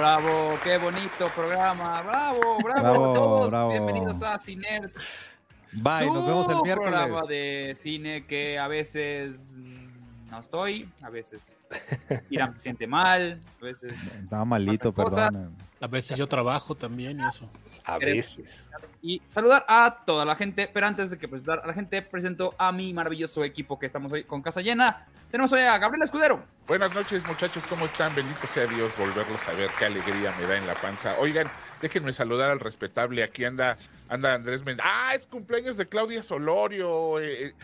bravo, qué bonito programa. Bravo, bravo, Bravo, todos. bravo. Bienvenidos a Cinerts. Bye, nos vemos el miércoles. programa de cine que a veces no estoy, a veces Irán se siente mal, a veces Estaba malito, perdón. A veces yo trabajo también y eso. A veces. y saludar a toda la gente. Pero antes de que presentar a la gente, presento a mi maravilloso equipo que estamos hoy con casa llena. Tenemos hoy a Gabriel Escudero. Buenas noches, muchachos, ¿cómo están? Bendito sea Dios volverlos a ver, qué alegría me da en la panza. Oigan, déjenme saludar al respetable, aquí anda, anda Andrés Mendoza. Ah, es cumpleaños de Claudia Solorio. eh, eh,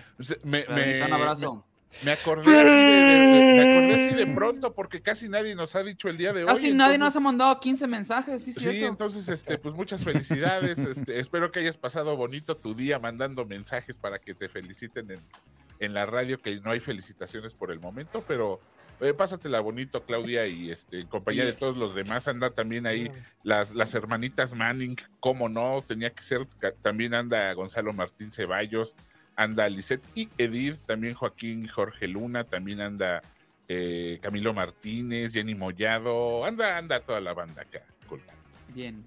me, me- un abrazo. me acordé, así de, de- me acordé así de pronto porque casi nadie nos ha dicho el día de hoy. Casi nadie entonces- nos ha mandado 15 mensajes, sí, Sí, cierto. entonces, este, pues muchas felicidades. este, espero que hayas pasado bonito tu día mandando mensajes para que te feliciten en, en la radio, que no hay felicitaciones por el momento, pero eh, pásatela bonito, Claudia, y este, en compañía de todos los demás. Anda también ahí las, las hermanitas Manning, cómo no, tenía que ser. También anda Gonzalo Martín Ceballos, anda Lisette y Edith, también Joaquín Jorge Luna, también anda eh, Camilo Martínez, Jenny Mollado, anda, anda toda la banda acá. colgada. Bien.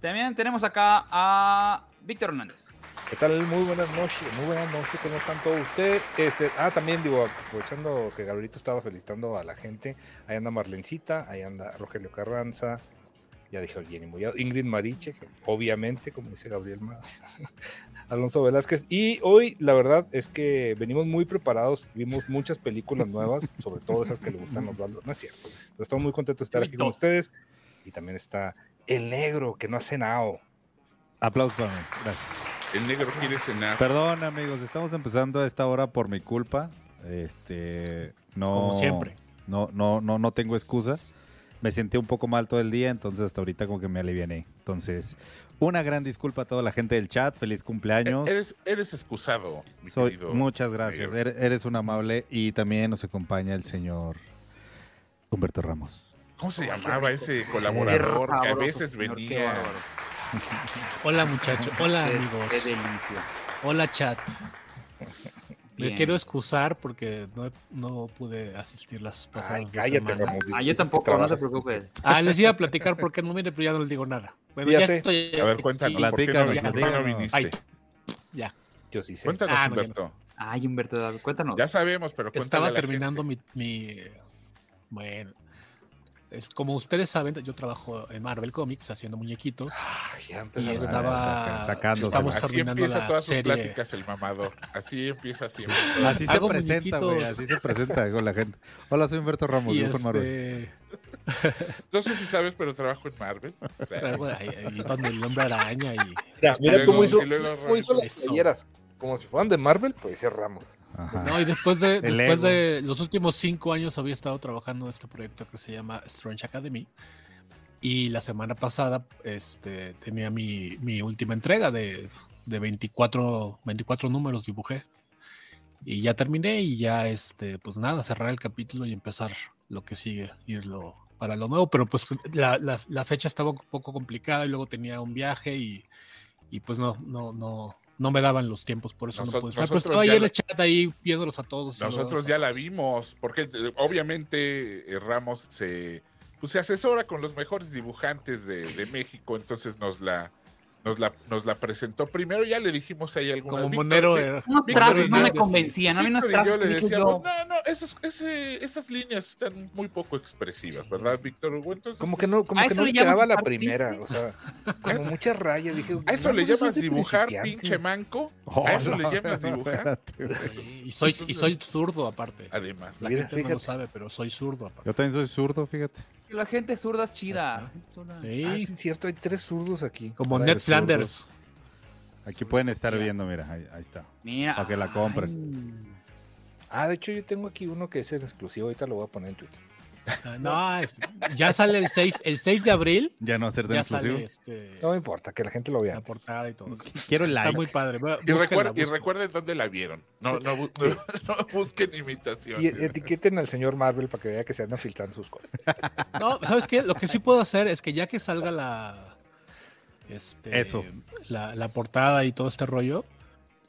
También tenemos acá a Víctor Hernández. ¿Qué tal? Muy buenas noches, muy buenas noches, ¿cómo están todos ustedes? Este, ah, también digo, aprovechando que Gabrielito estaba felicitando a la gente, ahí anda Marlencita, ahí anda Rogelio Carranza, ya dije Jenny Mollado, Ingrid Mariche, obviamente, como dice Gabriel más, Alonso Velázquez, y hoy la verdad es que venimos muy preparados, vimos muchas películas nuevas, sobre todo esas que le gustan a Osvaldo, no es cierto, pero estamos muy contentos de estar aquí con ustedes, y también está el negro, que no ha cenado. Aplausos para mí, gracias. El negro quiere cenar. Perdón, amigos, estamos empezando a esta hora por mi culpa. Este, no. Como siempre. No, no, no, no tengo excusa. Me sentí un poco mal todo el día, entonces hasta ahorita como que me aliviané. Entonces, una gran disculpa a toda la gente del chat. Feliz cumpleaños. Eres, eres excusado, mi Soy, querido muchas gracias. negro. Eres, un amable y también nos acompaña el señor Humberto Ramos. ¿Cómo se llamaba ese colaborador que a veces venía? Hola muchachos, hola Qué- amigos, Qué delicia. hola chat. Me Bien. quiero excusar porque no, no pude asistir las pasadas Ay, dos cállate, semanas. Ramos. Ah, yo tampoco, no te preocupes. Ah, les iba a platicar porque no mire, pero ya no les digo nada. Bueno, Ya ya, sé. estoy A ver, cuéntanos, ¿por qué no, no platícanos. viniste? Ay, ya. Yo sí sé. Cuéntanos, Ah, ya no. Humberto. Ay, Humberto, cuéntanos. Ya sabemos, pero cuéntale a Estaba la terminando gente. mi, mi- Bueno, es, como ustedes saben, yo trabajo en Marvel Comics haciendo muñequitos. Ay, Y estaba. saca- sacándose. estamos Así terminando empieza la todas sus serie. pláticas el mamador. Así empieza siempre. Así se Hago presenta, güey. muñequitos. Así se presenta con la gente. Hola, soy Humberto Ramos, Y dibujo en Marvel. este, No sé si sabes, pero trabajo en Marvel. Ahí- ahí donde el hombre araña y Mira, mira luego- cómo hizo, y luego cómo hizo las Eso. playeras. Como si fueran de Marvel, pues cerramos. Ajá. No, y después de, El después ego. de los últimos cinco años había estado trabajando en este proyecto que se llama Strange Academy. Y la semana pasada este, tenía mi, mi última entrega de, de 24, 24 números, dibujé. Y ya terminé y ya, este, pues nada, cerrar el capítulo y empezar lo que sigue, irlo para lo nuevo. Pero pues la, la- la fecha estaba un poco complicada y luego tenía un viaje y, y pues no, no, no, no me daban los tiempos, por eso no pude estar. Pero nosotros estaba ahí ya en lo- el chat ahí viéndolos a todos. Nosotros ya la vimos, porque eh, obviamente eh, Ramos se, pues, se asesora con los mejores dibujantes de, de México, entonces nos la, nos la, nos la presentó primero, ya le dijimos ahí alguna Como Víctor, Monero que- era. Unos trazos no me convencían. A mí unos y yo trazos le decíamos, yo. no, no, esas, ese- esas líneas están muy poco expresivas, ¿verdad, Víctor Hugo? Entonces, Como que pues, no, como ¿A que no quedaba la primera. triste? O sea, como muchas rayas. Dije, ¿A eso le "Vamos, llamas dibujar, principiante". pinche manco? Oh, ¿A eso le llamas dibujar? Y soy, y soy zurdo aparte. Además. La Mira, gente no lo sabe, pero soy zurdo aparte. Yo también soy zurdo, fíjate. La gente zurda es chida. Sí, Ah, sí, es cierto, hay tres zurdos aquí. como Ned Flanders. Aquí pueden estar viendo, mira, ahí, ahí está. Mira. Para que la compren. ay. Ah, de hecho, yo tengo aquí uno que es el exclusivo. Ahorita lo voy a poner en Twitter. Ah, No, ya sale el 6, el 6 de abril. Ya no hacer tan Ya exclusivo. sale este, No me importa, que la gente lo vea. la portada y todo. Quiero el Está like. muy padre. Y, recuerden dónde la vieron. No, no, bu- no, no busquen imitaciones. Y etiqueten al señor Marvel para que vea que se andan filtrando sus cosas. No, ¿sabes qué? Lo que sí puedo hacer es que ya que salga la. Este, Eso. La, la portada y todo este rollo,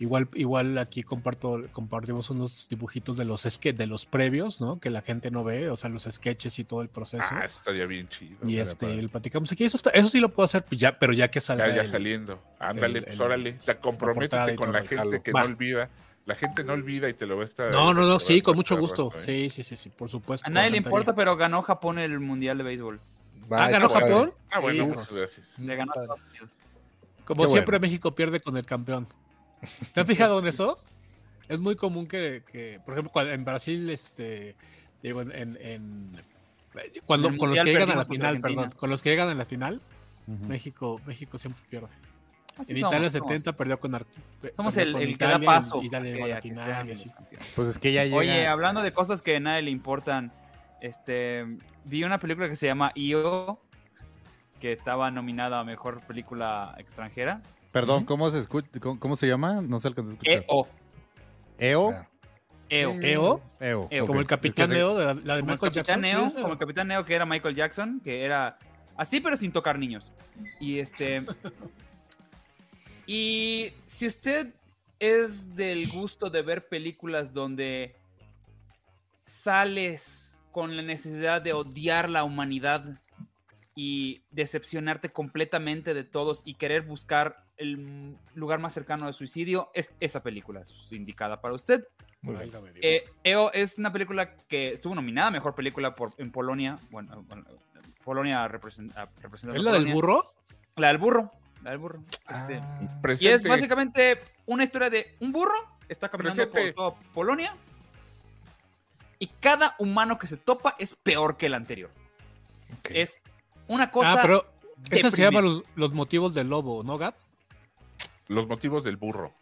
Igual, igual aquí comparto, compartimos unos dibujitos de los de los previos, ¿no? Que la gente no ve, o sea, los sketches y todo el proceso. Ah, eso estaría bien chido. y este, padre. lo platicamos aquí. Eso, está- eso sí lo puedo hacer, pues ya, pero ya que salga. Ya, ya el- saliendo. Ándale, el- pues el- órale. La comprométete con la gente que Va. no olvida. La gente no olvida y te lo va a estar. No, no, no, sí, con mucho gusto. rato, ¿eh? Sí, sí, sí, sí, por supuesto. A nadie le importa, pero ganó Japón el Mundial de Béisbol. Ah, ganó. Japón. Ah, bueno, Sí, muchas gracias. Le ganó a. Estados Unidos. Como Qué siempre, bueno. México pierde con el campeón. ¿Te has fijado en eso? Es muy común que, que, por ejemplo, cuando en Brasil, este, digo, en, en- en- cuando con los que llegan a la final, Argentina. perdón, con los que llegan a la final, Ujú. México, México siempre pierde. Así en somos, Italia somos. 70 perdió con Ar- Somos perdió el, con el que da Italia y paso. Italia llegó a la final. Pues es que ya llega. Oye, hablando de cosas que a nadie le importan, este, vi una película que se llama IO, que estaba nominada a mejor película extranjera. Perdón. ¿cómo se escucha? ¿Cómo, cómo se llama? No se alcanzó a escuchar. EO. EO. Ah, EO. EO, EO. EO. como el capitán Es que se- Neo de la, la de Como el Michael Capitán Jackson. Como el Capitán Neo que era Michael Jackson, que era así pero sin tocar niños. Y este y si usted es del gusto de ver películas donde sales con la necesidad de odiar la humanidad y decepcionarte completamente de todos y querer buscar el lugar más cercano al suicidio, es esa película es indicada para usted. muy bien. Eh, EO es una película que estuvo nominada a mejor película por, en Polonia. Bueno, bueno, Polonia ah, representando ¿Es la del Polonia. burro? La del burro. La del burro. Este, Ah, y es básicamente una historia de un burro está caminando Presente. por toda Polonia y cada humano que se topa es peor que el anterior. Es una cosa. Ah, pero esa se llama los, los motivos del lobo, ¿no, Gab? Los motivos del burro.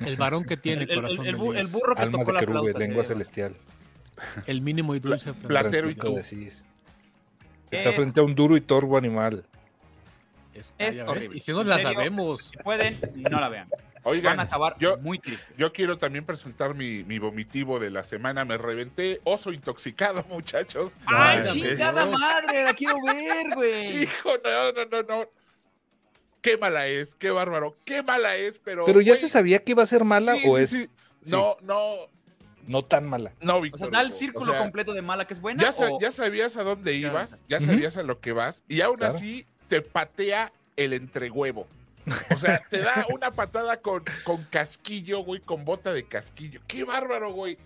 El varón que tiene el, el- corazón el de el Dios. burro que Alma tocó de la querube, flauta. lengua celestial. El mínimo y dulce. Pla- platero y tú. Está Es- frente a un duro y torvo animal. Es horrible. Y si no la serio, sabemos. Si pueden, no la vean. Oigan, Van a acabar yo, muy tristes. yo quiero también presentar mi, mi vomitivo de la semana. Me reventé oso intoxicado, muchachos. ¡Ay, chingada Dios. madre! La quiero ver, güey. Hijo, no, no, no, no. Qué mala es, qué bárbaro, qué mala es, pero. Pero ya se sabía que iba a ser mala sí, o sí, es sí. sí, No, no, no tan mala. no, O Víctor. sea, da el círculo O sea, completo de mala que es buena. Ya, o- ya sabías a dónde ibas, ya sabías a lo que vas, y aún Claro. así te patea el entrehuevo. O sea, te da una patada con, con casquillo, güey, con bota de casquillo. ¡Qué bárbaro, güey!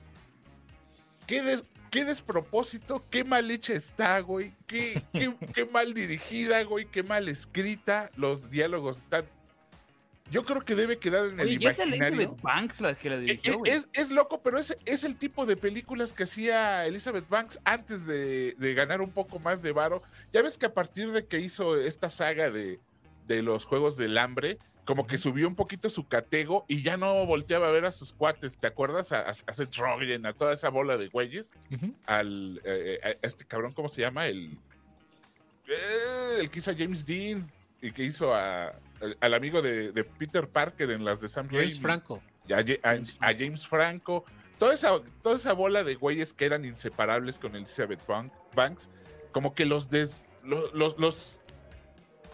¡Qué, des- qué despropósito! ¡Qué mal hecha está, güey! Qué, qué, qué mal dirigida, güey! ¡Qué mal escrita! Los diálogos están... Yo creo que debe quedar en el Oye, ¿ya es el imaginario. Elizabeth Banks la que la Eh, dirigió, güey? Es, es loco, pero es, es el tipo de películas que hacía Elizabeth Banks antes de, de ganar un poco más de varo. Ya ves que a partir de que hizo esta saga de, de los Juegos del Hambre, como que subió un poquito su catego y ya no volteaba a ver a sus cuates, ¿te acuerdas? A, a, a Seth Rogen, a toda esa bola de güeyes, al eh, a este cabrón, ¿cómo se llama? El, eh, el que hizo a James Dean y que hizo a, al- al amigo de, de Peter Parker en las de Sam James Raimi Franco. a, Ja- a- a James Franco, toda esa, toda esa bola de güeyes que eran inseparables con Elizabeth Bank- Banks, como que los, des- lo- los, los,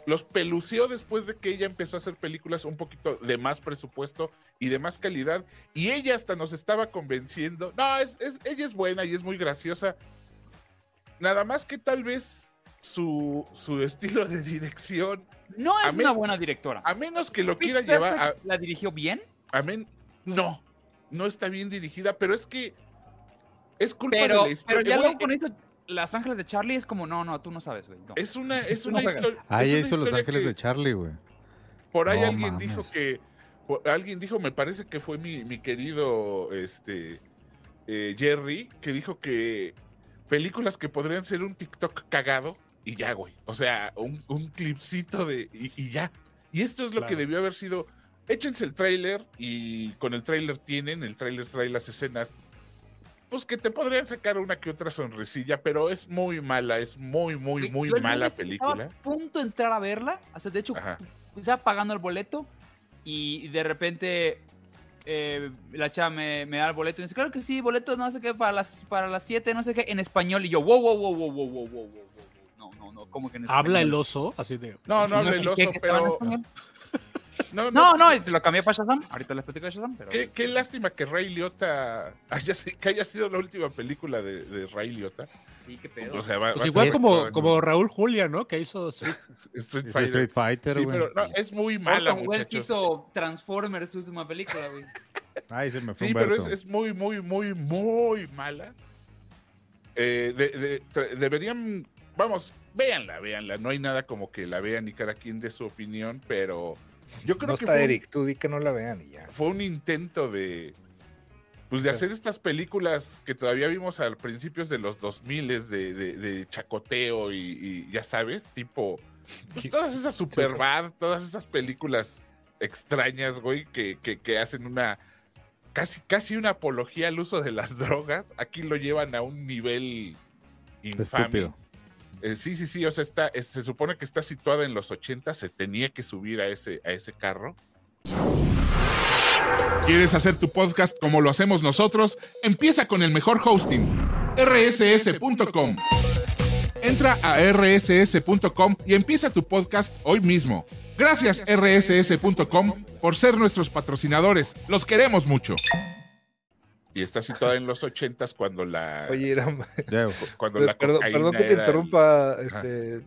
los pelució después de que ella empezó a hacer películas un poquito de más presupuesto y de más calidad, y ella hasta nos estaba convenciendo, no, es, es- ella es buena y es muy graciosa, nada más que tal vez su, su estilo de dirección, No a es una buena directora. a menos que lo quiera llevar a, ¿La dirigió bien? Amén. No, no está bien dirigida, pero es que es culpa Pero, de la pero historia. ya Güey, luego con esto, Las Ángeles de Charlie es como, no, no, tú no sabes, güey. no. Es una, es No una juegas. historia. Ah, es una hizo Los Ángeles que de Charlie, güey. Por ahí No alguien mames. dijo que. por- alguien dijo, me parece que fue mi, mi querido este, eh, Jerry, que dijo que películas que podrían ser un TikTok cagado y ya, güey. O sea, un, un clipcito de. Y, y ya. Y esto es lo que debió haber sido. Échense el tráiler y con el tráiler tienen, el tráiler trae las escenas. Pues que te podrían sacar una que otra sonrisilla, pero es muy mala, es muy, muy, muy yo mala película. Estaba a punto de entrar a verla. O sea, de hecho, Ajá. estaba pagando el boleto y de repente eh, la chava me, me da el boleto y dice, claro que sí, boleto no sé qué, para las, para las 7, no sé qué, en español. Y yo, wow, wow, wow, wow, wow, wow, wow, wow, wow. No, no, no, ¿cómo que en español? Habla el oso, así de. No, no habla el oso, pero no, No, no, se lo cambié para Shazam. Ahorita les platico de Shazam, pero... Qué, qué lástima que Ray Liotta haya, que haya sido la última película de, de Ray Liotta. Sí, qué pedo. O sea, va, Pues va igual como, toda- como Raúl Julia, ¿no? Que hizo Street Fighter. Street Fighter, Sí, güey. pero no, es muy mala, Orson Welles muchachos. hizo Transformers, su última película, güey. Ay, se me fue Sí, pero es, es muy, muy, muy, muy mala. Eh, de- de- tra- deberían, vamos, véanla, véanla. No hay nada como que la vean y cada quien dé su opinión, pero yo creo No que está fue, un- Eric, tú di que no la vean y ya. fue un intento de, pues, de hacer estas películas que todavía vimos al principios de los 2000 de, de, de chacoteo y, y ya sabes, tipo, pues, todas esas superbad, todas esas películas extrañas, güey, que, que, que hacen una casi, casi una apología al uso de las drogas. Aquí lo llevan a un nivel infame. Estúpido. Eh, sí, sí, sí, o sea, se supone que está situada en los 80, se tenía que subir a ese, a ese carro. ¿Quieres hacer tu podcast como lo hacemos nosotros? Empieza con el mejor hosting, rss.com. Entra a rss.com y empieza tu podcast hoy mismo. Gracias rss.com por ser nuestros patrocinadores. Los queremos mucho. Y está situada en los 80 cuando la, Oye, era- Ya, cuando la perdón, perdón que te era el- interrumpa, este, eh,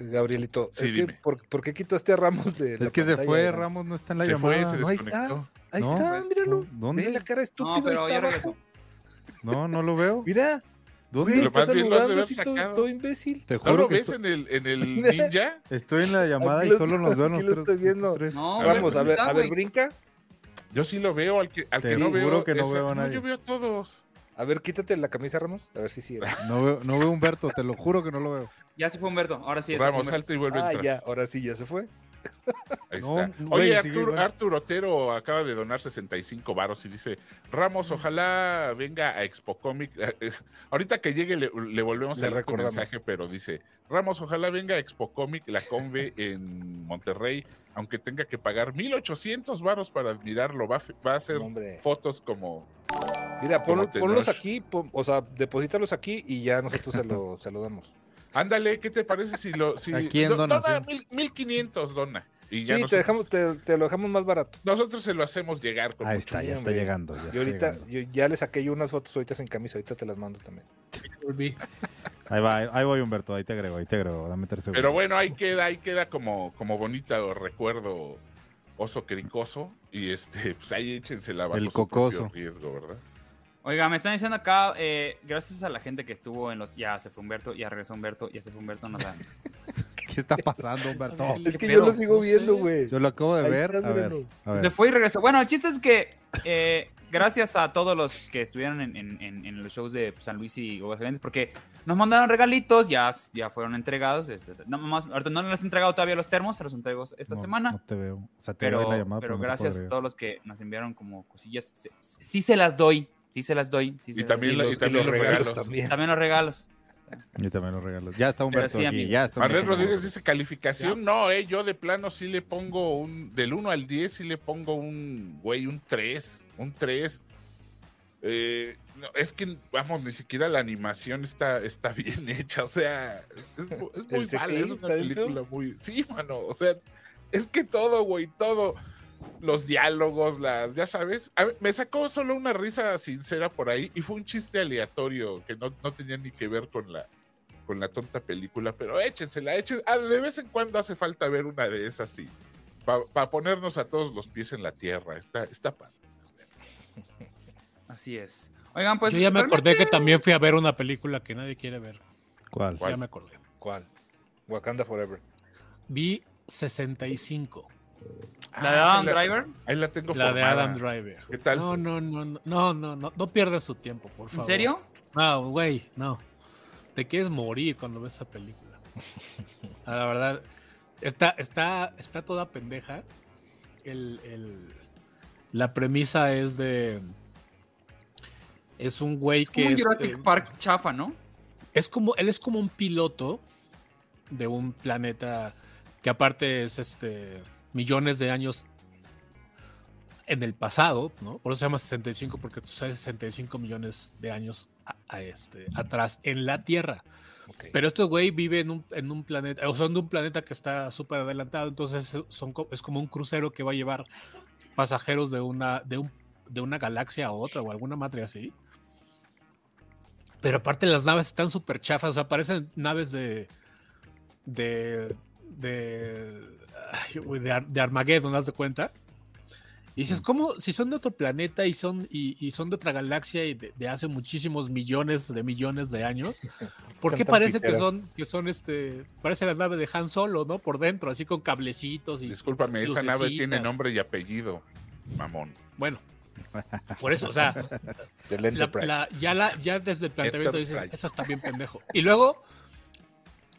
Gabrielito. Sí, es que, dime. ¿por, por qué quitaste a Ramos de la Es que se pantalla? fue, Ramos no está en la Se fue, llamada. se No, ahí desconectó. Ahí No, está, míralo. Ve ¿Dónde? la cara estúpida. No, pero está ya abajo. regresó. No, no lo veo. Mira, ¿Dónde? Lo está de saludando así todo, todo imbécil. Te ¿No juro lo que ves estoy, en el, en el ninja? estoy en la llamada y lo solo nos veo lo nosotros. No, A ver, Vamos, a ¿dónde ver, está, a ver, brinca. Yo sí lo veo, al que, al Te que no juro veo. que no esa- veo a nadie. yo veo a todos. A ver, quítate la camisa, Ramos. A ver si sí. era. No veo, no veo a Humberto, te lo juro que no lo veo. Ya se fue Humberto. Ahora sí. ya se fue Ramos, salta y vuelve a Ah, entrar. ya, ahora sí, ya se fue. Ahí No, está. güey, Oye, Artur, Otero acaba de donar 65 varos y dice, Ramos, ojalá venga a Expo Comic. Eh, ahorita que llegue le, le volvemos Le a tu recordamos. mensaje, pero dice, Ramos, ojalá venga a Expo Comic, la conve en Monterrey, aunque tenga que pagar 1800 varos para admirarlo. Va, a fe- va a hacer hombre. fotos como... Mira, Como pon- Tenoch. ponlos aquí, pon- o sea, deposítalos aquí y ya nosotros se lo, se lo damos. Ándale, ¿qué te parece si lo... Si, ¿A quién do- donas, dona sí? mil- 1500, dona. Y ya Sí, te, nosotros, dejamos, te, te lo dejamos más barato. nosotros se lo hacemos llegar con Ahí está, ya está hombre. llegando. Ya Y está ahorita, llegando. yo ya le saqué yo unas fotos ahorita sin camisa, ahorita te las mando también. Ahí va, ahí voy Humberto, ahí te agrego, ahí te agrego, dame tres segundos. Pero bueno, ahí queda, ahí queda como, como bonito recuerdo oso cricoso. Y este, pues ahí échensela bajo El su cocoso. riesgo, ¿verdad? Oiga, me están diciendo acá, eh, gracias a la gente que estuvo en los. Ya se fue Humberto, ya regresó Humberto, ya se fue Humberto, no dan. ¿Qué está pasando, Humberto? Es que ¿Qué yo lo sigo viendo, güey. Yo lo acabo de ver. está, a ver, míralo. a ver. Se fue y regresó. Bueno, el chiste es que eh, gracias a todos los que estuvieron en, en- en- en los shows de San Luis y Aguascalientes, porque nos mandaron regalitos, ya, ya fueron entregados. este, no, más, ahorita no les he entregado todavía los termos, se los entrego esta No, semana. No te veo. O sea, te pero, la llamada, pero no te gracias a todos los que nos enviaron como cosillas. Sí, sí se las doy, sí se las doy. sí se Y también, doy. los- y también los los regalos. también. También los regalos. Y también los regalos. Ya está Humberto sí, aquí, ya está. Manuel. Rodríguez dice calificación. No, eh, yo de plano sí le pongo un. Del 1 al 10 sí le pongo un. Güey, un 3. Un 3. Eh, no, es que, vamos, ni siquiera la animación está, está bien hecha. O sea, es, mu- es muy mala. Es una película muy. Sí, mano. O sea, es que todo, güey, todo. Los diálogos, las. Ya sabes. A me sacó solo una risa sincera por ahí y fue un chiste aleatorio que no, no tenía ni que ver con la con la tonta película, pero échensela, échen, ah, de vez en cuando hace falta ver una de esas y para ponernos a todos los pies en la tierra, está, está padre. Así es. Oigan, pues. Yo ya me acordé que también fui a ver una película que nadie quiere ver. ¿Cuál? ¿Cuál? Ya me acordé. ¿Cuál? Wakanda Forever. Vi 65. La de Ah, Adam la- Driver. Ahí la tengo La de. Adam Driver. ¿Qué tal? No, no, no, no, no, no, no, no pierdas su tiempo, por favor. ¿En serio? No, güey, no. Te quieres morir cuando ves esa película. Ah, La verdad, está, está, está toda pendeja. El, el- la premisa es de. Es un güey que Como un es, Jurassic eh, Park chafa, ¿no? es como, él es como un piloto de un planeta que aparte es este millones de años en el pasado, ¿no? Por eso se llama 65, porque tú sabes 65 millones de años a, a este, atrás en la Tierra. Pero este güey vive en un, en un planeta, o sea, en un planeta que está súper adelantado, entonces son, es como un crucero que va a llevar pasajeros de una, de un, de una galaxia a otra o alguna madre así. Pero aparte las naves están súper chafas, o sea, parecen naves de. de. De. de, de Armageddon, ¿das de cuenta? Y dices, ¿cómo? Si son de otro planeta y son, y, y son de otra galaxia y de, de hace muchísimos millones de millones de años, ¿por qué parece que son, que son este, parece la nave de Han Solo, ¿no? Por dentro, así con cablecitos y. Discúlpame, esa nave tiene nombre y apellido, mamón. Bueno, por eso, o sea, la- la- ya, la, ya desde el planteamiento dices, eso está bien pendejo. Y luego,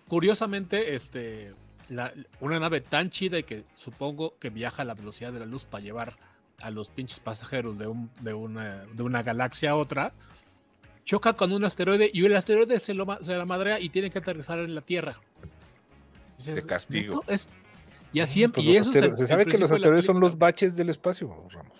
curiosamente, este, la- una nave tan chida y que supongo que viaja a la velocidad de la luz para llevar a los pinches pasajeros de, un, de, una, de una galaxia a otra, choca con un asteroide y el asteroide se, lo, se la madrea y tiene que aterrizar en la Tierra. Dices, De castigo. "¿Neto? Es- y así, Pues y eso el- se el sabe que los asteroides son los baches del espacio, Ramos.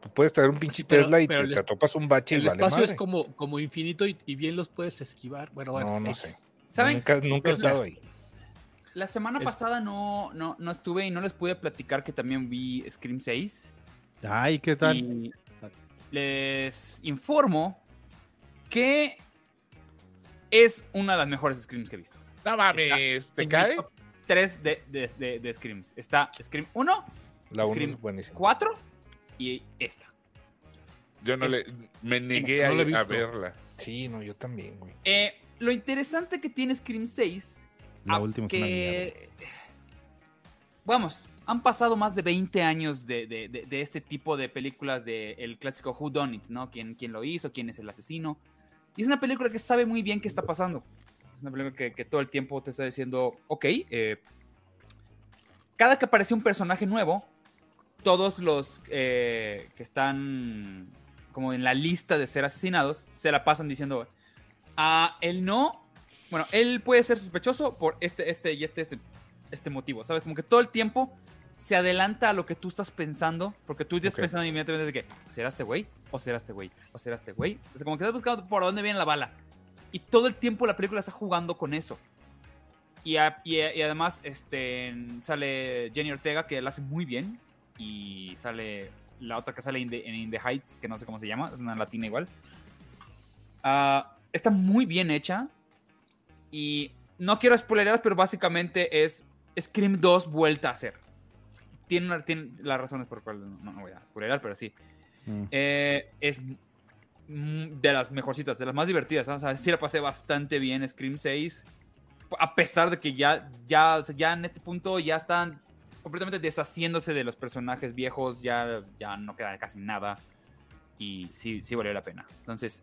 Tú puedes traer un pinche pero- Tesla y pero te, el- te topas un bache y El vale espacio madre. es como, como infinito y, y bien los puedes esquivar. Bueno, bueno, No, no sé. ¿Saben? Nunca, nunca he estado ahí. La semana Es- pasada no, no, no estuve y no les pude platicar que también vi Scream 6. Ay, ¿qué tal? Y les informo que es una de las mejores Screams que he visto. No mames, ¿te cae? Tres de, de, de- de Screams. Está Scream 1, La uno Scream es buenísima. 4 y esta. Yo no Es- le. Me negué no a, a verla. Sí, no, yo también, güey. Eh, lo interesante que tiene Scream 6 La a- última es una mierda. Vamos, han pasado más de 20 años de, de- de- de este tipo de películas de el clásico Who Done It, ¿no? ¿Quién, ¿Quién lo hizo? ¿Quién es el asesino? Y es una película que sabe muy bien qué está pasando. Es una película que, que todo el tiempo te está diciendo, ok, eh, cada que aparece un personaje nuevo, todos los eh, que están como en la lista de ser asesinados se la pasan diciendo, ah, él no, bueno, él puede ser sospechoso por este, este y este, este, este motivo, ¿sabes? Como que todo el tiempo se adelanta a lo que tú estás pensando, porque tú estás Ok. pensando inmediatamente de que, ¿será este güey? ¿O será este güey? ¿O será este güey? Entonces, como que estás buscando por dónde viene la bala. Y todo el tiempo la película está jugando con eso. Y, a- y a- y además este, sale Jenny Ortega, que la hace muy bien. Y sale la otra que sale in the- en In the Heights, que no sé cómo se llama, es una latina igual. Ah, está muy bien hecha. Y no quiero spoilerar, pero básicamente es Scream 2 vuelta a hacer. Tiene, una- tiene las razones por las cuales no, no voy a spoilerar, pero sí. Mm. Eh, es mm, de las mejorcitas, de las más divertidas. O sea, sí la pasé bastante bien Scream 6. A pesar de que ya, ya, o sea, ya en este punto ya están completamente deshaciéndose de los personajes viejos, ya, ya no queda casi nada. Y sí, sí valió la pena. Entonces,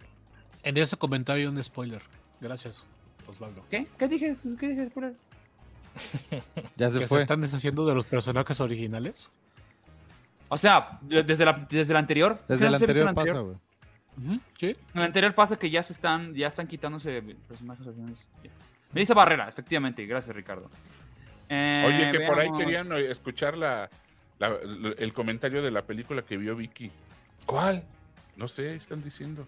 En ese comentario un spoiler. Gracias, Osvaldo. ¿qué? ¿Qué dije? ¿Qué dije? Ya se ¿Que se fue. están deshaciendo de los personajes originales? O sea, de- desde la, desde la anterior. Desde ¿qué el no se viste anterior la pasa, güey. Ujú, Sí. En el anterior pasa que ya se están, ya están quitándose personajes originales. Melissa Barrera, efectivamente. Gracias, Ricardo. Eh, Oye, que por ahí querían eh, escuchar la, la- el comentario de la película que vio Vicky. ¿Cuál? No sé, están diciendo.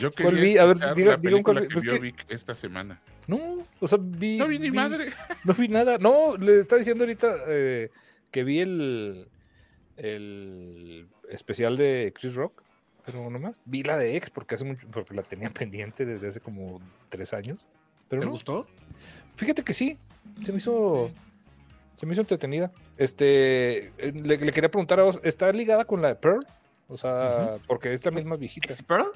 Yo ¿Cuál quería? A ver, diga- la diga un que pues vio que- Vic esta semana. No, o sea, vi. No vi ni madre. No vi nada. No, le estaba diciendo ahorita eh, que vi el, el especial de Chris Rock, pero nomás. Vi la de X porque hace mucho, porque la tenía pendiente desde hace como tres años. Pero ¿Te no, gustó? fíjate que sí, se me hizo, se me hizo entretenida. Este, eh, le, le quería preguntar a vos, ¿está ligada con la de Pearl? O sea, porque es la misma viejita. ¿Ex Pearl?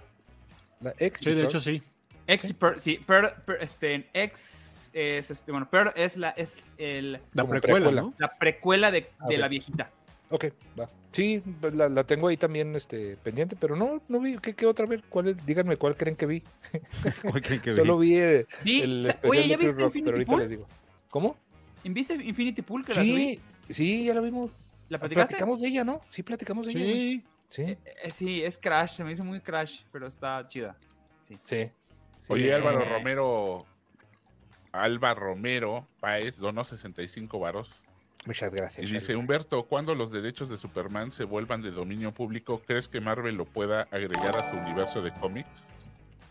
La ex. Sí, de hecho sí. Ex Pearl, sí. Pearl, Pearl, este, Ex es, este, bueno, Pearl es la, es el, La precuela, precuela. ¿no? la precuela de, Ah, de la viejita. Ok, va. Sí, pues, la, la tengo ahí también este, pendiente, pero no, no vi. ¿Qué, qué otra vez? ¿Cuál es? Díganme cuál creen que vi. ¿Cuál creen que vi? Solo vi eh, Vi- el especial oye, de ¿ya Chris viste Rock, pero Infinity ahorita Pool? les digo. ¿Cómo? ¿Viste Infinity Pool que la subí? Sí, sí, ya la vimos. ¿La platicaste? Platicamos de ella, ¿no? Sí, platicamos de ella. güey. Sí. Sí, Eh, sí, es Crash, se me hizo muy Crash, pero está chida. sí. sí. Oye, hecho, Álvaro Eh. Romero. Alba Romero Páez donó 65 varos. Muchas gracias. Y dice. Humberto, cuando los derechos de Superman se vuelvan de dominio público, ¿crees que Marvel lo pueda agregar a su universo de cómics?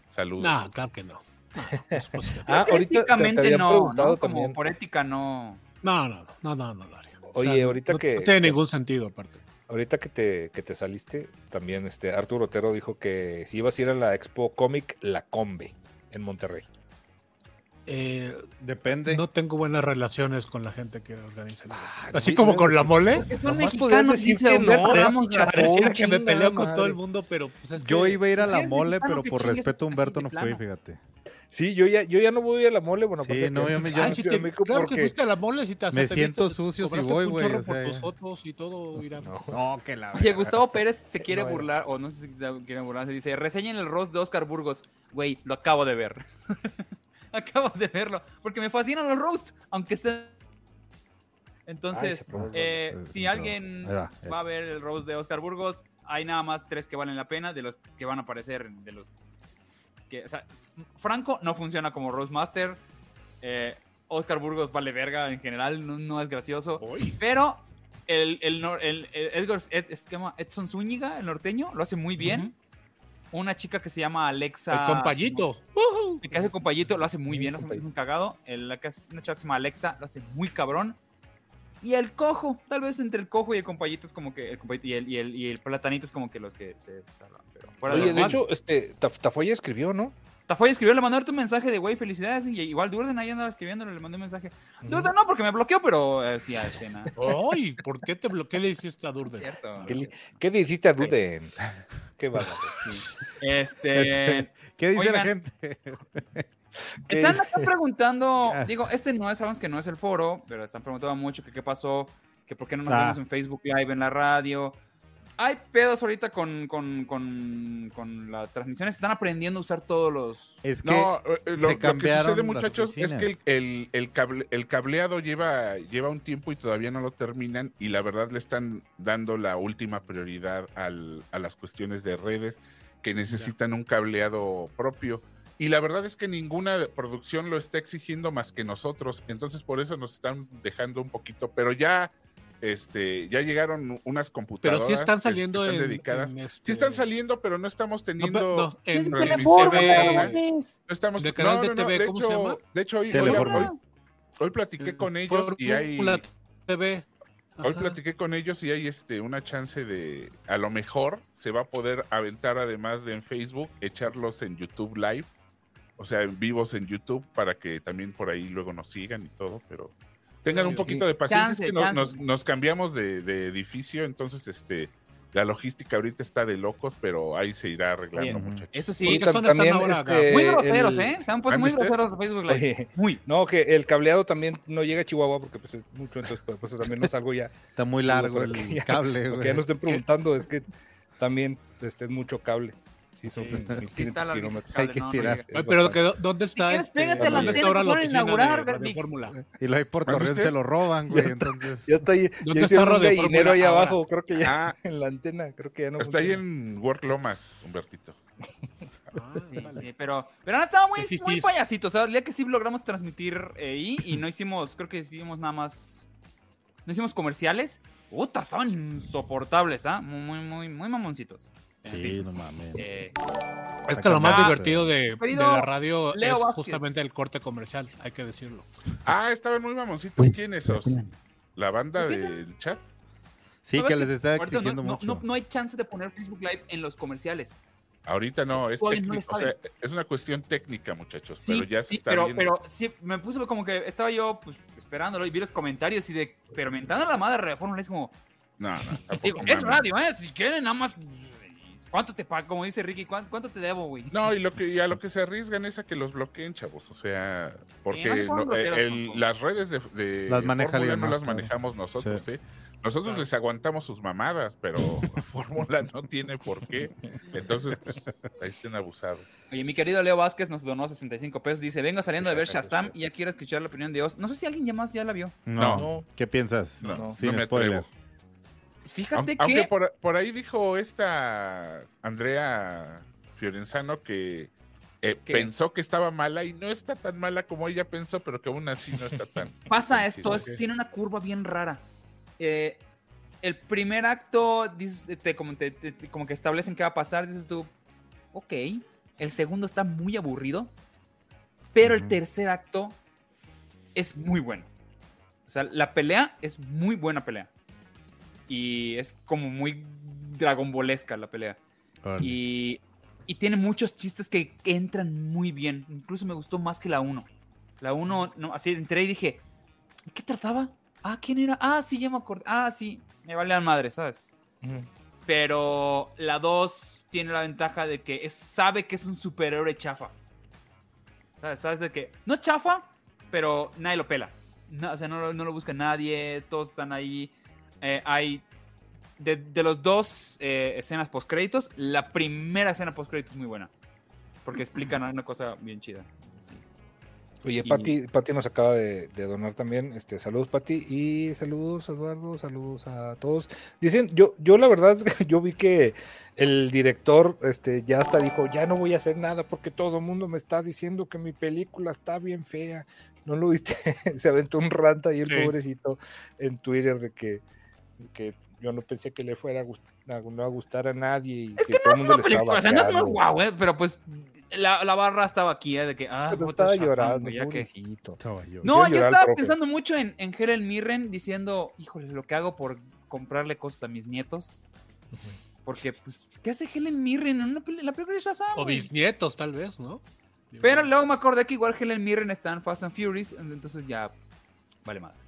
Saludos. No, claro que no. Pues, pues, Ah, ahorita te, te no, ¿no? Como por ética no. no, no, no, no, no, Dario. Oye, no- ahorita no- que- No tiene ningún sentido, aparte. Ahorita que te, que te saliste, también este Arturo Otero dijo que si ibas a ir a la Expo Comic La Combe en Monterrey. Eh, Depende. no tengo buenas relaciones con la gente que organiza el evento. Ah, Así sí, como con la mole. Son mexicanos, decir que Humberto no, Ramos chafón, Chafón. Pareciera que me peleo con todo el mundo, pero pues es que... Yo iba a ir a si la mole, pero por respeto a Humberto no fui, fíjate. Sí, yo ya, yo ya no voy a la mole, bueno, Sí, no, yo me- yo- Ay, te- que porque- fuiste a la mole si te Me te siento viste, sucio si voy, güey, o sea, por tus ya. fotos y todo, Irán. No. No, que la Oye, Gustavo Pérez se quiere No burlar, o no sé si quiere burlarse, dice, reseñen el roast de Oscar Burgos. Güey, lo acabo de ver. acabo de verlo, porque me fascinan los roasts, aunque sea... Entonces, roast, eh, si alguien va, va a ver el roast de Oscar Burgos, hay nada más tres que valen la pena, de los que van a aparecer, de los que, o sea, Franco no funciona como roastmaster, eh, Oscar Burgos vale verga en general, no, no es gracioso, Uy, pero el, el, nor- el- el Edgar Edson Zúñiga, el norteño, lo hace muy bien. Una chica que se llama Alexa. El compayito. El que hace compayito lo hace muy bien, lo hace muy cagado. El, la que hace- una chica que se llama Alexa lo hace muy cabrón. Y el cojo, tal vez entre el cojo y el compayito es como que. El compayito y, el, y, el, y el platanito es como que los que se salvan. Pero fuera Oye, lo de demás- hecho, este, Taf- Tafoya escribió, ¿no? Tafoya escribió, le mandó un mensaje de güey, felicidades. Y igual Durden ahí andaba escribiéndole, le mandé un mensaje. Durden no, porque me bloqueó, pero eh, sí, a escena. Ay, ¿por qué te bloqueé le hiciste a Durden? Cierto. ¿Qué, le- qué le hiciste a Duden? Qué bárbaro. Este. ¿Qué dice la gente? ¿Qué Están acá preguntando, Ah. digo, este no es, sabemos que no es el foro, pero están preguntando mucho que qué pasó, que por qué no nos Ah. vemos en Facebook Live, en la radio. Hay pedos ahorita con, con, con, con las transmisiones, están aprendiendo a usar todos los... Es que no, eh, eh, lo, que sucede, muchachos, es que el, el- el cable- el cableado lleva, lleva un tiempo y todavía no lo terminan y la verdad le están dando la última prioridad al- a las cuestiones de redes que necesitan un cableado propio. Y la verdad es que ninguna producción lo está exigiendo más que nosotros, entonces por eso nos están dejando un poquito, pero ya, este, ya llegaron unas Pero computadoras. sí están que saliendo están en, dedicadas. en este- Sí están saliendo, pero no estamos No, teniendo. pero- no, en- No estamos. ¿De canal no, de no, no, TV, de cómo hecho, se llama? De hecho, hoy, hoy, Teleforma. hoy- hoy platiqué con ellos y hay. TV. Hoy platiqué con ellos y hay este una chance de. A lo mejor se va a poder aventar, además de en Facebook, echarlos en YouTube Live. O sea, en vivos en YouTube para que también por ahí luego nos sigan y todo, pero tengan un poquito de paciencia. Chance, es que nos, nos cambiamos de, de edificio, entonces este la logística ahorita está de locos, pero ahí se irá arreglando, Oye, muchachos. Eso Sí, ¿qué zona están también, ahora, este, muy groseros, el- ¿eh? Se han puesto muy groseros en Facebook Live. Oye, Muy. no, que el cableado también no llega a Chihuahua porque pues es mucho, entonces pues, pues, también no salgo ya. Está muy largo el ya- cable, Lo que güey. ya nos estén preguntando es que también este, es mucho cable. Sí, son Sí, 1500 sí está larguísimo kilómetros. el Hay que no, no Ay, pero que, ¿dónde está este? pégate a la ¿Dónde está ahora la oficina inaugurar, de. Fórmula? Y lo hay por ¿Mande torrent usted? se lo roban, güey. Entonces, Ya está ahí, ¿Dónde ya está hicieron un gallinero ahí ahora? abajo, creo que ya Ah, en la antena, creo que ya no está ahí en Work Lomas, Humbertito. Ah, Sí, vale. sí, pero, pero han estado muy, Qué muy. O sea, el día que sí logramos transmitir ahí y no hicimos, creo que hicimos nada más. No hicimos comerciales. Puta, estaban insoportables, ¿ah? Muy, muy, muy, muy mamoncitos. Sí, no mames. eh, Es que lo más divertido de, la radio Leo es Vázquez. justamente el corte comercial, hay que decirlo. Ah, estaban muy mamoncitos. Pues, ¿Quién esos? La banda del chat. Sí, ¿sabes que les está exigiendo no, mucho. No, no hay chance de poner Facebook Live en los comerciales. Ahorita no, es técnico. lo o sea, es una cuestión técnica, muchachos. Sí, pero ya se sí, está pero, viendo. pero sí, me puse como que estaba yo pues, esperándolo y vi los comentarios y de, pero mentando a la madre de Reforma es como, No, no. tampoco digo, es radio, ¿eh? Si quieren, nada más, ¿cuánto te pago? Como dice Ricky, ¿cuánto, cuánto te debo, güey? No, y lo que y a lo que se arriesgan es a que los bloqueen, chavos. O sea, porque no no, eh, el- las redes de, de Las maneja Fórmula no más, las claro. manejamos nosotros, Sí. ¿eh? Nosotros les aguantamos sus mamadas, pero Fórmula no tiene por qué. Entonces, pues, ahí estén abusados. Oye, mi querido Leo Vázquez nos donó 65 pesos. Dice, vengo saliendo de ver Shazam y ya quiero escuchar la opinión de Oz. No sé si alguien ya más ya la vio. No. No. ¿Qué piensas? No, no, Sin me spoiler. atrevo. Fíjate Aun- Aunque que... por, por ahí dijo esta Andrea Fiorenzano que eh, pensó que estaba mala y no está tan mala como ella pensó, pero que aún así no está tan. Pasa esto, es- tiene una curva bien rara. Eh, el primer acto, dices, te- como, te- te- como que establecen qué va a pasar, dices tú, ok. El segundo está muy aburrido. pero el tercer acto es muy bueno. O sea, la pelea es muy buena pelea. Y es como muy dragonbolesca la pelea. Y, y tiene muchos chistes que, que entran muy bien. Incluso me gustó más que la 1. La 1, no, así entré y dije, ¿de qué trataba? Ah, ¿quién era? Ah, sí, ya me acordé. Ah, sí, me vale la madre, ¿sabes? Pero la 2 tiene la ventaja de que es- sabe que es un superhéroe chafa. ¿Sabes? ¿Sabes de que no chafa, pero nadie lo pela. No, o sea, no, no lo busca nadie, todos están ahí. Eh, hay. De, de los dos eh, escenas post créditos, la primera escena post créditos es muy buena. Porque explican una cosa bien chida. Oye, Y- Pati, Pati nos acaba de, de donar también. Este, saludos, Pati. Y saludos, Eduardo. Saludos a todos. Dicen, yo, yo la verdad yo vi que el director este, ya hasta dijo, ya no voy a hacer nada porque todo el mundo me está diciendo que mi película está bien fea. ¿No lo viste? Se aventó un rant ahí el Sí. pobrecito en Twitter de que, que yo no pensé que le fuera a, gust- a- no a gustar a nadie. Y Es que todo no el es mundo una película, o sea, no es muy guau, eh, pero pues la, la barra estaba aquí, eh, de que, ah, Pero estaba llorando, güey, ya que-. Estaba yo. No, yo estaba pensando mucho en, en Helen Mirren diciendo, híjole, lo que hago por comprarle cosas a mis nietos. Porque, pues, ¿qué hace Helen Mirren en una la película de Shazam? O bisnietos, tal vez, ¿no? Pero luego me acordé que igual Helen Mirren está en Fast and Furious, entonces ya vale madres, ¿no?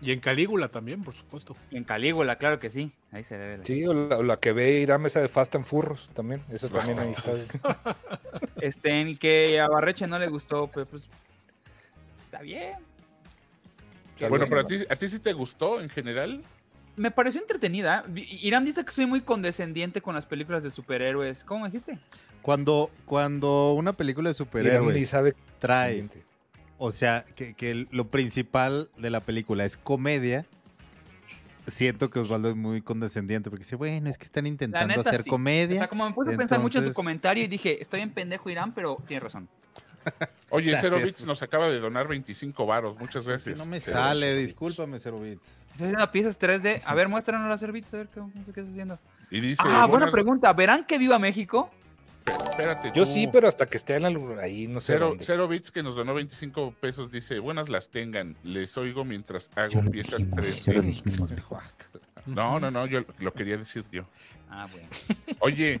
Y en Calígula también, por supuesto. Y en Calígula, claro que sí. Ahí se ve. la- Sí, o la, o la que ve ir a mesa de Fast and Furros también. Eso Fast también ahí está. Este, en que a Barreche no le gustó, pero pues. Está bien. Bueno, pero a ti, a ti sí te gustó en general. Me pareció entretenida. Irán dice que soy muy condescendiente con las películas de superhéroes. ¿Cómo dijiste? Cuando, cuando una película de Irán ni superhéroes sabe trae, o sea, que, que lo principal de la película es comedia, siento que Osvaldo es muy condescendiente porque dice, bueno, es que están La intentando neta, hacer sí. comedia. O sea, como me puse a pensar mucho en tu Entonces- comentario y dije, estoy en pendejo Irán, pero tienes razón. Oye, Bits nos acaba de donar 25 varos. Muchas gracias. no me Zero sale, Bits. discúlpame, Zero Bits. Estoy haciendo piezas 3D. A ver, muéstranos las servitas, a ver qué, qué estás haciendo. Y dice, ah, buena pregunta. ¿Verán que viva México? Espérate, Yo tú. sí, pero hasta que esté en la luna, ahí no sé. Cero, dónde. Cero Bits que nos donó 25 pesos dice, buenas las tengan, les oigo mientras hago piezas 3D. No, no, no, yo lo quería decir yo. Ah, bueno. Oye,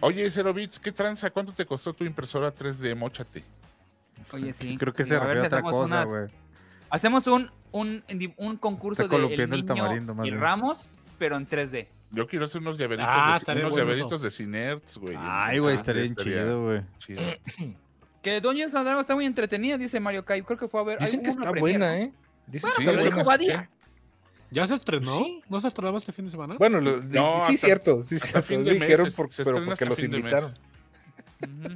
oye, Cero Bits, ¿qué tranza? ¿Cuánto te costó tu impresora 3D? Móchate. Oye, sí. Creo que Sí, se refiere a otra cosa, unas- güey. Hacemos un, un, un concurso Está de el niño tamarindo, más y bien. Ramos, pero en 3D. Yo quiero hacer unos llaveritos, Ah, de, unos bueno llaveritos de Cinerts, güey. Ay, güey, estaría bien chido, güey. chido. Que Dungeons and Dragons está muy entretenida, dice Mario Kai. Creo que fue a ver. Dicen que está premiere, buena, ¿no? ¿eh? Dicen Sí, que Pero está lo buena. dijo Badia. ¿Ya se estrenó? Sí. ¿No se estrenaba este fin de semana? Bueno, lo- No, sí, hasta- cierto, sí, hasta cierto. fin Lo dijeron se- por- se pero porque los invitaron.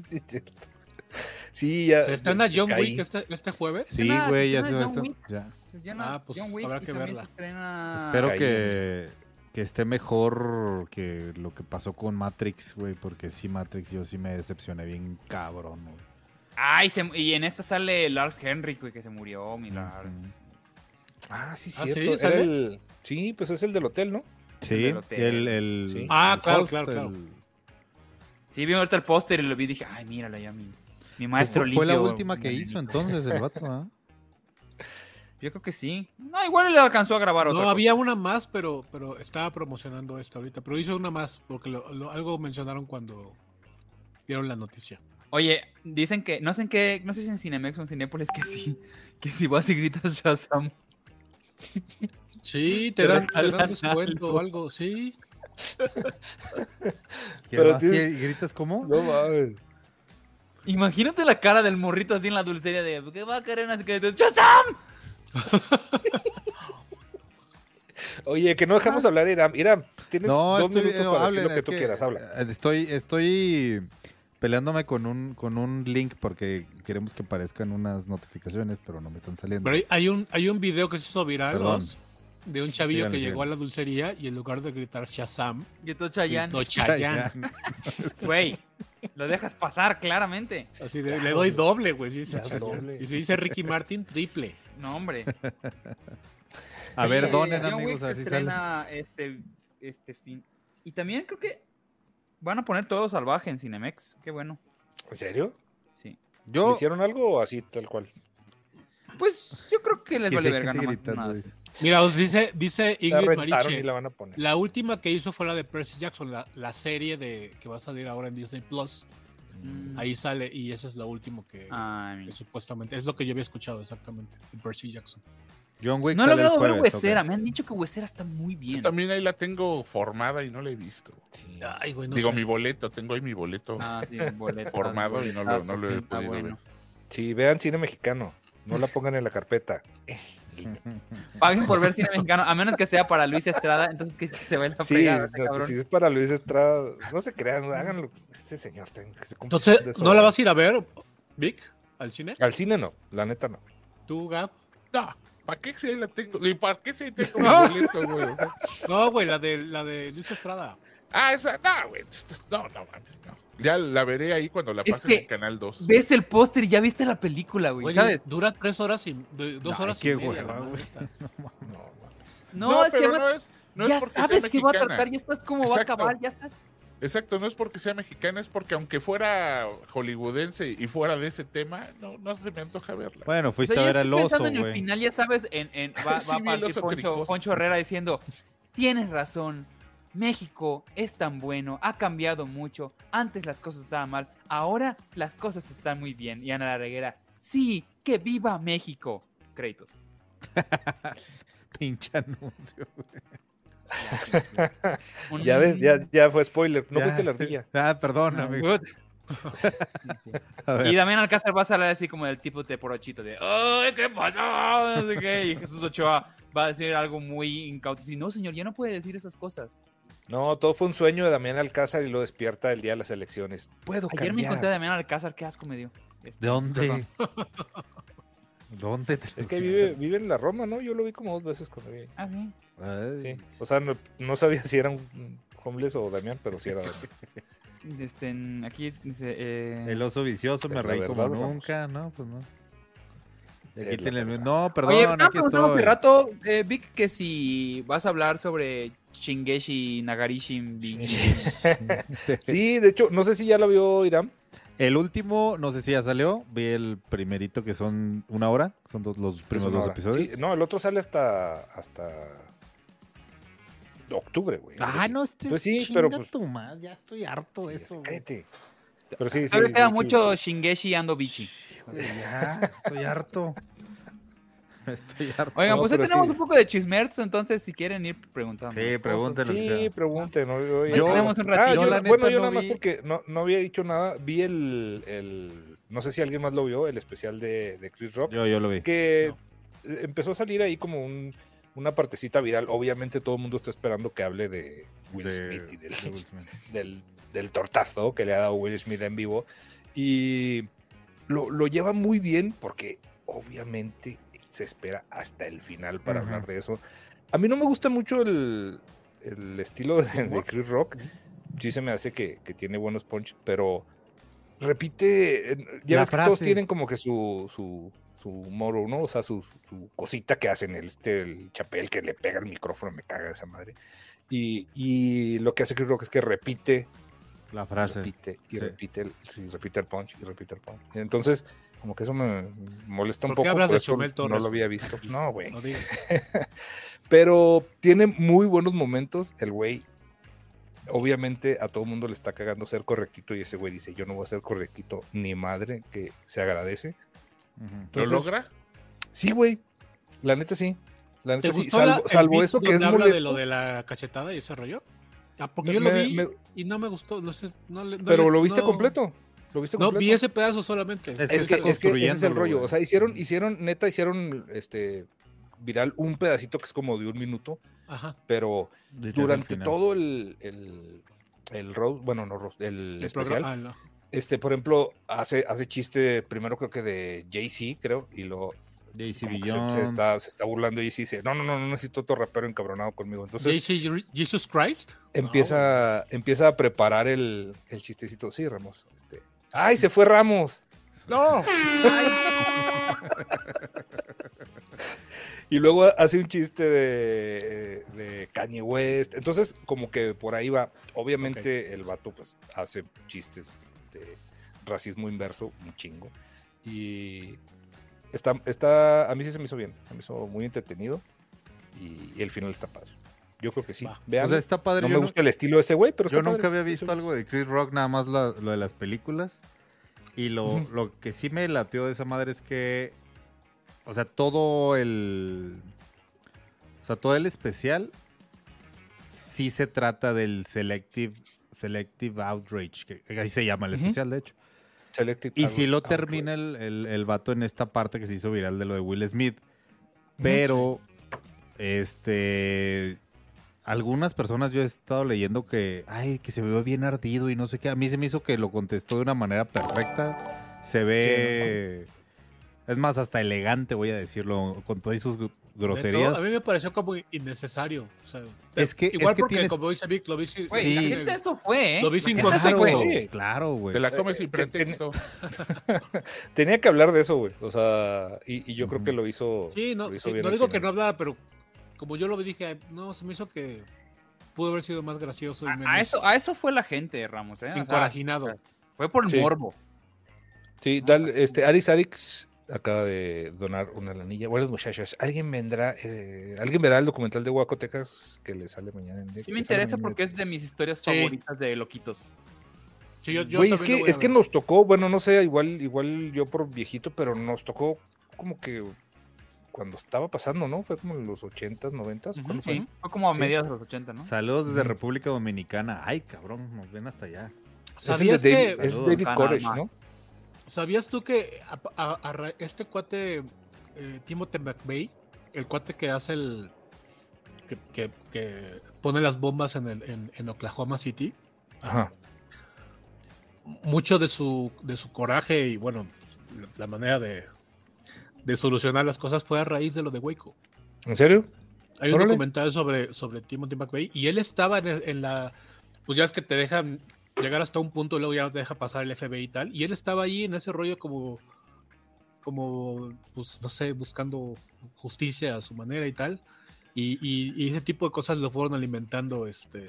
Sí, cierto. Sí, ya. ¿Se estrena ya John. Wick este, este jueves? Sí, güey, ya se va a estrena estar- John ya. Se llama Ah, pues, John Wick habrá que verla. se estrena- Espero que, que esté mejor que lo que pasó con Matrix, güey, porque sí, Matrix yo sí me decepcioné bien cabrón, güey. Ay, se- y en esta sale Lars Henry, güey, que se murió, mi Lars. Ah, sí, ¿Ah, cierto. sí? El... Sí, pues es el del hotel, ¿no? Sí, hotel. el, el, Sí. Ah, el claro, host, claro, claro. el- Sí, vi ahorita el póster y lo vi y dije, ay, mírala ya, mi, mi maestro fue, fue la limpio, última que hizo entonces el vato, ¿ah? Yo creo que sí. No, igual le alcanzó a grabar otra No, cosa. había una más, pero, pero estaba promocionando esta ahorita. Pero hizo una más, porque lo- lo- algo mencionaron cuando dieron la noticia. Oye, dicen que, no sé en qué, no sé si en Cinemex o en Cinépolis que sí, que si vas y gritas Shazam. Sí, Te te dan, te dan descuento algo. o algo, sí. Pero así tiene- gritas cómo? No mames. Imagínate la cara del morrito así en la dulcería de, ¿qué va a querer una? ¡Shazam! Oye, que no dejamos hablar, Iram. Iram, tienes No, dos estoy, minutos no, para hablen, decir lo que tú que, quieras. Habla. Estoy, estoy peleándome con un, con un link porque queremos que aparezcan unas notificaciones, pero no me están saliendo. Pero hay, un, hay un video que se hizo viral Perdón. dos, de un chavillo Síganle, que llegó a la dulcería y en lugar de gritar Shazam, Gritó Chayanne. gritó Chayanne. Güey, lo dejas pasar claramente. Así de, le doy doble, güey. si dice Ya, Chayanne. doble. Y si dice Ricky Martin, triple. No, hombre. A ver, Oye, donen, John amigos, Wick a ver se si sale. estrena este, este fin. Y también creo que van a poner todo salvaje en Cinemex. Qué bueno. ¿En serio? Sí. Yo. ¿Hicieron algo o así tal cual? Pues yo creo que les que vale verga gritando, nada. dice. Mira, os dice, dice La Ingrid Mariche. la van a poner. La última que hizo fue la de Percy Jackson, la, la serie de que va a salir ahora en Disney Plus. Mm. Ahí sale y esa es la última que, Ay, que supuestamente es lo que yo había escuchado exactamente de Percy Jackson. John Wick no he logrado ver Huesera. Me han dicho que Huesera está muy Yo bien. también ahí la tengo formada y no la he visto. Sí. Ay, güey, no Digo, sé. mi boleto, tengo ahí mi boleto. Ah, sí, boleto. Formado y no lo- no lo he Está podido ver. Sí, vean cine mexicano. No la pongan en la carpeta. Paguen por ver cine mexicano, a menos que sea para Luis Estrada, entonces que se vaya a Sí, no, si es para Luis Estrada, no se crean, háganlo. Ese señor que se Entonces. ¿no la vas a ir a ver, Vic, al cine? Al cine no, la neta no. ¿Tú, Gab? No, ¿para qué si ahí la tengo? ¿Y para qué si ahí tengo boleto, güey? No, güey, la de, la de Luis Estrada. Ah, esa, no, güey. No, no mames, no. Ya la veré ahí cuando la Es pasen que en Canal 2. Ves el póster y ya viste la película, güey, dura tres horas y dos horas qué y media. No, es que pero además no es, no es ya porque sea sabes que va a tratar, ya estás cómo va a acabar, ya estás. Exacto, no es porque sea mexicana, es porque aunque fuera hollywoodense y fuera de ese tema, no, no se me antoja verla. Bueno, O fuiste sea, a ver al oso, pensando en el final, ya sabes, en, en, va, va Sí, a vi el partir oso Poncho. Poncho Herrera diciendo, tienes razón, México es tan bueno, ha cambiado mucho, antes las cosas estaban mal, ahora las cosas están muy bien. Y Ana la Reguera, sí, que viva México. Créditos. Pinche anuncio. Un- Ya ves, ya, ya fue spoiler. No Ya. fuiste la ardilla. Ah, No, perdóname. good. Sí, sí. A ver. Y Damián Alcázar va a hablar así como del tipo de porochito de ¡Ay, qué pasó! No sé qué. Y Jesús Ochoa va a decir algo muy incauto. Si no, señor, ya no puede decir esas cosas. No, todo fue un sueño de Damián Alcázar y lo despierta el día de las elecciones. Puedo Ayer me encontré a Damián Alcázar, qué asco me dio. Este, ¿De dónde? ¿Dónde? te Es que vive, vive en la Roma, ¿no? Yo lo vi como dos veces cuando vi. ahí. Ah, sí. Ay, Sí. O sea, no, no sabía si era un homeless o Damián, pero sí era Damián. Este, aquí dice. eh, El oso vicioso, me reí como verdad, vamos. nunca, ¿no? Pues no. Aquí el-. No, perdón, Oye, estaba aquí preguntando hace estoy. rato, eh, Vic, que si vas a hablar sobre Shingeshi Nagarishin. Sí, de hecho, no sé si ya lo vio Irán. El último, no sé si ya salió. Vi el primerito que son una hora. Son dos- los primeros Es dos episodios. Sí, no, el otro sale hasta hasta octubre, güey. Ah, no, este Pues sí, pero pues- tu madre, ya estoy harto de Sí, eso. cállate. Pero sí, sí. Queda sí. mucho Shingeshi Ando Bichi. Híjole, ya, estoy harto. Estoy harto. Oigan, No, pues hoy pero tenemos sí. un poco de chismerts, entonces si quieren ir preguntando. Sí, pregúntenlo. Sí, pregunten. ¿no? Yo, Yo- tenemos un ratito. Ah, Yo, yo- la neta, bueno, yo no nada más porque no, no había dicho nada. Vi el, el- No sé si alguien más lo vio, el especial de, de Chris Rock. Yo, yo lo vi. que empezó a salir ahí como un- una partecita viral. Obviamente todo el mundo está esperando que hable de Will De- Smith y del, de Will Smith. del, del tortazo que le ha dado Will Smith en vivo. Y lo, lo lleva muy bien porque obviamente se espera hasta el final para hablar de eso. A mí no me gusta mucho el, el estilo de, de Chris Rock. Sí se me hace que, que tiene buenos punch, pero repite, ya La ves que todos tienen como que su, su, su moro, ¿no? O sea, su, su cosita que hacen, el, este, el chapel que le pega el micrófono, me caga esa madre. Y, y lo que hace Chris Rock es que repite La frase. repite y sí. repite, el, sí, repite el punch y repite el punch. Entonces, como que eso me molesta un ¿Por qué poco. hablas por de eso Chumel no Torres, lo había visto. No, güey. No digas. Pero tiene muy buenos momentos. El güey, obviamente, a todo mundo le está cagando ser correctito. Y ese güey dice: Yo no voy a ser correctito ni madre, que se agradece. ¿Lo Entonces, logra? Sí, güey. La neta sí. La ¿Te neta sí. gustó Salvo, la- eso que es habla molesto. de lo de la cachetada y ese rollo? Ah, porque Me- yo lo vi me- y no me gustó. No sé, no le- no pero le- lo viste no- completo. Lo viste No, vi ese pedazo solamente. Es que Es que, es que ese es el rollo. O sea, hicieron, hicieron, neta, hicieron este viral un pedacito que es como de un minuto, Ajá. pero durante todo el, el, el roast- bueno, no roast, el, El especial, programa- ah, no. este, por ejemplo, hace, hace chiste primero creo que de Jay-Z, creo, y lo que se, se está, se está burlando y Jay-Z dice, no, no, no, no necesito otro rapero encabronado conmigo. Entonces JC Jesus Christ. empieza, empieza a preparar el, el chistecito. Sí, Ramos. Este, ¡Ay, se fue Ramos! ¡No! y luego hace un chiste de, de Kanye West. Entonces, como que por ahí va. Obviamente, el vato pues hace chistes de racismo inverso, un chingo. Y está, está, a mí sí se me hizo bien, se me hizo muy entretenido y, y el final está padre. Yo creo que sí. Vean, O sea, está padre. no yo me gusta el estilo de ese güey, pero Yo nunca padre. había visto algo de Chris Rock, nada más lo de las películas. Y lo, lo que sí me latió de esa madre es que, o sea, todo el, o sea, todo el especial sí se trata del selective, selective outrage, que así se llama el especial, de hecho. Selective Y si lo termina el, el, el vato en esta parte que se hizo viral de lo de Will Smith. Pero, este, algunas personas yo he estado leyendo que, ay, que se ve bien ardido y no sé qué. A mí se me hizo que lo contestó de una manera perfecta. Se ve, es más, hasta elegante, voy a decirlo, con todas sus groserías. todo, a mí me pareció como innecesario. o sea, Es que- igual es que porque, tienes- como dice Vic, lo vi sin, Güey, Sí. la gente eso fue, ¿eh? Lo vi sin. Sí. Claro, güey. Te la comes sin te- te- pretexto. Tenía que hablar de eso, güey. O sea, y, y yo creo que lo hizo. Sí, no, hizo sí, no digo que no hablaba, pero como yo lo vi, dije, no, se me hizo que pudo haber sido más gracioso y A, menos a eso, a eso fue la gente, Ramos, ¿eh? O sea, encuarajinado. fue por el Sí. morbo. Sí, dale, este, Aris Arix acaba de donar una lanilla. Buenos muchachos, ¿alguien vendrá, eh, alguien verá el documental de Waco, Texas que le sale mañana en Sí me interesa porque es de mis historias Sí. favoritas de loquitos. Sí, yo- yo Güey, es que, es que nos tocó, bueno, no sé, igual, igual yo por viejito, pero nos tocó como que cuando estaba pasando, ¿no? Fue como en los 80s, 90s. Ujú, ¿cuándo fue? sí, fue como a Sí. mediados de los 80, ¿no? Saludos desde. República Dominicana. Ay, cabrón, nos ven hasta allá. Es ¿Sabías David, que, es. David Koresh. ¿no? ¿Sabías tú que a- a- a ra- este cuate, eh, Timothy McVeigh, el cuate que hace el. que, que- que pone las bombas en, el, en, en Oklahoma City, Ajá. mucho de su, de su coraje y bueno, la manera de, de solucionar las cosas fue a raíz de lo de Waco. ¿En serio? Hay un documental sobre, sobre Timothy McVeigh y él estaba en, la. Pues ya es que te dejan llegar hasta un punto y luego ya no te deja pasar el FBI y tal. Y él estaba ahí en ese rollo como. Como, pues no sé, buscando justicia a su manera y tal. Y, y- y ese tipo de cosas lo fueron alimentando este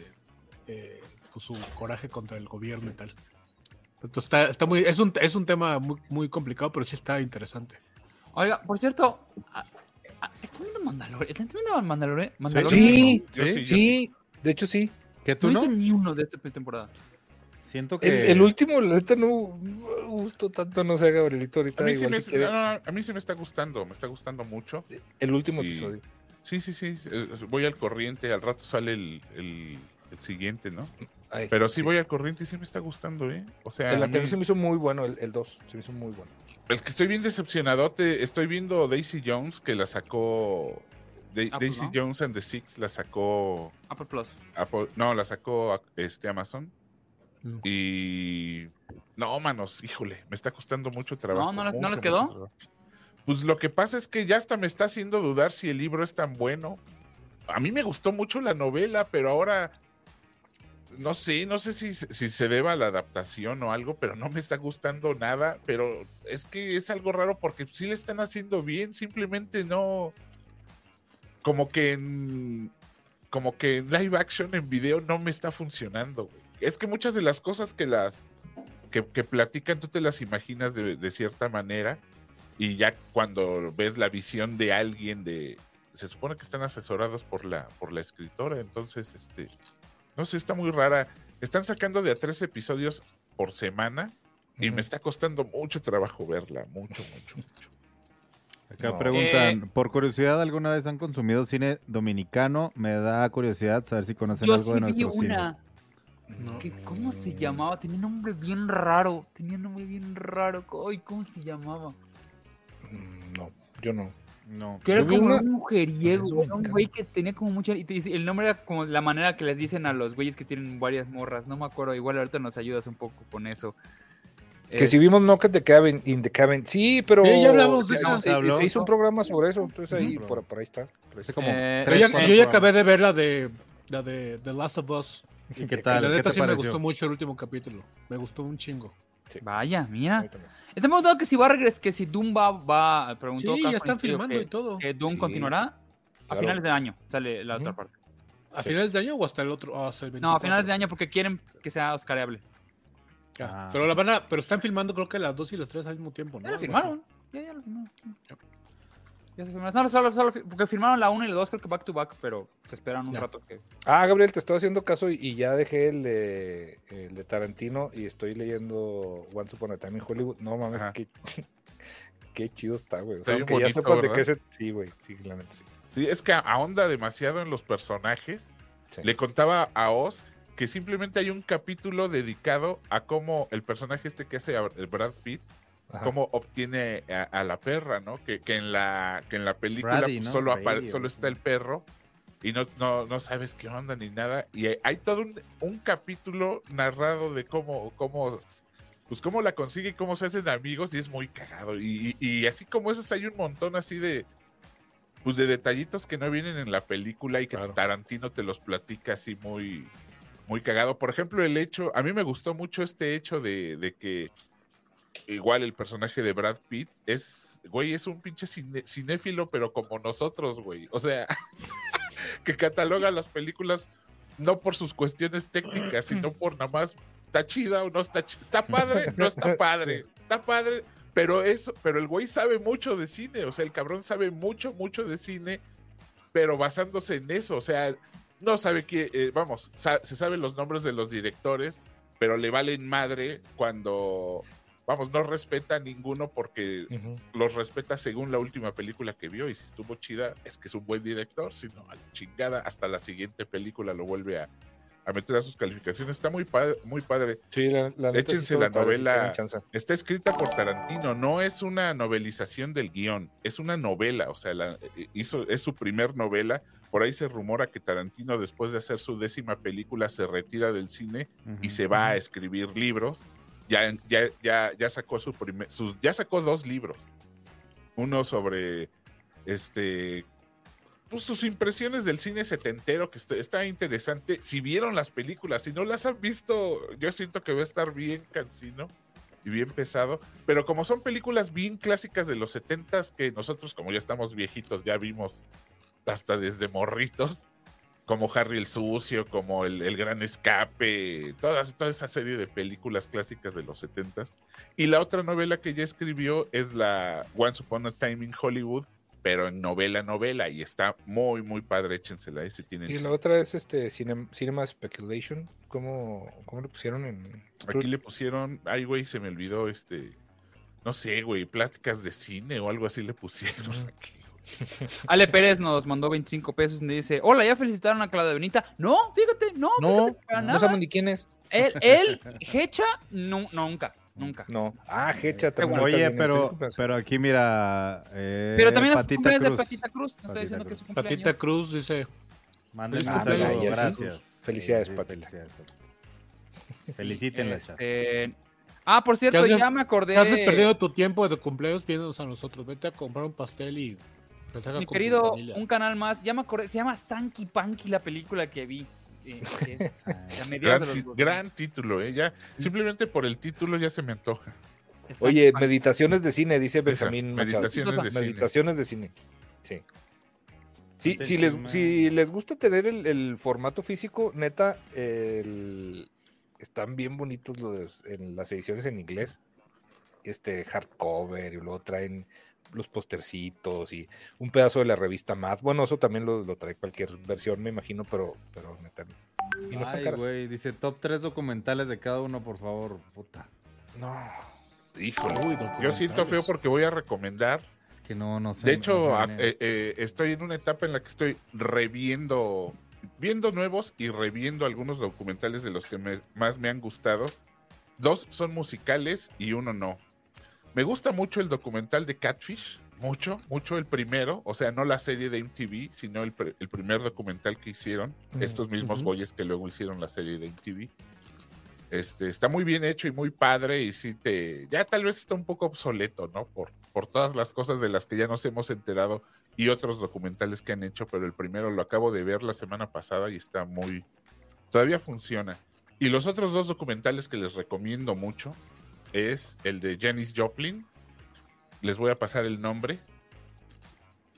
eh, pues, su coraje contra el gobierno y tal. Entonces está, está muy, es un, es un tema muy, muy complicado, pero sí está interesante. Oiga, por cierto, ¿están viendo Mandalorian? ¿Están viendo Mandalorian? Mandalorian? Sí, sí, sí, de hecho sí. ¿Que No tú he no? visto ni uno de esta temporada. Siento que... el último, la neta, no no me gustó tanto, no sé, Gabrielito, ahorita A mí, sí igual me, si no, no, a mí sí me está gustando, me está gustando mucho. El último y- episodio. Sí, sí, sí, voy al corriente, al rato sale el, el- el siguiente, ¿no? Ay, Pero sí, voy al corriente y sí me está gustando, ¿eh? O sea, El anterior mí- se me hizo muy bueno, el 2 se me hizo muy bueno. el que estoy bien decepcionado, te, estoy viendo Daisy Jones, que la sacó... Da- Daisy ¿no? Jones and the Six la sacó... Apple Plus. Apple- no, la sacó este Amazon. Mm. Y... No, manos, híjole, me está costando mucho trabajo. ¿no les- no mucho, les quedó? Pues lo que pasa es que ya hasta me está haciendo dudar si el libro es tan bueno. A mí me gustó mucho la novela, pero ahora no sé, no sé si, si se deba a la adaptación o algo, pero no me está gustando nada. Pero es que es algo raro porque sí le están haciendo bien, simplemente no. Como que en. Como que en live action en video no me está funcionando, güey. Es que muchas de las cosas que las. que, platican, tú te las imaginas de, de cierta manera. Y ya cuando ves la visión de alguien de. Se supone que están asesorados por la, por la escritora. Entonces, este. No sé, está muy rara. Están sacando de a tres episodios por semana. Y me está costando mucho trabajo verla. Mucho, mucho, mucho. Acá No. preguntan, por curiosidad, ¿alguna vez han consumido cine dominicano? Me da curiosidad saber si conocen Yo algo sí de nuestro cine. una. No. que- ¿Cómo se llamaba? Tenía un nombre bien raro. Tenía un nombre bien raro. Ay, ¿cómo se llamaba? Mm, No, yo no. No. Que era como una- un mujeriego, un güey que tenía como mucha... y te dice- el nombre era como la manera que les dicen a los güeyes que tienen varias morras. No me acuerdo, igual ahorita nos ayudas un poco con eso. Que si Es- vimos Knock at the Cabin, in the Cabin. Sí, pero. Sí, ya hablamos de se- eso. Se, habló. se hizo un programa sobre eso. Entonces ahí, por, por ahí está. por ahí Hace está. como Eh, tres, yo ya, cuatro yo ya acabé de ver la de, la de The Last of Us. ¿Qué Y tal? La ¿Qué neta sí me gustó mucho el último capítulo. Me gustó un chingo. Vaya, mira. Están preguntando que si va a regresar, que si Doom va, va preguntó Sí, ya están filmando que, y todo. que Doom Sí, continuará a finales de año, sale la otra parte. ¿A Sí. finales de año o hasta el otro? hasta el No, a 24? finales de año porque quieren que sea oscareable. Ah. Pero la van a, pero están filmando creo que las dos y las tres al mismo tiempo, ¿no? Ya lo Algo firmaron. Ya, ya lo firmaron. Ya se firmaron. No, solo, solo porque firmaron la 1 y la 2, creo que back to back, pero se esperan un Ya. rato que. Ah, Gabriel, te estoy haciendo caso y, y ya dejé el de, el de Tarantino y estoy leyendo Once Upon a Time in Hollywood. No mames, qué, qué chido está, güey. O sea, aunque ya bonito, sepas de qué se... Sí, güey, sí, la neta sí. Sí, es que ahonda demasiado en los personajes. Sí. Le contaba a Oz que simplemente hay un capítulo dedicado a cómo el personaje este que hace Brad Pitt, Ajá. cómo obtiene a, a la perra, ¿no? Que, que en la que en la película Brady, pues, ¿no? solo Brady, solo está el perro y no, no, no sabes qué onda ni nada. Y hay, todo un, un capítulo narrado de cómo, cómo, pues cómo la consigue y cómo se hacen amigos y es muy cagado. Y, y- y así como esos hay un montón así de pues de detallitos que no vienen en la película y que Claro. Tarantino te los platica así muy, muy cagado. Por ejemplo, el hecho, a mí me gustó mucho este hecho de, de que igual el personaje de Brad Pitt es, güey, es un pinche cine- cinéfilo, pero como nosotros, güey. O sea, que cataloga las películas no por sus cuestiones técnicas, sino por nada más, está chida o no está chida. Está padre, no está padre. Está padre, pero eso, pero el güey sabe mucho de cine, o sea, el cabrón sabe mucho, mucho de cine, pero basándose en eso, o sea, no sabe que, eh, vamos, sa- se saben los nombres de los directores, pero le valen madre cuando, vamos, no respeta a ninguno porque los respeta según la última película que vio y si estuvo chida es que es un buen director, si no, a la chingada, hasta la siguiente película lo vuelve a, a meter a sus calificaciones. Está muy padre, muy padre. Sí, la, la Échense la padre, novela. Está escrita por Tarantino, no es una novelización del guion, es una novela, o sea, la- eh, hizo, es su primer novela. Por ahí se rumora que Tarantino, después de hacer su décima película, se retira del cine y se va a escribir libros. Ya, ya, ya, ya sacó su primer, sus, ya sacó dos libros. Uno sobre este pues sus impresiones del cine setentero, que está, está interesante. Si vieron las películas, si no las han visto, yo siento que va a estar bien cansino y bien pesado. Pero como son películas bien clásicas de los setentas, que nosotros, como ya estamos viejitos, ya vimos hasta desde morritos, como Harry el Sucio, como El, El Gran Escape, todas, toda esa serie de películas clásicas de los setentas. Y la otra novela que ya escribió es la Once Upon a Time in Hollywood, pero en novela, novela, y está muy, muy padre, échensela, ese tienen. Y la otra es este Cinem- Cinema Speculation. ¿Cómo, cómo le pusieron en...? Aquí le pusieron, ay, güey, se me olvidó, este, no sé, güey, pláticas de cine o algo así le pusieron aquí. Ale Pérez nos mandó 25 pesos y nos dice: Hola, ¿ya felicitaron a Claudia Benita? No, fíjate, no, No, fíjate, para no nada. saben ni quién es. Él, él, Hecha, no, nunca, nunca. No. Ah, Hecha también. bueno. Oye, pero, pero aquí mira. eh, Pero también es Patita cumpleaños de. Patita Cruz. Diciendo que es Cruz. su cumpleaños. Patita Cruz dice, Mándenle Ah, un saludo, sí. gracias. Felicidades, Sí, sí, Patita. felicidades. Felicítenla. esa. Este, Ah, por cierto, ¿Qué haces- ya me acordé. ¿qué haces perdiendo tu tiempo de cumpleaños viéndonos a nosotros? Vete a comprar un pastel y Mi querido, un canal más, ya me acordé, se llama Sanky Panky la película que vi. eh, a Gran, de los ti- 2000. gran título, ¿eh? Ya, simplemente por el título ya se me antoja. Oye, meditaciones de cine, dice Benjamín Machado. meditaciones de cine. Meditaciones de cine. Sí. Sí, si les, si les gusta tener el, el formato físico, neta, el- están bien bonitos los, en las ediciones en inglés. Este hardcover y luego traen los postercitos y un pedazo de la revista más. Bueno, eso también lo, lo trae cualquier versión, me imagino, pero, pero neta. Y no Ay, güey, dice top 3 documentales de cada uno, por favor, puta. No. Híjole. Uy, Yo siento feo porque voy a recomendar. Es que no, no sé. De hecho, sé, a- ne- eh, eh, estoy en una etapa en la que estoy reviendo, viendo nuevos y reviendo algunos documentales de los que me- más me han gustado. Dos son musicales y uno no. Me gusta mucho el documental de Catfish, mucho, mucho el primero, o sea, no la serie de MTV, sino el, el primer documental que hicieron, Mm, estos mismos ujú. güeyes que luego hicieron la serie de MTV. Este, está muy bien hecho y muy padre y sí te, ya tal vez está un poco obsoleto, ¿no? Por, por todas las cosas de las que ya nos hemos enterado y otros documentales que han hecho, pero el primero lo acabo de ver la semana pasada y está muy, todavía funciona. Y los otros dos documentales que les recomiendo mucho es el de Janis Joplin. Les voy a pasar el nombre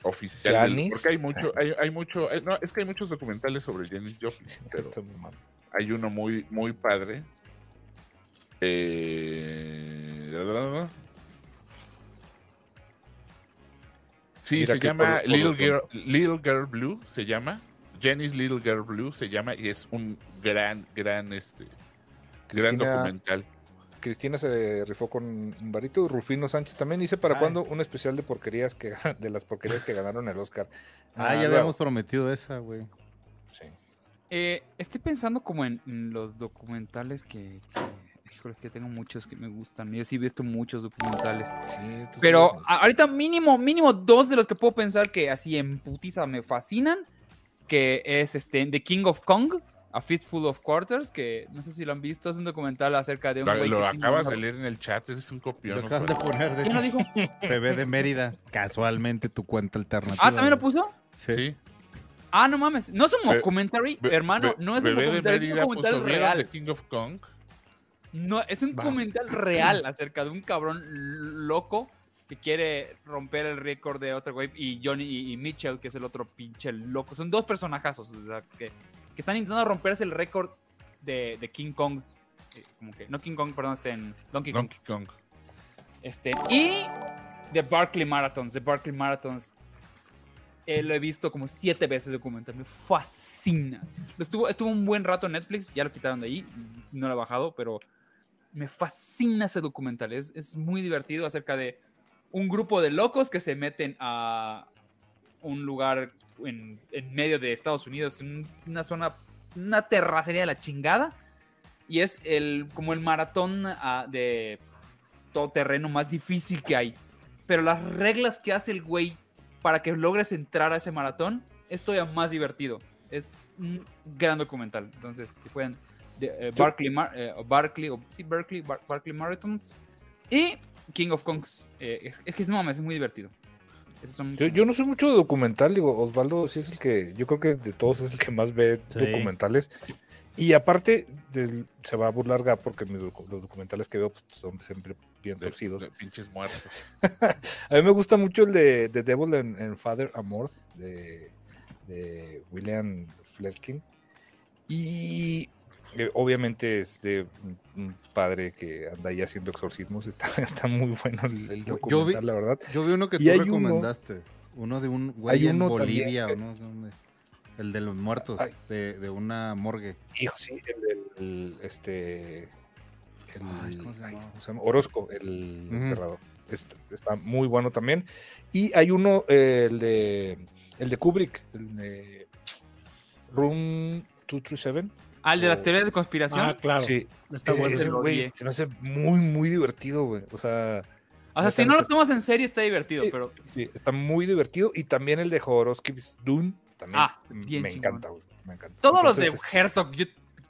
oficial. del- Janis. porque hay mucho, hay, hay mucho, hay- no, es que hay muchos documentales sobre Janis Joplin, pero hay uno muy, muy padre. Eh, Sí, Mira se llama por- por- Little, Girl, Little Girl Blue, se llama. Jenny's Little Girl Blue se llama y es un gran, gran, este, gran documental. Cristina se rifó con un varito, Rufino Sánchez también dice para Ay. cuándo un especial de porquerías que de las porquerías que ganaron el Oscar. Ah, ya luego. habíamos prometido esa, güey. Sí. Eh, estoy pensando como en, en los documentales que, que, híjole, que tengo muchos que me gustan. Yo sí he visto muchos documentales. Sí, Pero sí. a- ahorita mínimo, mínimo dos de los que puedo pensar que así en putiza me fascinan, que es este The King of Kong, A Fistful of Quarters, que no sé si lo han visto, es un documental acerca de un Lo, güey lo una- de leer en el chat, eres un copión. Lo ¿no? acabas de poner de ¿Quién lo dijo? bebé de Mérida. Casualmente tu cuenta alternativa. Ah, ¿también lo puso? Sí. Sí. Ah, no mames. No es un Be- documentary, hermano. Be- no es un Bebé de documental, es un documental puso, ¿vieron real. The King of Kong. No, es un documental real acerca de un cabrón loco que quiere romper el récord de otro güey y Johnny y, y Mitchell, que es el otro pinche loco. Son dos personajazos o sea, que, que están intentando romperse el récord de, de King Kong. Eh, Como que, no King Kong, perdón, este en Donkey Kong. Donkey Kong. Este, y The Barkley Marathons. The Barkley Marathons. eh, lo he visto como siete veces documental. Me fascina. Lo estuvo, estuvo un buen rato en Netflix. Ya lo quitaron de ahí. No lo he bajado, pero me fascina ese documental. Es, es muy divertido acerca de un grupo de locos que se meten a un lugar en, en medio de Estados Unidos, en una zona, una terracería de la chingada. Y es el, como el maratón ah, de todo terreno más difícil que hay. Pero las reglas que hace el güey para que logres entrar a ese maratón es todavía más divertido. Es un gran documental. Entonces, si pueden, de, eh, Barkley, Mar- eh, o sí, Berkeley, Bar- Marathons y King of Kongs. eh, es, es que no es muy divertido. Son- Yo, yo no soy mucho de documental, digo, Osvaldo sí es el que, yo creo que de todos es el que más ve Sí. documentales. Y aparte, se va a burlar Gap porque mis los documentales que veo pues, son siempre bien De, torcidos. de pinches muertos. A mí me gusta mucho el de, de Devil and, and Father Amorth de, de William Fletkin. Y eh, obviamente es de un, padre que anda ahí haciendo exorcismos. Está, está muy bueno el, el Yo- yo documental, vi- la verdad. Yo vi uno que Y tú uno- recomendaste. Uno, de un güey en también Bolivia, ¿o no? El de los muertos, de, de una morgue. Hijo, sí, el, el- este. El, Ay, ¿cómo se ay, llamaba? ¿cómo se llama? Orozco, el enterrador. Está, está muy bueno también. Y hay uno, eh, el de el de Kubrick, el de Room 237. El de las o- teorías de conspiración. Ah, claro. Sí, Está ese, bueno. ese, lo güey, odié. se me hace muy, muy divertido, güey. O sea, o sea, si no lo tomas en serio, está divertido, Sí. pero sí, está muy divertido. Y también el de Jodorowsky's Dune, también Ah, bien me chingón. encanta, güey. Me encanta. todos los de Herzog, yo-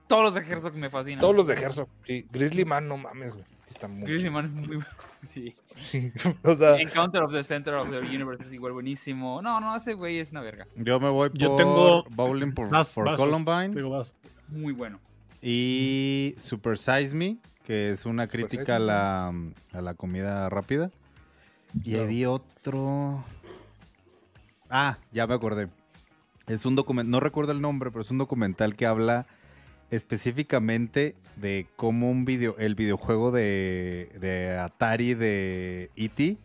todos los de Herzog me fascinan. Todos los de Herzog, sí. Grizzly Man, no mames, güey. Está muy Grizzly Man es muy bueno. Sí. Sí, o sea, Encounter of the Center of the Universe es igual buenísimo. No, no, ese güey es una verga. Yo me voy por Yo tengo- Bowling por, Vas- for vas, Columbine vas. Muy bueno. y Super Size Me, que es una crítica a la, a la comida rápida. Y Claro. había otro... Ah, ya me acordé. Es un documental, no recuerdo el nombre, pero es un documental que habla específicamente de cómo un video, el videojuego de, de Atari de E.T.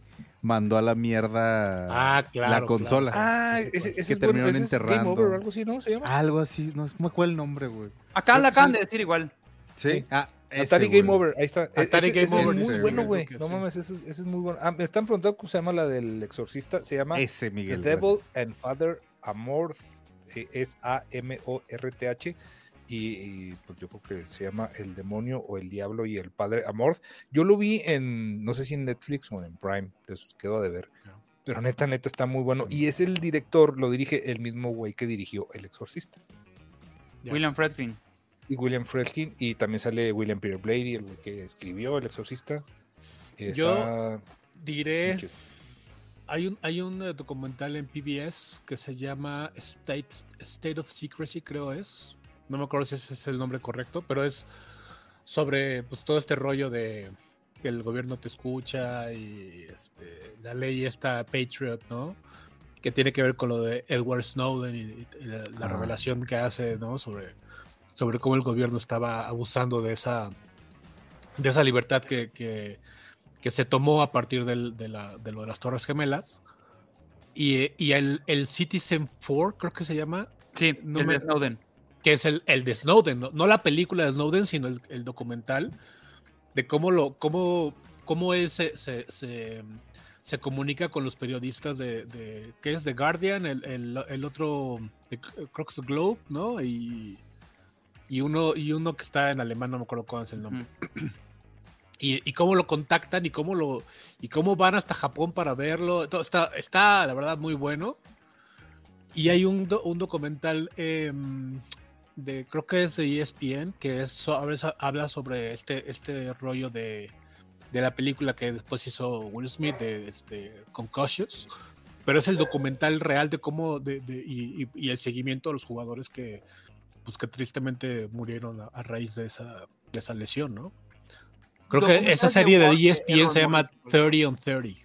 mandó a la mierda Ah, claro. la consola. ah, Ese Que es bueno, terminaron Game enterrando. Over algo así, ¿no? Se llama. Algo así, no, no me acuerdo el nombre, güey. Acá la acaban sí. de decir igual. Sí. Ah, ese, Atari güey. Game Over, ahí está. E- Atari ese, Game ese Over, es muy bueno, güey. No sí. mames, ese, es- ese es muy bueno. Ah, me están preguntando cómo se llama la del exorcista. Se llama Ese, The Miguel. Devil gracias. and Father Amorth. eh, Es A-M-O-R-T-H. Y, y, pues yo creo que se llama El demonio o el diablo y el padre Amorth. Yo lo vi en, no sé si en Netflix o en Prime, les quedo de ver. Pero neta, neta está muy bueno. Y es el director, lo dirige el mismo güey que dirigió El Exorcista. William Friedkin. Y William Friedkin. Y también sale William Peter Blatty, el güey que escribió El Exorcista. Y Yo- Diré, hay un, hay un eh, documental en PBS que se llama State, State of Secrecy, creo es. No me acuerdo si ese es el nombre correcto, pero es sobre pues, todo este rollo de que el gobierno te escucha y este, la ley esta Patriot, ¿no? Que tiene que ver con lo de Edward Snowden y, y la, la revelación que hace, ¿no? Sobre, sobre cómo el gobierno estaba abusando de esa de esa libertad que, que, que se tomó a partir del- de, la- de lo de las Torres Gemelas. Y, y el, el Citizen 4, creo que se llama, Sí, No el me- de Snowden. Que es el, el de Snowden, ¿no? No la película de Snowden, sino el, el documental de cómo lo, cómo, cómo él se, se, se- se comunica con los periodistas de, de ¿qué es? The Guardian, el, el- el otro, de, es Globe, ¿no? Y, y uno, y uno que está en alemán, no me acuerdo cuál es el nombre. Y, y cómo lo contactan y cómo lo y cómo van hasta Japón para verlo. Todo está, está la verdad muy bueno. Y hay un, do- un documental em, de, creo que es de ESPN, que es, habla sobre este, este rollo de, de la película que después hizo Will Smith, de este, Concussions. Pero es el documental real de cómo, de, de- y, y- y el seguimiento a los jugadores que, pues, que tristemente murieron a, a raíz de esa, de esa lesión, ¿no? Creo que esa de serie de de ESPN se llama Rodgers. 30 on 30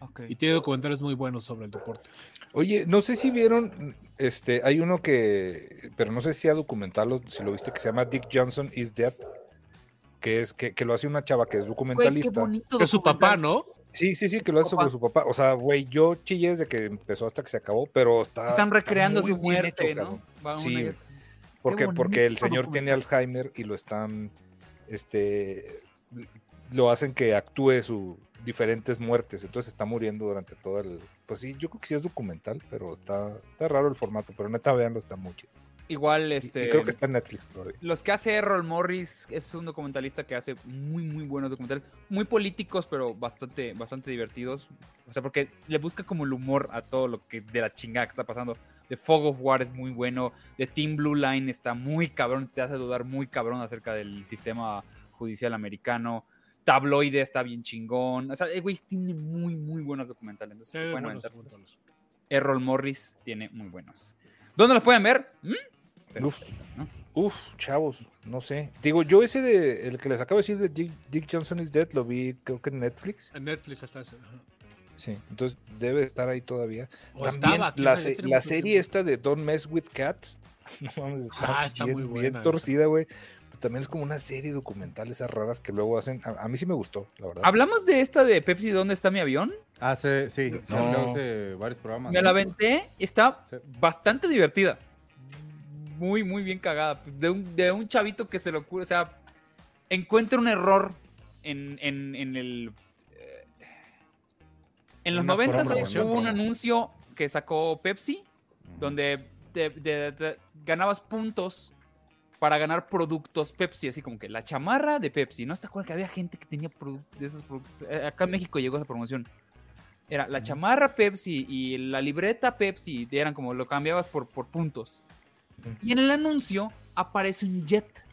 Ok. y tiene documentales muy buenos sobre el deporte. Oye, no sé si vieron, este, hay uno que, pero no sé si sea documental o si lo viste, que se llama Dick Johnson is Dead, que es, que, que lo hace una chava que es documentalista. Que es su papá. ¿no? Sí, sí, sí, que lo hace Papá. sobre su papá. O sea, güey, yo chillé desde que empezó hasta que se acabó, pero está. Están está recreando muy su bien muerte, hecho, ¿no? una- Sí, Porque, porque el señor tiene. Alzheimer y lo están, este, lo hacen que actúe sus diferentes muertes, entonces está muriendo durante todo el, pues sí, yo creo que sí es documental, pero está, está raro el formato, pero neta veanlo, está muy chido. Igual, Y- este. y creo que está en Netflix todavía. Los que hace Errol Morris es un documentalista que hace muy, muy buenos documentales. Muy políticos, pero bastante, bastante divertidos. O sea, porque le busca como el humor a todo lo que de la chingada que está pasando. The Fog of War es muy bueno. The Team Blue Line está muy cabrón. Te hace dudar muy cabrón acerca del sistema judicial americano. Tabloide está bien chingón. O sea, el güey tiene muy, muy buenos documentales. Entonces, se pueden buenos. Errol Morris tiene muy buenos. ¿Dónde los pueden ver? ¿Mm? Pero, Uf, ¿no? uf, chavos, no sé. Digo, yo ese de, el que les acabo de decir de Dick, Dick Johnson is Dead, lo vi creo que en Netflix. En Netflix está ese. ajá. Sí, entonces debe estar ahí todavía. O También estaba, la, se- la serie tiempo. esta de Don't Mess with Cats. No mames, está, Ah, está bien, muy bien buena esa. torcida, güey. También es como una serie documental, esas raras que luego hacen. A, a mí sí me gustó, la verdad. ¿Hablamos de esta de Pepsi, ¿dónde está mi avión? Hace, sí, se No. habló hace varios programas. Me ¿no? la aventé, está Sí. bastante divertida. Muy, muy bien cagada. De un, de un chavito que se le ocurre, o sea, encuentra un error en, en, en el... eh, En los Una 90 promoción, hubo un anuncio que sacó Pepsi, donde te- te- te- ganabas puntos para ganar productos Pepsi, así como que la chamarra de Pepsi. ¿No se acuerdan que había gente que tenía de esos productos? Eh, Acá en México llegó esa promoción. Era la chamarra Pepsi y la libreta Pepsi, eran como lo cambiabas por, por puntos. Y en el anuncio aparece un jet.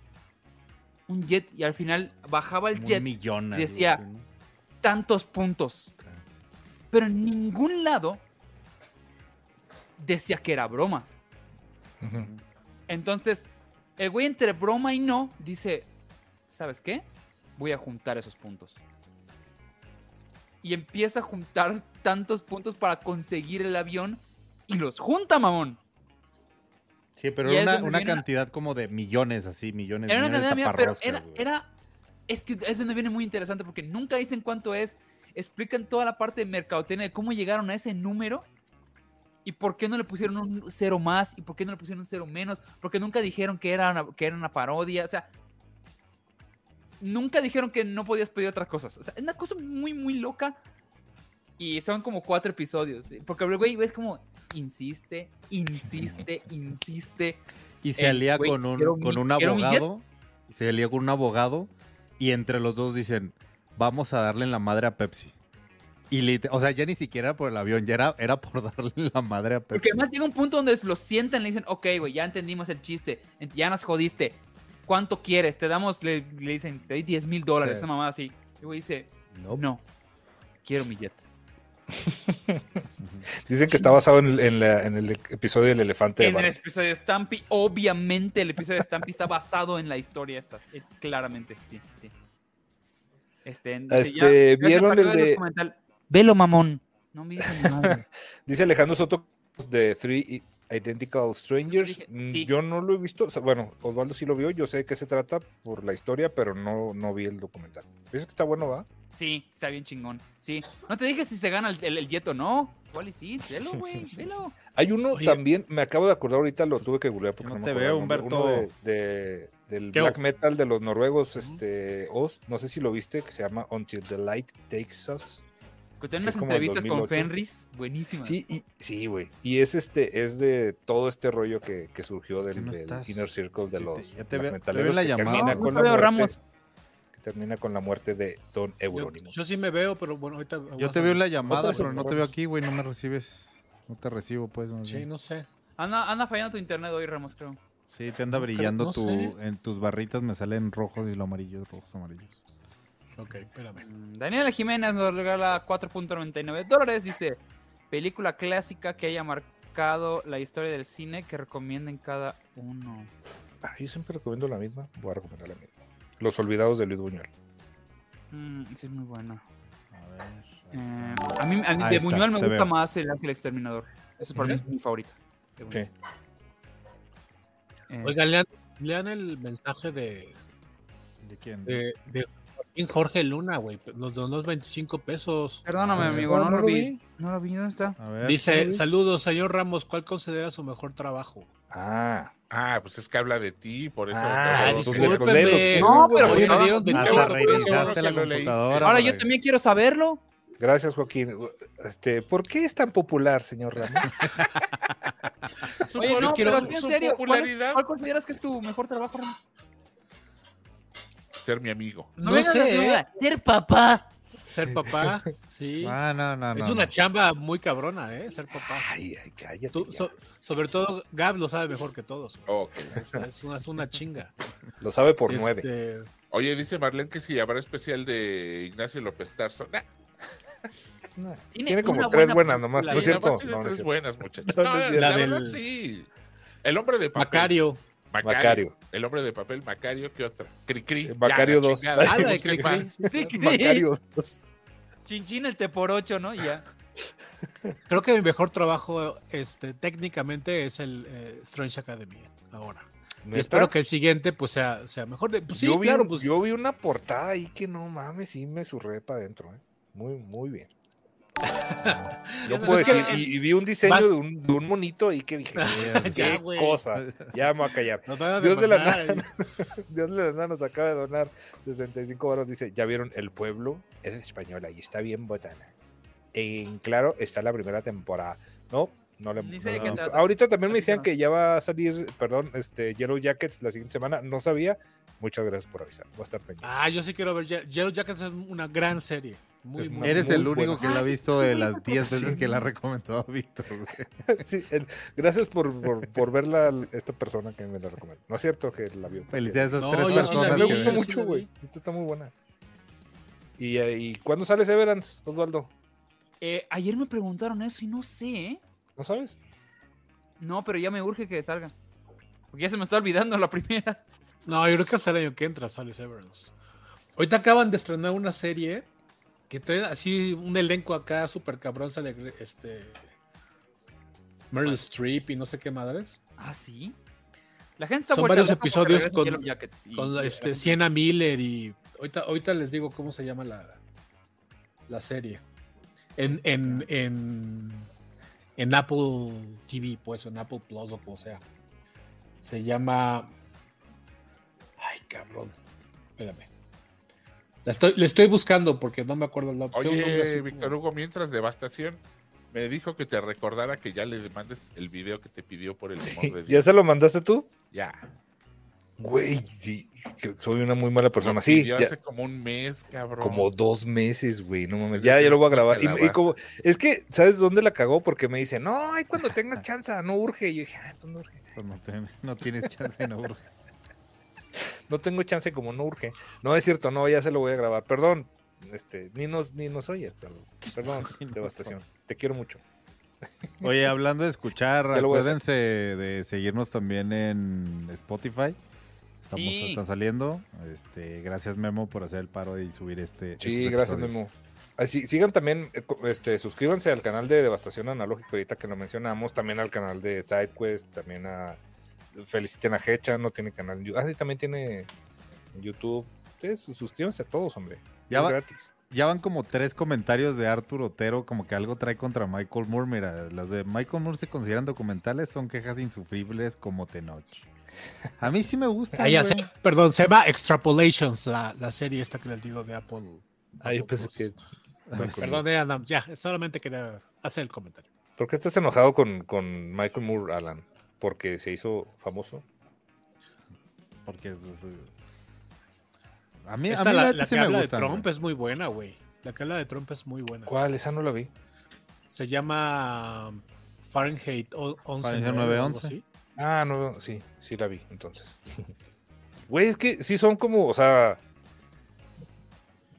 Un jet, y al final bajaba el un jet millón, decía- tantos puntos. Pero en ningún lado decía que era broma. Entonces, el güey entre broma y no dice, ¿sabes qué? Voy a juntar esos puntos. Y empieza a juntar tantos puntos para conseguir el avión y los junta, mamón. Sí, pero Y era una, la- cantidad como de millones, así, millones, Era una millones cantidad de pero era, era, es que es donde viene muy interesante porque nunca dicen cuánto es, explican toda la parte de mercadotecnia de cómo llegaron a ese número y por qué no le pusieron un cero más y por qué no le pusieron un cero menos, porque nunca dijeron que era una, que era una parodia, o sea, nunca dijeron que no podías pedir otras cosas, o sea, es una cosa muy, muy loca y son como cuatro episodios, ¿sí? porque el güey es como insiste, insiste, insiste. Y se alía güey, con un, mi- con un abogado. Se alía con un abogado. Y entre los dos dicen: Vamos a darle en la madre a Pepsi. Y o sea, ya ni siquiera era por el avión, ya era, era por darle la madre a Pepsi. Porque además llega un punto donde lo sientan y le dicen, ok, güey, ya entendimos el chiste, ya nos jodiste. ¿Cuánto quieres? Te damos, le, le dicen, te doy 10 mil dólares, Sí. esta mamada así. Y el güey dice, No. no, quiero mi jet. Dicen que está basado en el, en la- en el episodio del elefante de En el Bart. episodio de Stampy, obviamente el episodio de Stampy está basado en la historia esta. Es claramente, sí, sí. Este, Este, ya, ¿vieron el de- documental. Velo, mamón. No me ni madre. Dice Alejandro Soto de Three, Identical Strangers. Mm, sí. Yo no lo he visto. o sea, bueno, Osvaldo sí lo vio. Yo sé de qué se trata por la historia, pero no, no vi el documental. ¿Dices que está bueno, va? Sí, está bien chingón. Sí. No te dije si se gana el, el, el jet o no. ¿Cuál sí? Velo, güey, velo. Hay uno Oye. también, me acabo de acordar ahorita, lo tuve que googlear porque No no, me te acordaba veo, Humberto. uno de, de- del ¿Qué black metal de los noruegos, este, Oz. No sé si lo viste, que se llama Until the Light Takes Us. Es unas entrevistas con 2008. Fenris. Buenísimas. Sí, y, sí, güey. Y es este, es de todo este rollo que, que surgió ¿Qué del, no del? Inner Circle de Sí, te- los ya te veo- te en la que llamada. termina No, con no la muerte, Ramos. que termina con la muerte de Don Yo, Euronymous. yo sí me veo, pero bueno, ahorita. Yo te veo en la llamada, pero no te veo aquí, güey. No me recibes. No te recibo, pues. más Sí, bien. no sé. Anda, anda fallando tu internet hoy, Ramos, creo. Sí, te anda No brillando no tu. sé. En tus barritas me salen rojos y lo amarillos, rojos, amarillos. Ok, espérame. Mm, Daniela Jiménez nos regala 4.99 dólares. Dice: Película clásica que haya marcado la historia del cine que recomienden cada uno. Ah, yo siempre recomiendo la misma. Voy a recomendar la misma. Los Olvidados de Luis Buñuel. Mm, sí, es muy buena. A ver. Eh, a mí, a mí Ahí de está, Buñuel me gusta veo. más el Ángel Exterminador. Eso para mí es mi favorita. Sí. Eh, Oigan, lean, lean el mensaje de, ¿De quién? de, de Joaquín Jorge Luna, güey. Nos donó 25 pesos. Perdóname, amigo, no no, lo vi. vi. No lo vi, ¿dónde está? A ver. Dice, saludos, señor Ramos, ¿cuál considera su mejor trabajo? Ah, Ah, pues es que habla de ti, por eso. Ah, no, pues pero Oye, le dieron no, 25 Hasta qué bueno pesos. Ahora yo también quiero saberlo. gracias, Joaquín. Este, ¿Por qué es tan popular, señor Ramos? Su Oye, no, quiero- pero en serio, ¿cuál, es- cuál consideras que es tu mejor trabajo, Ramos? Ser mi amigo. No, a sé, ¿eh? duda. Ser papá. Ser papá, sí. Ah, no, no, no. es no. una chamba muy cabrona, ¿eh? Ser papá. Ay, ay, cállate. Tú- ya. so- sobre todo, Gab lo sabe mejor que todos. Ok. Es, es una, es una chinga. Lo sabe por nueve. Este, Oye, dice Marlene que si habrá especial de Ignacio López Tarso. Nah, No, Tiene Tiene como tres buena buenas nomás. ¿No es cierto? tiene No, no es tres cierto. buenas, muchachos. No, No, no la, verdad, La del- sí. El hombre de papel. Macario. Macario. Macario. El hombre de papel, Macario, ¿qué otra? Cricri. Eh, Macario Ya, la dos. chingada. Ah, de Cricri. Macario. Chinchín el te por ocho, ¿no? Y ya. Creo que mi mejor trabajo este, técnicamente es el eh, Strange Academy ahora. Espero que el siguiente pues sea, sea mejor. De, pues, sí, yo, vi, claro, pues yo vi una portada ahí que no mames, sí me surré para adentro. ¿eh? Muy, muy bien. No Pues puedo es que- decir, y, y vi un diseño Vas- de, un, de un monito ahí que dije, Ya, qué cosa. Ya me voy a callar. a Dios de la demandar, nada. Dios de la nada nos acaba de donar 65 baros. Dice, ¿ya vieron? El pueblo es española y está bien botana. En claro, está la primera temporada. No, no le no trata. Ahorita también me decían no. que ya va a salir, perdón, este Yellow Jackets la siguiente semana. No sabía. Muchas gracias por avisar. Voy a estar pendiente. Ah, yo sí quiero ver. Ye- Yellow Jackets es una gran serie. Muy, Es muy Eres muy el único buena. que la ha visto de las sí, 10 veces sí. que la ha recomendado Víctor. güey. Sí, el- gracias por, por, por verla esta persona que me la recomendó. No es cierto que la vio. Felicidades a esas No, tres yo sí personas. me gustó mucho, güey. Esta está muy buena. ¿Y, eh, ¿Y cuándo sale Severance, Osvaldo? Eh, ayer me preguntaron eso y no sé, ¿eh? ¿No sabes? No, pero ya me urge que salga. Porque ya se me está olvidando la primera. No, yo creo que hasta el año que entra sale Severance. Ahorita acaban de estrenar una serie que trae así un elenco acá súper cabrón. Sale este. Meryl Streep y no sé qué madres. ¿Ah, sí? La gente está Son varios episodios con- y- Con y- este, Sienna Miller y. Ahorita, ahorita les digo cómo se llama la, la serie. En, en, en, en Apple TV, pues, en Apple Plus o como sea. Se llama. Ay, cabrón. Espérame. La estoy, le estoy buscando porque no me acuerdo el nombre. Tiene un nombre así Oye, Víctor Hugo, mientras Devastación me dijo que te recordara que ya le demandes el video que te pidió por el amor de ¿Ya Dios. se lo mandaste tú? Ya. Güey, sí, soy una muy mala persona. Sí, ya- hace como un mes, cabrón. como dos meses, güey. No mames. Ya, ya lo voy a grabar. en Y, la y base. como, es que, ¿sabes dónde la cagó? Porque me dice, no, ay, cuando tengas chance, no urge. Y yo dije, ay, pues no urge. Pues no, te- no tienes chance, no, bro. No tengo chance como no urge. No es cierto, no, ya se lo voy a grabar. Perdón, este, ni nos, ni nos oye, pero, perdón, nos devastación. Te quiero mucho. Oye, hablando de escuchar, acuérdense de seguirnos también en Spotify. Estamos Sí. está saliendo. Este, gracias Memo por hacer el paro y subir este. Sí, gracias. Memo. Así, sigan también, eh, este, suscríbanse al canal de Devastación Analógica, ahorita que lo mencionamos, también al canal de SideQuest, también a feliciten a Hecha, no tiene canal. Ah, sí, también tiene en YouTube. Ustedes suscríbanse a todos, hombre. Ya es va- gratis. Ya van como tres comentarios de Arthur Otero, como que algo trae contra Michael Moore. Mira, las de Michael Moore se consideran documentales, son quejas insufribles como Tenoch. A mí sí me gusta. Ah, sé, perdón, se llama Extrapolations, la, la serie esta que les digo de Apple. Ah, yo Apple pensé que. Perdón, eh, Adam, ya, solamente quería hacer el comentario. ¿Por qué estás enojado con, con Michael Moore, Alan? ¿Porque se hizo famoso? Porque es- es- a mí, a Esta, mí la, la sí que me habla gustan, de Trump es muy buena, güey. La que habla de Trump es muy buena. ¿Cuál? Esa no la vi. Se llama um, Fahrenheit o- 11. Fahrenheit o algo 911. así. Ah, no, sí, sí la vi, entonces. Güey, es que sí son como, o sea.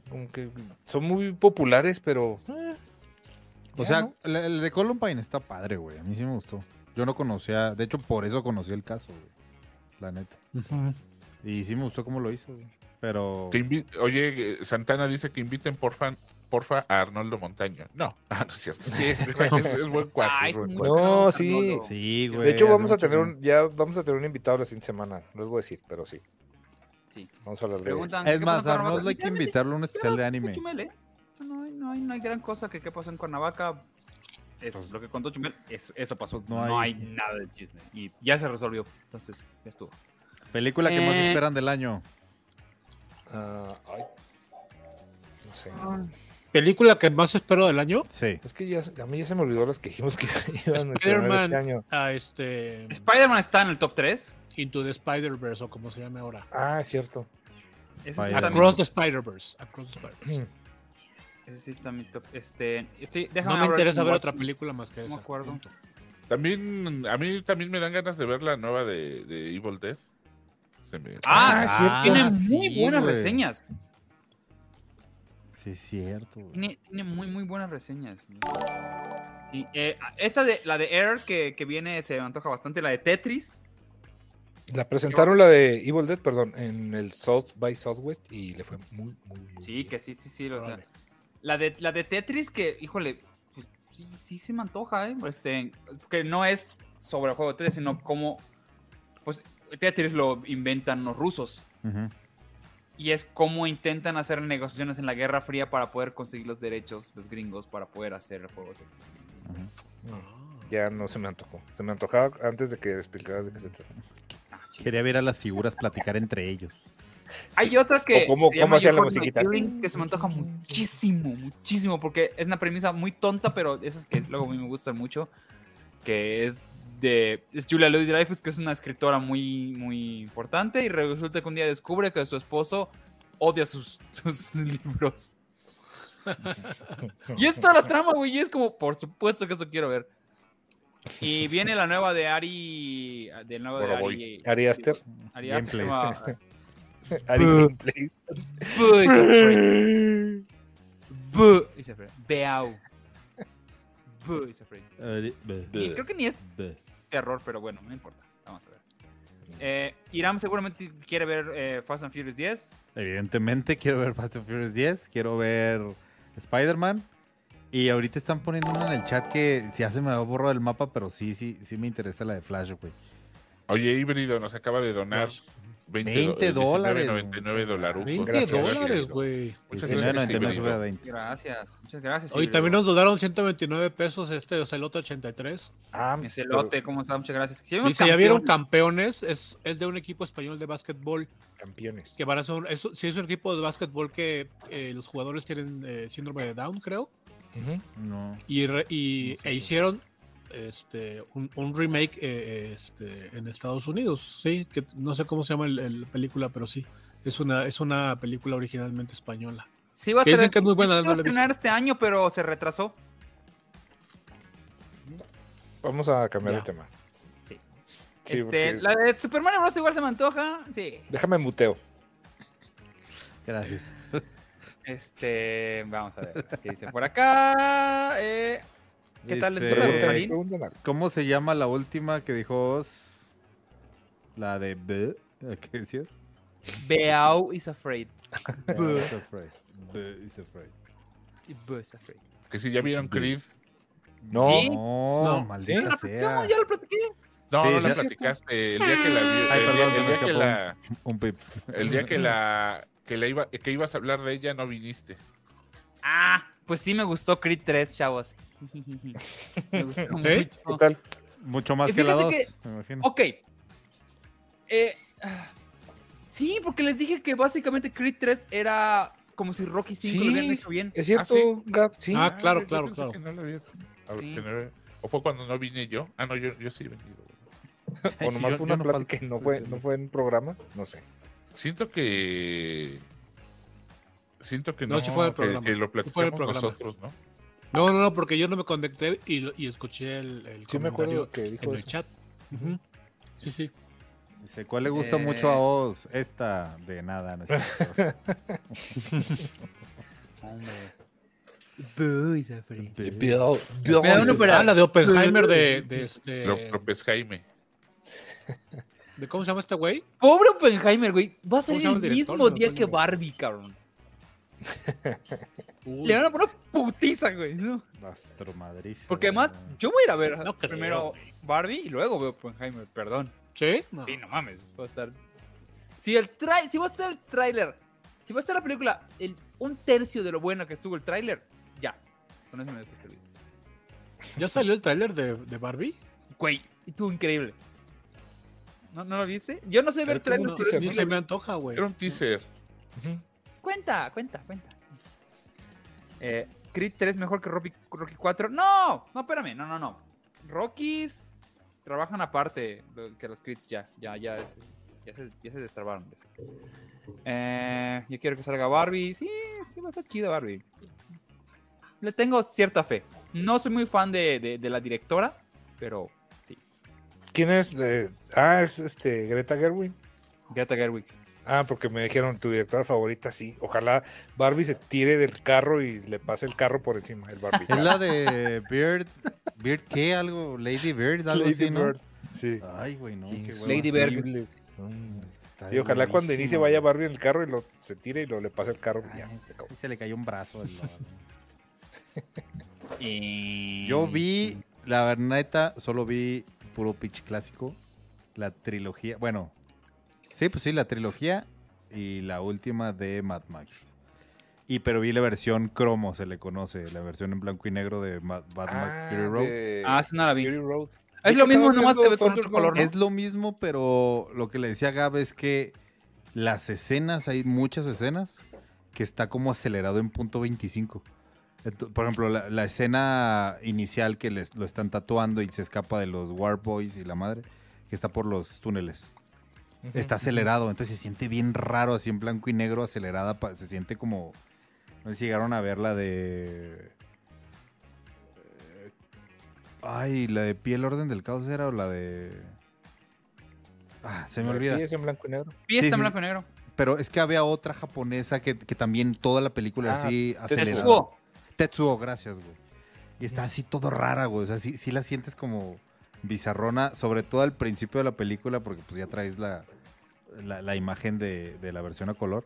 Como que son muy populares, pero. eh, O sea, ¿no? el, el de Columbine está padre, güey. A mí sí me gustó. Yo no conocía, de hecho, por eso conocí el caso, güey. La neta. Y sí me gustó cómo lo hizo, güey. Pero. Que Oye, eh, Santana dice que inviten porfa, porfa a Arnoldo Montaño. No, ah, no es cierto. Sí, es, es buen muy No, sí. Arnoldo. Sí, güey. de hecho, vamos a tener un, ya vamos a tener un invitado la siguiente semana. No les voy a decir, pero sí. Sí. Vamos a hablar de. Es ¿qué más, pasó en Cuernavaca? Arnold hay que invitarlo a un especial de anime. ¿eh? No hay, no, hay, no hay gran cosa que, que pasó en Cuernavaca. Eso, lo que contó Chumel, eso, eso pasó. Pues No No, hay- hay... nada de chisme. Y ya se resolvió. Entonces, ya estuvo. Película que más Eh. esperan del año. Ah, ay. No sé. Película que más espero del año. Sí. Es que ya, a mí ya se me olvidó las que dijimos que iban a Spider-Man este año. a este Spider-Man está en el top 3. Into the Spider-Verse o como se llame ahora. Ah, es cierto. Across the Spider-Verse. Across the Spider-Verse. Ese sí está mi top. Este, sí, déjame No me interesa ver otra película más que No me esa. acuerdo. punto. También, a mí también me dan ganas de ver la nueva de, de Evil Dead. Se me- Ah, Ah, es cierto. tiene Ah, muy sí, buenas güey. reseñas. Sí, es cierto. güey. Tiene, tiene muy, muy buenas reseñas. Sí, eh, esta de la de Air que, que viene se me antoja bastante. La de Tetris. La presentaron la de Evil Dead, perdón, en el South by Southwest y le fue muy, muy, muy Sí, bien. que sí, sí, sí. o sea, Órale. La, de, la de Tetris que, híjole, pues, sí, sí se me antoja, ¿eh? Este, que no es sobre el juego de Tetris, sino como, pues, Tetris lo inventan los rusos. Y es cómo intentan hacer negociaciones en la Guerra Fría para poder conseguir los derechos, los gringos, para poder hacer el juego de Tetris. Ya no se me antojó. Se me antojaba antes de que explicaras de qué se trata. Ah. Quería ver a las figuras platicar entre ellos. Hay otra que. O cómo- se cómo llama hacía la You Hurt My musiquita. Feelings, Que se me antoja muchísimo, muchísimo. Porque es una premisa muy tonta, pero esas que luego a mí me gustan mucho. Que es de. Es Julia Louis Dreyfus, que es una escritora muy, muy importante. Y resulta que un día descubre que su esposo odia sus, sus libros. y es toda la trama, güey. Y es como, por supuesto que eso quiero ver. Y viene la nueva de Ari. De nuevo de. Ari. Ari Aster. Ari Aster, se llama, Is afraid. Beau. Is afraid. Y creo que ni es terror, pero bueno, no importa. Vamos a ver. Eh, Iram seguramente quiere ver eh, Fast and Furious 10. Evidentemente quiero ver Fast and Furious 10, quiero ver Spider-Man. Y ahorita están poniendo una en el chat que ya se me ha borrado el mapa, pero sí, sí, sí me interesa la de Flash, güey. Oye, Híbrido nos acaba de donar 20, 20 dólares, 99 dólares. 20 Gracias, dólares, güey. Muchas gracias, 99 Híbrido. sube a 20. Gracias, muchas gracias. Hoy Híbrido. también nos donaron 129 pesos este Ocelote 83. Ah, Ese pero- lote, ¿cómo está? Muchas gracias. Si Dice, ¿ya vieron campeones? Es, es de un equipo español de básquetbol. campeones. Que para son, es, sí es un equipo de básquetbol que eh, los jugadores tienen eh, síndrome de Down, creo. Ujú. No. Y, re- y No sé. e hicieron este, un, un remake eh, este, en Estados Unidos. Sí, que no sé cómo se llama el película, pero sí. Es una, es una película originalmente española. Sí, va a tener- que es muy buena, sí va a la estrenar este año, pero se retrasó. Vamos a cambiar Ya. de tema. Sí. Sí, este, porque- La de Super Mario Bros. igual se me antoja. Sí. Déjame muteo. Gracias. Este, vamos a ver qué dice por acá. Eh, ¿Qué tal? ¿Les. ¿Cómo se llama la última que dijo Oz? La de B. ¿Qué decías? Beau is afraid. Is afraid. B is afraid. Buzz Afraid. Que si ya vieron Creed. No, Sí. No, No, maldita ¿Ya lo sea. platicamos? ¿Ya lo platiqué? No, Sí, no sí. la platicaste. El día que la vi, Ay, el, perdón, día, el me día que la, Un pip. el día que la, que la iba, que ibas a hablar de ella, no viniste. Ah, pues sí me gustó Creed 3, chavos. me gustó. ¿qué mucho. tal? Mucho más Y que la fíjate 2, me imagino. Ok. Eh, ah, sí, porque les dije que básicamente Creed 3 era como si Rocky 5 lo habían Sí. hecho bien. ¿Es cierto, ¿sí? Gab? Sí. Ah, claro, claro, claro. que no la habías- a ver, Sí. que O fue cuando no vine yo. Ah, no, yo, yo sí he venido. o nomás Yo- fue una no plática no fue, no fue en programa. No sé. Siento que. Siento que No, no, sí fue el que- programa. que, lo Sí fue el platicamos programa. nosotros, ¿no? No, no, no, porque yo no me conecté y, lo- y escuché el, el Sí me acuerdo que dijo en el chat. Sí, sí. Dice, ¿cuál le gusta Eh. mucho a Oz? Esta de nada, no es cierto. Buzz Afraid. Bill, Pero uno, pero- Ah, la de Oppenheimer de, de este. Jaime. de ¿Cómo se llama este güey? Pobre Oppenheimer, güey. Va a ¿Cómo se salir el mismo día que. Barbie, cabrón. Le van a poner putiza, güey. ¿no? Porque además, yo voy a ir a ver No creo, primero güey. Barbie y luego veo Oppenheimer, perdón. ¿Sí? No. Sí, no mames. Va a estar. Si el trai... si va a estar el tráiler, si va a estar la película, el... un tercio de lo bueno que estuvo el tráiler, ya. Con eso me dejo. ¿Ya salió el tráiler de, de Barbie? Güey, estuvo increíble. ¿No, ¿No lo viste? Yo no sé ver trailers, no- Sí, se me antoja, güey. Era un teaser. Ujú. Cuenta, cuenta, cuenta. Eh, Creed 3 mejor que Rocky, Rocky 4. No, no, espérame, no, no, no. Rockies trabajan aparte que los Creeds ya, ya, ya, es- ya, se, ya se destrabaron. Eh, yo quiero que salga Barbie. Sí, sí, va a estar chida Barbie. Sí. Le tengo cierta fe. No soy muy fan de, de- de la directora, pero sí. ¿Quién es? Eh, ah, es este Greta Gerwig. Greta Gerwig. Ah, porque me dijeron tu directora favorita, sí. Ojalá Barbie se tire del carro y le pase el carro por encima, el Barbie. Es la de Beard. ¿Beard qué? ¿Algo? ¿Lady Beard? Algo Lady así, ¿no? Bird. Sí. Ay, güey, no. qué. Lady Bird. Mm. Está Sí, ojalá cuando inicie vaya. Barbie en el carro y lo, se tire y lo le pase el carro. y ya, se y se le cayó un brazo. Y- Yo vi, la verdad, neta, solo vi puro pitch clásico. La trilogía. Bueno, sí, pues sí, la trilogía y la última de Mad Max. Y pero vi la versión cromo, se le conoce, la versión en blanco y negro de Mad, Mad Max Ah, Fury Road. de Ah, sí, no la vi. Fury Road. Es lo mismo, nomás se ve con otro color, ¿no? Es lo mismo, pero lo que le decía Gab es que las escenas, hay muchas escenas que está como acelerado en punto 25. Ento- Por ejemplo, la, la escena inicial que les, lo están tatuando y se escapa de los War Boys y la madre, que está por los túneles. Está acelerado, entonces se siente bien raro, así en blanco y negro, acelerada. Se siente como. No sé si llegaron a ver la de. eh, Ay, la de Piel Orden del Caos era o la de. Ah, se me olvida. Sí, es en blanco y negro. Sí, en sí. blanco y negro. Pero es que había otra japonesa que, que también toda la película Ah, así acelerada. Tetsuo. Tetsuo, gracias, güey. Y está así todo rara, güey. O sea, sí, sí la sientes como bizarrona, sobre todo al principio de la película, porque pues ya traes la, la, la imagen de, de la versión a color.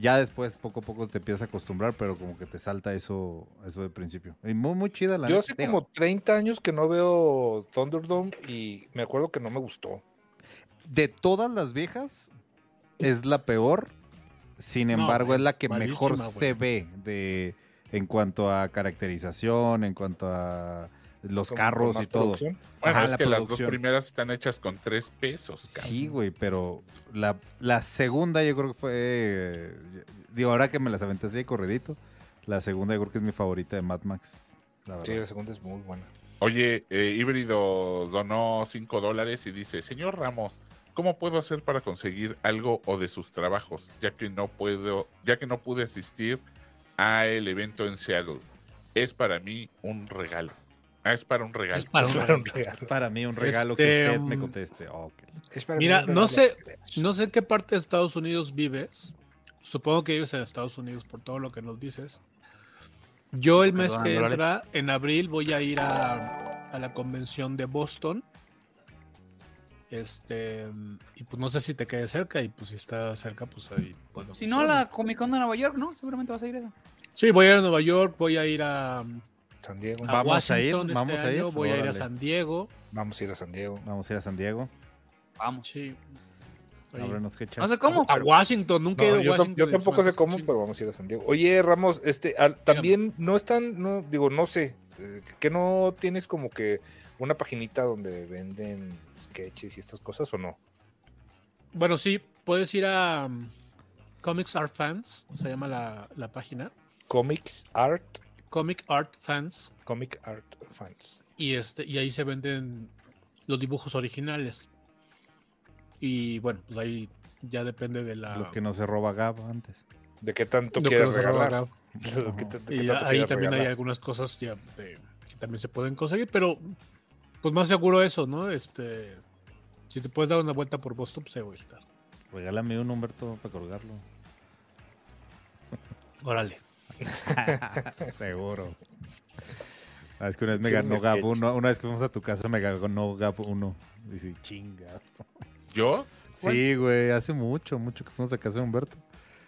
Ya después, poco a poco, te empiezas a acostumbrar, pero como que te salta eso, eso de principio. Y muy, muy chida la Yo hace Digo, como 30 años que no veo Thunderdome y me acuerdo que no me gustó. De todas las viejas, es la peor. Sin embargo, es la que mejor se ve de, en cuanto a caracterización, en cuanto a los Con- carros y todo. producción. Bueno, Ajá, es la que las dos primeras están hechas con tres pesos, cabrón. Sí, güey, pero la, la segunda yo creo que fue. eh, Digo, ahora que me las aventé así de corridito, la segunda yo creo que es mi favorita de Mad Max. La Sí, la segunda es muy buena. Oye, eh, Híbrido donó 5 dólares y dice, señor Ramos, ¿cómo puedo hacer para conseguir algo o de sus trabajos? Ya que no puedo, ya que no pude asistir a el evento en Seattle. Es para mí un regalo. Ah, es para un regalo. Es para Es un para un regalo. regalo. Para mí un regalo Este, que usted me um, conteste. Oh. Es para Mira, mí no regalo. sé- No sé en qué parte de Estados Unidos vives. Supongo que vives en Estados Unidos por todo lo que nos dices. Yo el mes Perdón, que entra, en abril, voy a ir a, a la convención de Boston. Este, y pues no sé si te quede cerca, y pues si está cerca, pues ahí podemos Si no, hacerlo. la Comic Con de Nueva York, ¿no? Seguramente vas a ir a eso. Sí, voy a ir a Nueva York, voy a ir a, a San Diego. Va- Vamos a ir, vamos este a ir, voy a ir a. San Diego. Vamos a ir a San Diego. Vamos a ir a San Diego. Vamos. Sí. No sé cómo. A Washington, nunca he ido a yo, Washington. yo tampoco sé cómo, pero vamos a ir a San Diego. Oye, Ramos, este, al- también no están, no, digo, no sé, eh, que no tienes como que una paginita donde venden sketches y estas cosas o no. Bueno, sí, puedes ir a um, Comics Art Fans, se llama la, la página. Comics Art, Comic Art Fans. Comic Art Fans. Y, este, y ahí se venden los dibujos originales. Y bueno, pues ahí ya depende de la. Los que no se roba Gab antes. ¿De qué tanto que quieres regalar? De qué Y tanto ahí también hay algunas cosas ya de- que también se pueden conseguir, pero pues más seguro eso, ¿no? Este, si te puedes dar una vuelta por Boston, pues ahí voy a estar. Regálame un Humberto para colgarlo. Órale. Seguro. Ah, es que una vez me ganó Gab sketch. uno. Una vez que fuimos a tu casa me ganó Gab uno. Dice, chinga. ¿Yo? Sí, güey, hace mucho, mucho que fuimos a casa de Humberto.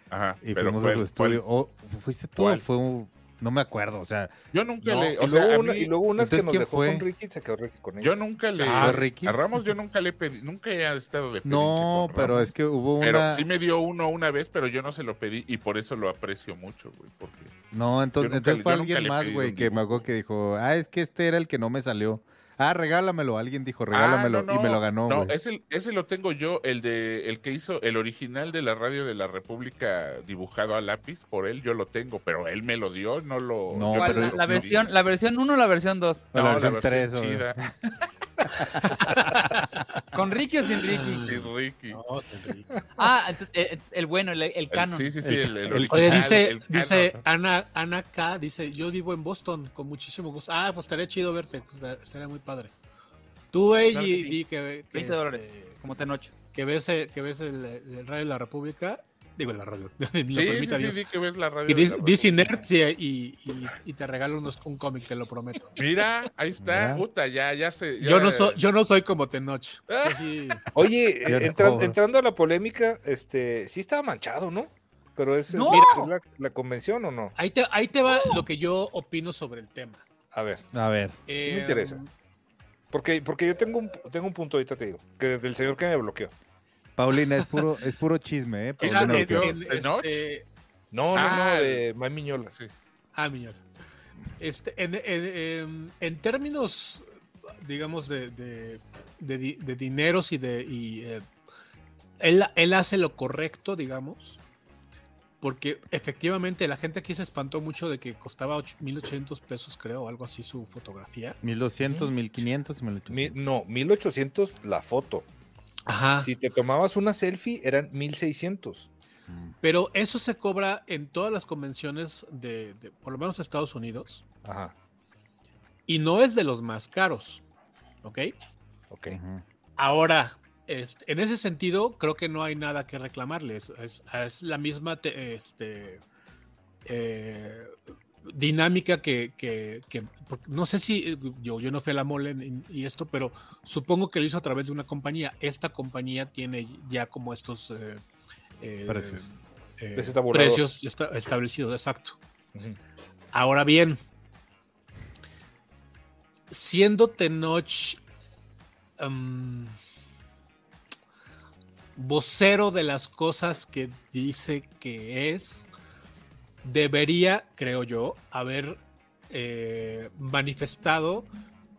Ajá. Y fuimos a ¿cuál- su estudio. Oh, ¿Fuiste tú? Fue un- No me acuerdo, o sea, Yo nunca No, le. y, sea, luego una- mí- y luego unas que Entonces, nos ¿quién dejó fue? con Ricky se quedó Ricky con yo ellos. nunca le. Ah, Ricky. A Ramos yo nunca le pedí. Nunca he estado de no, con pero Ramos. es que hubo Pero una... sí me dio uno una vez, pero yo no se lo pedí y por eso lo aprecio mucho, güey. Porque No, entonces, fue yo alguien más, güey, que me acuerdo que dijo, ah, es que este era el que no me salió. Ah, regálamelo. Alguien dijo, regálamelo. Ah, no, Y me lo ganó, No, ese, ese lo tengo yo, el de el que hizo el original de la radio de la República dibujado a lápiz, por él yo lo tengo, pero él me lo dio, no lo. No, yo ¿Cuál, no pero- la, lo la versión, ¿La versión 1 o la versión 2? La No, versión versión tres, güey. chida. ¿Con Ricky o sin Ricky? Y Ricky. No, Enrique. Ah, entonces, eh, el bueno, el, el canon. Sí, sí, sí, el, el original. Oye, dice, el dice. Ana, Ana K, dice, yo vivo en Boston con muchísimo gusto. Ah, pues estaría chido verte, pues, estaría muy padre. Tú, güey, Claro y que sí. di que, que, 20 dólares, este, como Tenocho. que ves, eh, que ves el, el Radio de la República, digo, la radio, Sí, sí, sí, sí, que ves la radio. Y República. Nerds y, y, te regalo unos, un cómic, te lo prometo. Mira, ahí está. Mira. Puta, ya, ya se. ya- Yo no soy, yo no soy como Tenoch. Yo sí- Oye, eh, entra- entrando a la polémica, este, sí estaba manchado, ¿no? Pero es, es- ¡No! es la, la convención o no? ahí, te, ahí te va lo que yo opino sobre el tema. A ver, A ver. Eh, me interesa. porque, porque yo tengo un, tengo un punto ahorita te digo, que del señor que me bloqueó. Paulina, es puro, es puro chisme, ¿eh? Este, No, no, Ah, no, de May Miñola. Sí. Ah, miñón. Este, en, en- en- en términos, digamos, de, de, de di- de dineros y de. y, eh, él, él hace lo correcto, digamos. Porque efectivamente la gente aquí se espantó mucho de que costaba ocho- 1.800 pesos, creo, o algo así su fotografía. 1200, 1500 y Mi- 1800. no, 1800 la foto. Ajá. Si te tomabas una selfie, eran 1600. Mm. Pero eso se cobra en todas las convenciones de, de, por lo menos Estados Unidos. Ajá, Y no es de los más caros. ¿Ok? ok. Ahora, este, en ese sentido, creo que no hay nada que reclamarle. Es, es- es la misma te- este, eh, dinámica que, que- que- porque no sé si eh, yo, yo no fui a la mole en- y esto, pero supongo que lo hizo a través de una compañía. Esta compañía tiene ya como estos eh, eh, Precios. eh, precios esta- establecidos, exacto. Ahora bien, siendo Tenoch em, vocero de las cosas que dice que es, debería, creo yo, haber eh, manifestado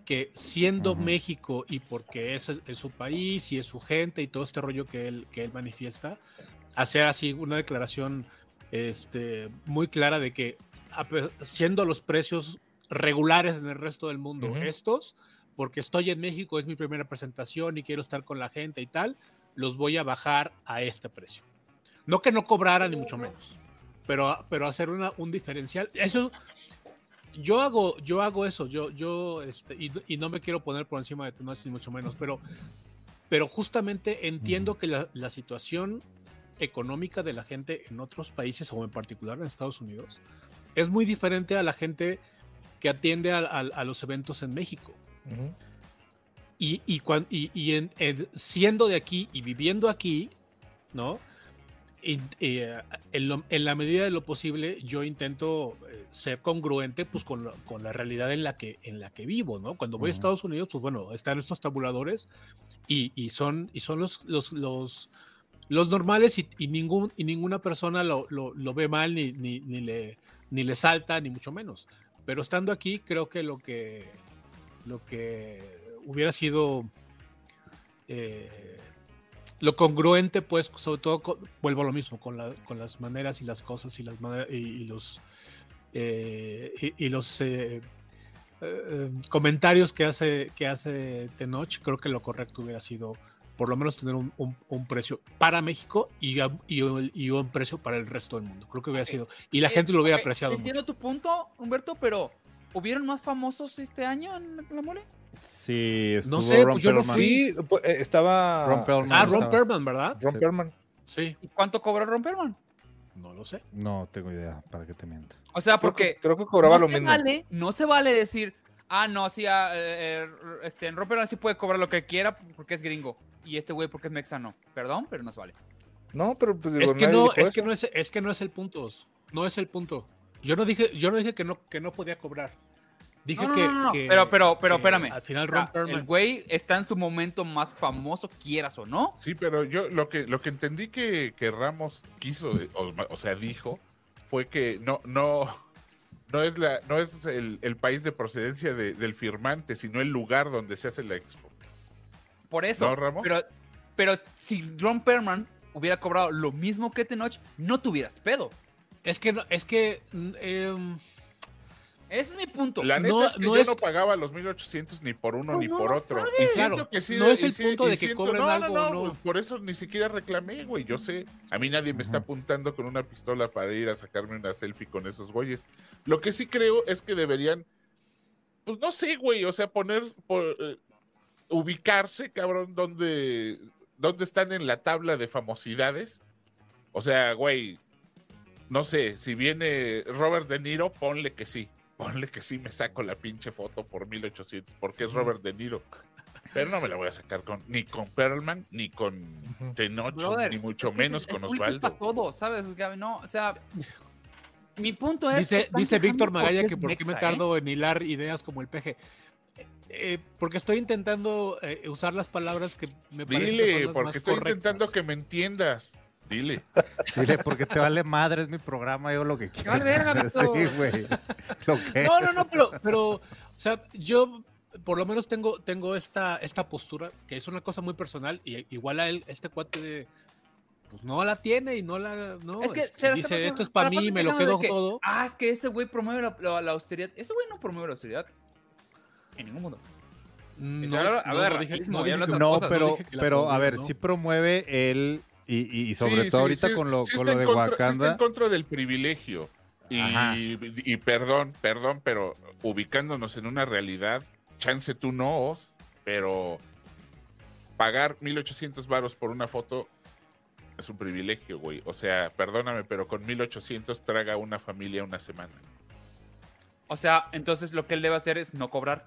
que siendo. México y porque es, es su país y es su gente y todo este rollo que él, que él manifiesta, hacer así una declaración este, muy clara de que siendo los precios regulares en el resto del mundo estos, porque estoy en México, es mi primera presentación y quiero estar con la gente y tal, los voy a bajar a este precio. No que no cobraran ni mucho menos, pero, pero hacer una, un diferencial. Eso, yo hago, yo hago eso, yo, yo, este, y, y no me quiero poner por encima de Tenoch ni mucho menos, pero, pero justamente entiendo que la, la situación económica de la gente en otros países o en particular en Estados Unidos es muy diferente a la gente que atiende a, a- a los eventos en México. Y, y, cuan- y- y en- en- siendo de aquí y viviendo aquí, ¿no? Y- y, eh, en, lo- en la medida de lo posible, yo intento eh, ser congruente pues, con, la- con la realidad en la, que, en la que vivo, ¿no? Cuando voy a Ujú. Estados Unidos, pues bueno, están estos tabuladores y, y son, y son los, los, los, los normales y, ningún, y ninguna persona lo, lo- lo ve mal, ni, ni, ni le, ni le salta, ni mucho menos. Pero estando aquí, creo que lo que, lo que hubiera sido eh, lo congruente, pues, sobre todo, co- vuelvo a lo mismo, con, la- con las maneras y las cosas y las y, y los eh, y, y los eh, eh, comentarios que hace que hace Tenoch, creo que lo correcto hubiera sido por lo menos tener un, un- un precio para México y, y un- y un precio para el resto del mundo. Creo que hubiera sido y la Eh, gente lo hubiera ok, apreciado Entiendo mucho. tu punto, Humberto, pero ¿hubieron más famosos este año en la mole? Sí, estuvo No sé, Ron pues yo no Perlman. fui. Pues, eh, estaba Ron Perlman. Ah, Ron estaba. Perlman, ¿verdad? Ron Sí. Perlman. Sí, ¿Y cuánto cobró Romperman? no lo sé. No tengo idea, para que te miento. O sea, Creo que, porque creo que cobraba no lo se mismo. Vale, no se vale decir, ah, no, sí, ah, eh, eh, este, en Romperman sí puede cobrar lo que quiera porque es gringo. Y este güey porque es mexano. Perdón, pero no se vale. No, pero pues Es digo, que nadie no, dijo es eso. que no es, es que no es el punto. No es el punto. Yo no dije, yo no dije que no, que no podía cobrar. Dije No, no, que, no, no, que- pero, pero, pero, espérame. Al final Ron Perlman. el güey está en su momento más famoso, quieras o no. Sí, pero yo lo que lo que entendí que, que Ramos quiso, de- o, o sea, dijo, fue que no, no, no es la, no es el, el país de procedencia de- del firmante, sino el lugar donde se hace la expo. Por eso. ¿No, Ramos? Pero, pero si Ron Perlman hubiera cobrado lo mismo que Tenoch, no tuvieras pedo. Es que no, es que mm, em, Ese es mi punto. La neta No, es que no yo es no pagaba los 1800 ni por uno ni no por otro. Y siento Claro, que sí. no es el sí- punto de que siento- cobren no, algo no, no, no. Por eso ni siquiera reclamé, güey. Yo sé. A mí nadie me está apuntando con una pistola para ir a sacarme una selfie con esos güeyes. Lo que sí creo es que deberían, pues no sé, güey, o sea, poner, por, eh, ubicarse, cabrón, donde, donde están en la tabla de famosidades. O sea, güey, no sé, si viene Robert De Niro, ponle que sí. Ponle que sí me saco la pinche foto por 1800, porque es Robert De Niro. Pero no me la voy a sacar con ni con Perlman, ni con. Tenoch, Brother, ni mucho menos el con Osvaldo. para todo, ¿sabes, Gaby? No, o sea, mi punto es... dice, Víctor Magalla que por qué me mexa, ¿eh? tardo en hilar ideas como el peje. Eh, eh, porque estoy intentando eh, usar las palabras que me parecen que son Dile, las porque más estoy correctas. intentando que me entiendas. Dile. Dile, porque te vale madre, es mi programa, yo lo que quiero. vale verga, Beto. Sí, güey. Lo que... No, no, no, pero, pero, o sea, yo por lo menos tengo, tengo esta, esta postura, que es una cosa muy personal, y igual a él, este cuate, pues no la tiene y no la, no, Es que este, se dice, pasando- esto es para mí, me lo quedo que, todo. Ah, es que ese güey promueve la, la- la austeridad. Ese güey no promueve la austeridad. En ningún mundo. No, de no dije- racismo, no dije No, no pero, dije que la pero a ver, ¿no? sí promueve él y, y- y sobre Sí, todo sí, ahorita sí, con lo, sí con lo de contra- sí está Wakanda. en contra del privilegio. Y, perdón, perdón, pero ubicándonos en una realidad, chance tú no, Oz, pero pagar 1800 varos por una foto es un privilegio, güey. O sea, perdóname, pero con 1800 traga una familia una semana. O sea, entonces lo que él debe hacer es no cobrar.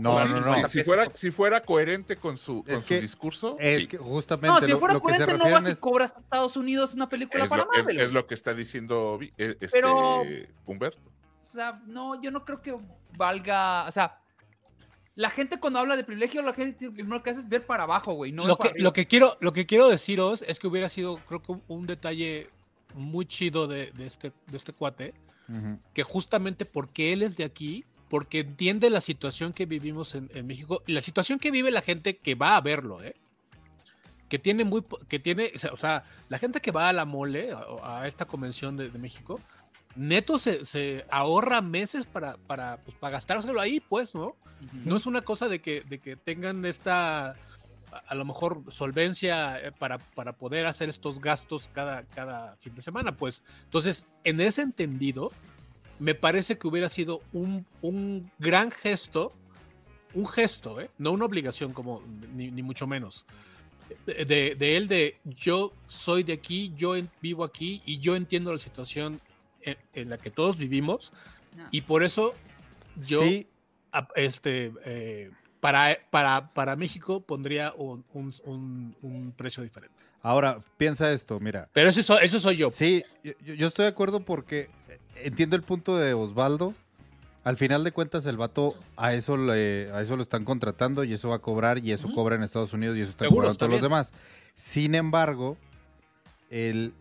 No, no, Si- no. 50 Si, fuera, si fuera coherente con su, Es con su discurso, Es sí. que justamente No, si lo, fuera lo coherente no vas y es- cobras a Estados Unidos una película es, para lo, es- Marvel. es lo que está diciendo eh, este, Pero- Humberto. O sea, no, yo no creo que valga. O sea, la gente cuando habla de privilegio, la gente lo primero que hace es ver para abajo, güey. No lo, que, lo, que quiero, lo que quiero deciros es que hubiera sido, creo que un, detalle muy chido de, de este, de este cuate, que justamente porque él es de aquí, porque entiende la situación que vivimos en, en México y la situación que vive la gente que va a verlo, ¿eh? Que tiene muy, que tiene, o sea, la gente que va a la mole, a, a esta convención de, de México, neto se, se ahorra meses para, para, pues, para gastárselo ahí, pues, ¿no? No es una cosa de que, de que tengan esta, a, a lo mejor, solvencia eh, para, para poder hacer estos gastos cada, cada fin de semana. Pues, entonces, en ese entendido, me parece que hubiera sido un, un gran gesto, un gesto, ¿eh? no una obligación como, ni, ni mucho menos, de, de- él de yo soy de aquí, yo en- vivo aquí y yo entiendo la situación en, en la que todos vivimos No. y por eso yo Sí, a- este, eh, para, para, para México pondría un, un- un- un precio diferente. Ahora, piensa esto, mira. Pero eso, so- eso soy yo. Sí, yo, estoy de acuerdo porque entiendo el punto de Osvaldo. Al final de cuentas, el vato a eso, le- a eso lo están contratando y eso va a cobrar y eso cobra en Estados Unidos y eso está cobrando todos los demás. Sin embargo, el,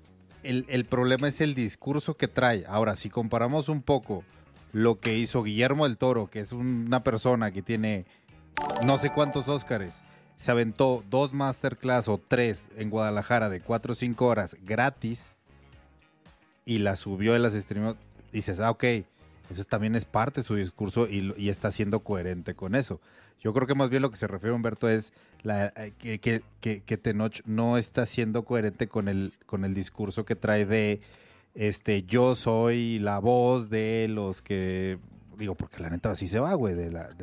el- el problema es el discurso que trae. Ahora, si comparamos un poco lo que hizo Guillermo del Toro, que es una persona que tiene no sé cuántos Óscares, se aventó dos masterclass o tres en Guadalajara de cuatro o cinco horas gratis y la subió en las streamó, dices, ah, ok, eso también es parte de su discurso y, y está siendo coherente con eso. Yo creo que más bien lo que se refiere Humberto es la, eh, que, que, que, Tenoch no está siendo coherente con el, con el discurso que trae de este yo soy la voz de los que digo porque la neta así se va güey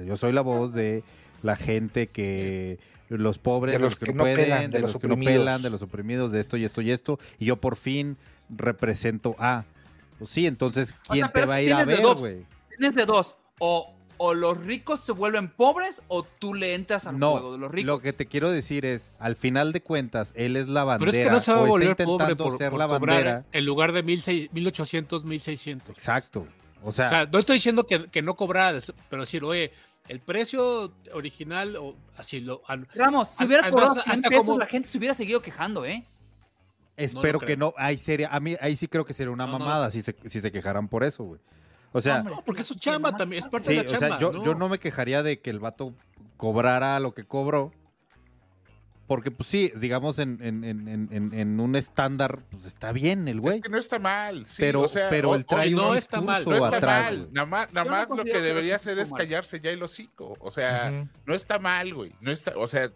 yo soy la voz de la gente que los pobres De los los que, que no pueden pelan, de, de los, los que no pelan de los oprimidos de esto y esto y esto y yo por fin represento a pues sí entonces O quién sea, pero te va a ir a ver güey Tienes de dos. O, o los ricos se vuelven pobres o tú le entras al no juego de los ricos. lo que te quiero decir es al final de cuentas él es la Pero bandera es que no se va a o volver pobre por, ser por la bandera en lugar de 1600, 1800, 1600. exacto o O sea, sea, no estoy diciendo que, que no cobrara, pero decir, oye, el precio original, o así lo. Ramos, si Al- hubiera al cobrado menos 100 hasta pesos, como- la gente se hubiera seguido quejando, ¿eh? Espero que no. Ahí sería, a mí ahí sí creo que sería una No, no, mamada si se, si se quejaran por eso, güey. O sea, Hombre, No, porque es es que su chamba también, es parte sí, de o la sea, chamba. yo, ¿no? yo no me quejaría de que el vato cobrara lo que cobró. Porque, pues sí, digamos, en, en, en, en- un estándar, pues está bien el güey. Es que no está mal, sí, pero o sea, pero él trae no un está mal, discurso no está atrás, mal, güey. nada más, nada no más lo que debería hacer es mal. callarse ya el hocico, o sea, no está mal, güey, no está, o sea,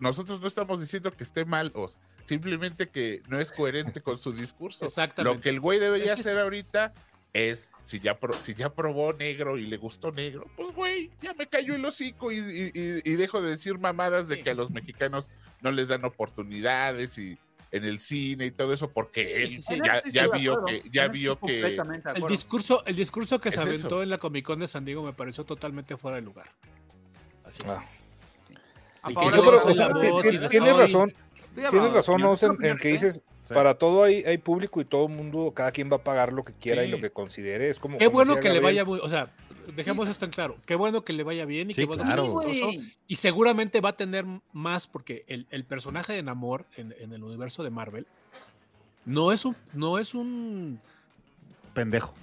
nosotros no estamos diciendo que esté mal, o simplemente que no es coherente con su discurso. Exactamente. Lo que el güey debería Es que hacer sí. ahorita es, si ya, pro- si ya probó negro y le gustó negro, pues güey, ya me cayó el hocico y, y- y- y dejo de decir mamadas de Sí. que a los mexicanos no les dan oportunidades y en el cine y todo eso, porque él sí, sí. ya, vio acuerdo. que, ya vio que El discurso, el discurso que se aventó eso. en la Comic Con de San Diego me pareció totalmente fuera de lugar. Así es. Ah. A Y favor que de yo los soy la soldados. voz ti- y de tienes soy- razón, tienes razón, Oz, en, que dices, Sí. para todo hay, hay público y todo el mundo, cada quien va a pagar lo que quiera y lo que considere. Es como Qué como bueno que le vaya muy, o sea, dejemos esto en claro. Qué bueno que le vaya bien y Sí, que va a ser claro. exitoso. Güey. Y seguramente va a tener más porque el, el personaje de Namor en, en el universo de Marvel no es un, no es un, Pendejo.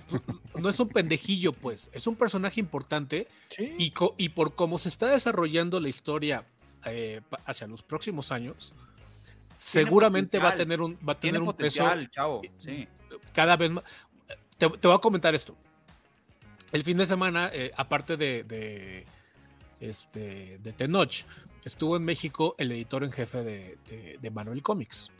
no es un pendejillo, pues. Es un personaje importante Sí. y, co- y por cómo se está desarrollando la historia eh, hacia los próximos años, seguramente va a tener un, va a Tiene tener un peso potencial, chavo. Sí. cada vez más. Te, te voy a comentar esto. El fin de semana, eh, aparte de, de, este, de Tenoch, estuvo en México el editor en jefe de, de, de Manuel Comics.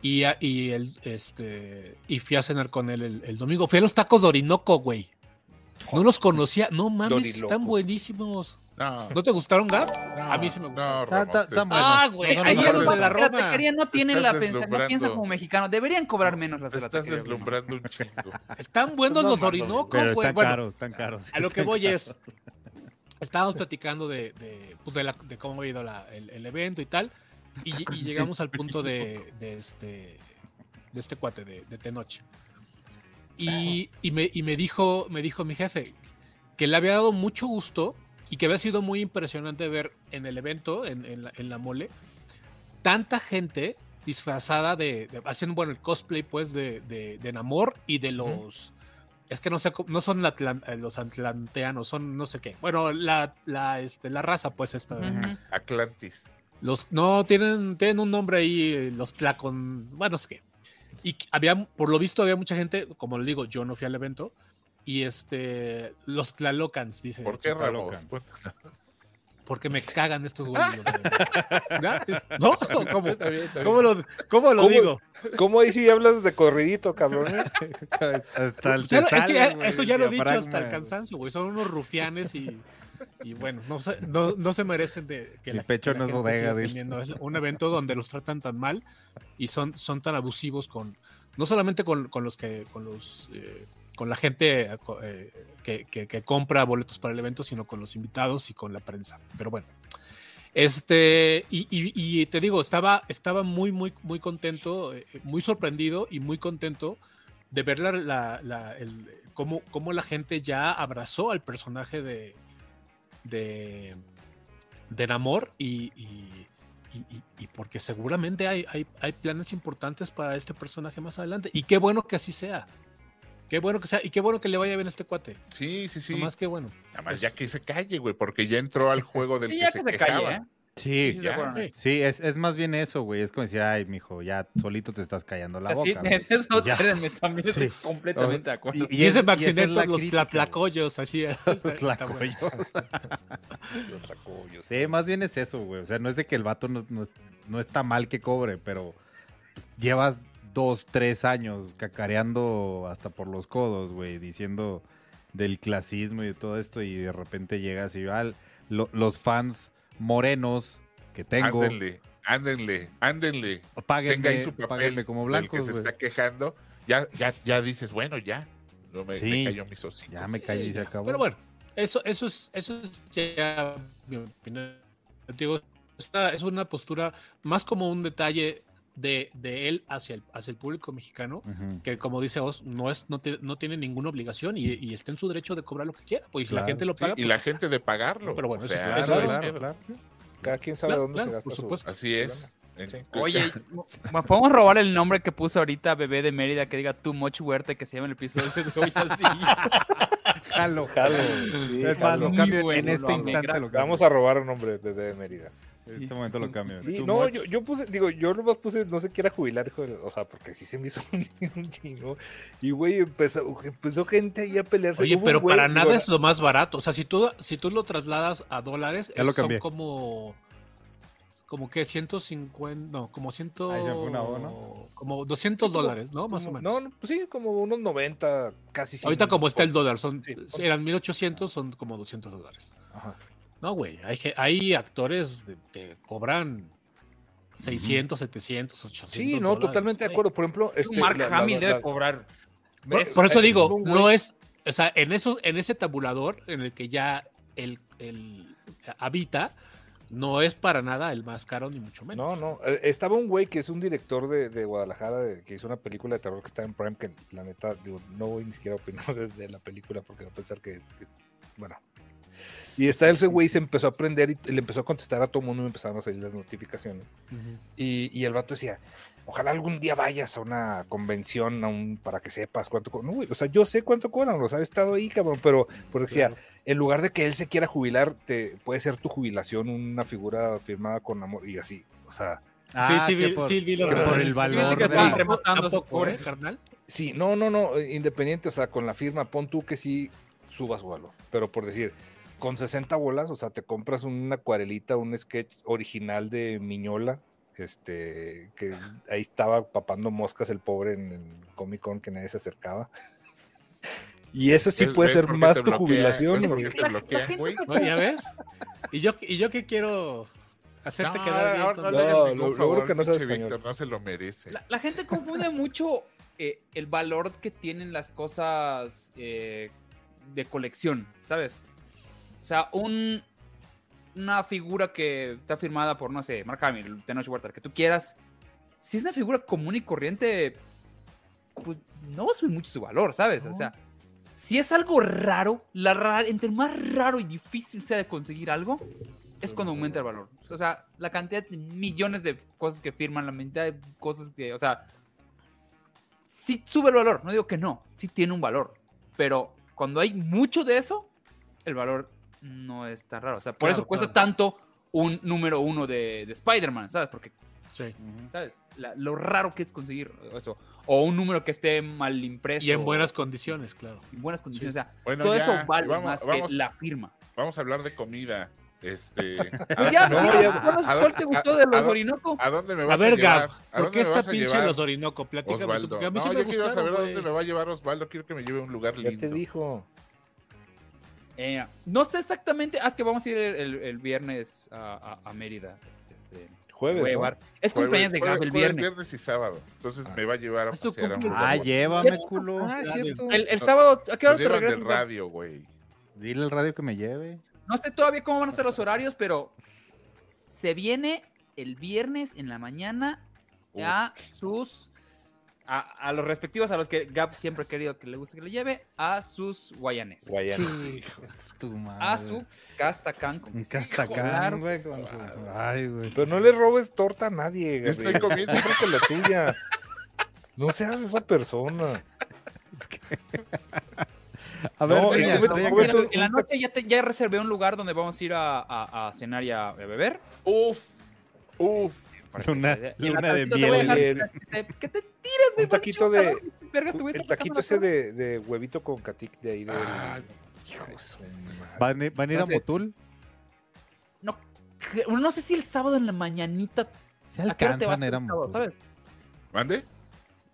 Y, y, el, este, y fui a cenar con él el, el domingo. Fui a los tacos de Orinoco, güey. No los conocía. No mames, Doriloco. están buenísimos. No, ¿No te gustaron, Gab? no, A mí sí me gustó. no, Está- está-. Ah, güey, ahí no, a no, los no, de la la Roma. taquería no tiene estás la pensa, no piensa deslumbrando. como mexicano. Deberían cobrar menos las de la estás taquería. güey. deslumbrando un chingo. Están buenos No los mames, Orinoco, Pero güey. están Bueno, caros, están caros. A lo que voy es, estábamos platicando de, de, pues, de, la- de cómo ha ido la- el, el evento y tal, y, y llegamos al punto de, de este de este cuate, de, de Tenoch. Y, y me, y me dijo, me dijo mi jefe que le había dado mucho gusto y que había sido muy impresionante ver en el evento, en, en la, en la mole, tanta gente disfrazada de, de- haciendo bueno el cosplay pues de, de, de Namor y de los es que no sé cómo- no son atlan- eh, los atlanteanos son no sé qué. Bueno la, la, este, la raza pues esta. Atlantis. los no tienen tienen un nombre ahí eh, los tlacon bueno no sé qué. Y había por lo visto había mucha gente como le digo yo no fui al evento y este los tlalocans dice ¿Por qué Ramos? Loca. porque me cagan estos güeyes no cómo Está bien, está bien. cómo lo, cómo lo ¿Cómo? digo ¿Cómo ahí sí hablas de corridito, cabrón? Hasta el Ya lo- te es que sale, ya- güey, eso el ya lo he dicho hasta el cansancio, güey. Son unos rufianes y, y bueno, no se, no, no se merecen de que la, pecho que no la es gente bodega, Es un evento donde los tratan tan mal y son, son tan abusivos con, no solamente con, con los que, con los, eh, con la gente eh, que, que- compra boletos para el evento, sino con los invitados y con la prensa. Pero bueno. Este, y, te digo, estaba, estaba muy, muy, muy contento, eh, muy sorprendido y muy contento de ver la, la- cómo, cómo la gente ya abrazó al personaje de, de, de Namor y- y- y porque seguramente hay, hay, hay planes importantes para este personaje más adelante. Y qué bueno que así sea. Qué bueno que sea. Y qué bueno que le vaya bien a este cuate. Sí, sí, sí. Más que bueno. Nada más ya que se calle, güey, porque ya entró al juego del Sí, que ya se que se calle. ¿eh? Sí, Sí, ya. Sí. sí, es, es más bien eso, güey. Es como decir, ay, mijo, ya solito te estás callando O la sea, sí, boca. en güey". eso también estoy Sí. completamente de acuerdo. Y, es- ese esa Max es la los tlaplacoyos, así. Los tlacoyos. Los sacollos. Sí, más bien es eso, güey. O sea, no es de que el vato no, no- no está mal que cobre, pero pues, llevas dos, tres años cacareando hasta por los codos, güey, diciendo del clasismo y de todo esto, y de repente llegas y ah, lo- los fans morenos que tengo, Ándenle, ándenle, ándenle. Tenga ahí páguenme, su papel páguenme como del que se está quejando. Ya, ya, ya dices, bueno, ya. No me, me Sí. cayó mis hocicos. Ya me callo y se acabó. Pero bueno, eso, eso es, eso es ya mi opinión. Digo, es una, es una postura más como un detalle de, de él hacia el, hacia el público mexicano, Ujú. que como dice Oz, no, es, no, te- no tiene ninguna obligación y, y está en su derecho de cobrar lo que quiera. Pues si la Claro. gente lo Sí, paga. y pues, la gente de pagarlo. Pero bueno, o eso es- sea, eso no es- hay claro, claro. Cada quien sabe Claro, dónde claro, se gasta su-. Así es. Sí. Oye, ¿me podemos robar el nombre que puso ahorita Bebé de Mérida que diga Too Much Huerta que se llama el episodio de hoy así? Jalo. Jalo, sí, Es más, jalo. lo Muy cambio bueno, en este lo instante. Lo. Vamos a robar un nombre de, de Mérida. En Sí, este momento lo cambio. Sí, no, yo, yo puse, digo, yo nomás puse, no se quiera jubilar, hijo de, o sea, porque sí se me hizo un, un chingo. Y güey, empezó, empezó gente ahí a pelearse. Oye, pero güey, para nada es lo más barato. O sea, si tú, si tú lo trasladas a dólares, Ya lo son como. Como que 150, no, como 100. Ahí se fue una O, ¿no? Como 200 como- dólares, ¿no? Más o como- menos. No, no, pues sí, como unos 90, casi 100. Ahorita como está el dólar, son, Sí. eran 1800, son como 200 dólares. Ajá. No, güey, hay, ge- hay actores de- que cobran 600, 700, 800 Sí, no, dólares, totalmente de acuerdo. Por ejemplo, Es un este, Mark la- Hamill la- debe la- cobrar. Por, eso es digo, no es, o sea, en eso, en ese tabulador en el que ya el, el habita, no es para nada el más caro ni mucho menos. No, no. eh, Estaba un güey que es un director de, de Guadalajara de- que hizo una película de terror que está en Prime, que la neta, digo, no voy ni siquiera a opinar de, la película porque a pensar que, que- bueno. Y está ese güey se empezó a aprender y le empezó a contestar a todo mundo y me empezaron a salir las notificaciones. Ujú. Y, y el vato decía, ojalá algún día vayas a una convención a un, para que sepas cuánto cobran. No, güey, o sea, yo sé cuánto cobran, los he estado ahí, cabrón, pero porque decía, Claro. en lugar de que él se quiera jubilar, te, puede ser tu jubilación una figura firmada con amor y así. O sea, Ah, sí, que vi, por- sí, vi lo que que por el valor que de- está ¿A rematando carnal? sí, no, no, no, independiente, o sea, con la firma, pon tú que sí subas su valor, pero por decir, con 60 bolas, o sea, te compras una acuarelita, un sketch original de Miñola, este, que ahí estaba papando moscas el pobre en el Comic Con que nadie se acercaba. Y eso sí ¿Ves- puede ser qué más tu bloquea? jubilación. ¿Ves por güey. qué te güey? ¿No? ¿Ya ves? ¿Y yo, y yo que quiero hacerte No, quedar bien con- no No, favor, que no. Víctor, no se lo merece. La, la gente confunde mucho eh, el valor que tienen las cosas eh, de colección, ¿sabes? O sea, un, una figura que está firmada por, no sé, Mark Hamill, Tenoch Huerta, que tú quieras, si es una figura común y corriente, pues no va a subir mucho su valor, ¿sabes? O sea, si es algo raro, la ra- entre más raro y difícil sea de conseguir algo, es cuando aumenta el valor. O sea, la cantidad de millones de cosas que firman, la cantidad de cosas que, o sea, sí sube el valor, no digo que no, sí tiene un valor, pero cuando hay mucho de eso, el valor no es tan raro. O sea, por Claro, eso cuesta claro. tanto un número uno de, de Spider-Man, ¿sabes? Porque Sí. ¿sabes? La- lo raro que es conseguir eso. O un número que esté mal impreso. Y en buenas condiciones, claro. en buenas condiciones. O sea, Bueno, todo ya, esto vale vamos- más vamos- que la firma. Vamos a hablar de comida. Este, ya, no, mira, ya- ¿cuál, cuál te a- gustó de a- los a- Orinoco? ¿A dónde me A vas a, ver, llevar? Gab, ¿A ¿por dónde qué está pinche los Orinoco? Platícame tú, Osvaldo? porque a mí sí No, me yo quiero saber a dónde me va a llevar Osvaldo. Quiero que me lleve a un lugar Ya lindo. te dijo. Eh, no sé exactamente. Ah, es que vamos a ir el, viernes a, a- a Mérida. Este, Jueves, ¿no? Es Jueves- cumpleaños de Gab el jueves, viernes. y sábado. Entonces Ah. me va a llevar a pasear a un Ah, llévame, culo. Ah, es cierto. El, el sábado, ¿a qué hora Nos te regresas? del radio, güey. Dile al radio que me lleve. No sé todavía cómo van a ser los horarios, pero se viene el viernes en la mañana a sus. A, a los respectivos, a los que Gab siempre ha querido que le guste que le lleve, a sus guayanes. Tu madre. A su Castacán. con castacán, güey. que con sí. su- Ay, güey. Pero no le robes torta a nadie. Gabriel. Estoy comiendo. Yo creo que la tuya. No seas esa persona. A ver, No, que- en la noche ya, te- ya reservé un lugar donde vamos a ir a, a- a cenar y a, a beber. Uf, uf. Luna- luna de miel. dejar Que te, tires, güey. Un taquito de- calor, vergas, te El taquito ese de, de huevito con catic de ahí. Ah, de su madre. ¿Van, a- van a ir a Motul? No, no sé si el sábado en la mañanita. Se ¿A qué hora te vas alcanzan a ir a el sábado, Motul. sabes? ¿Mande?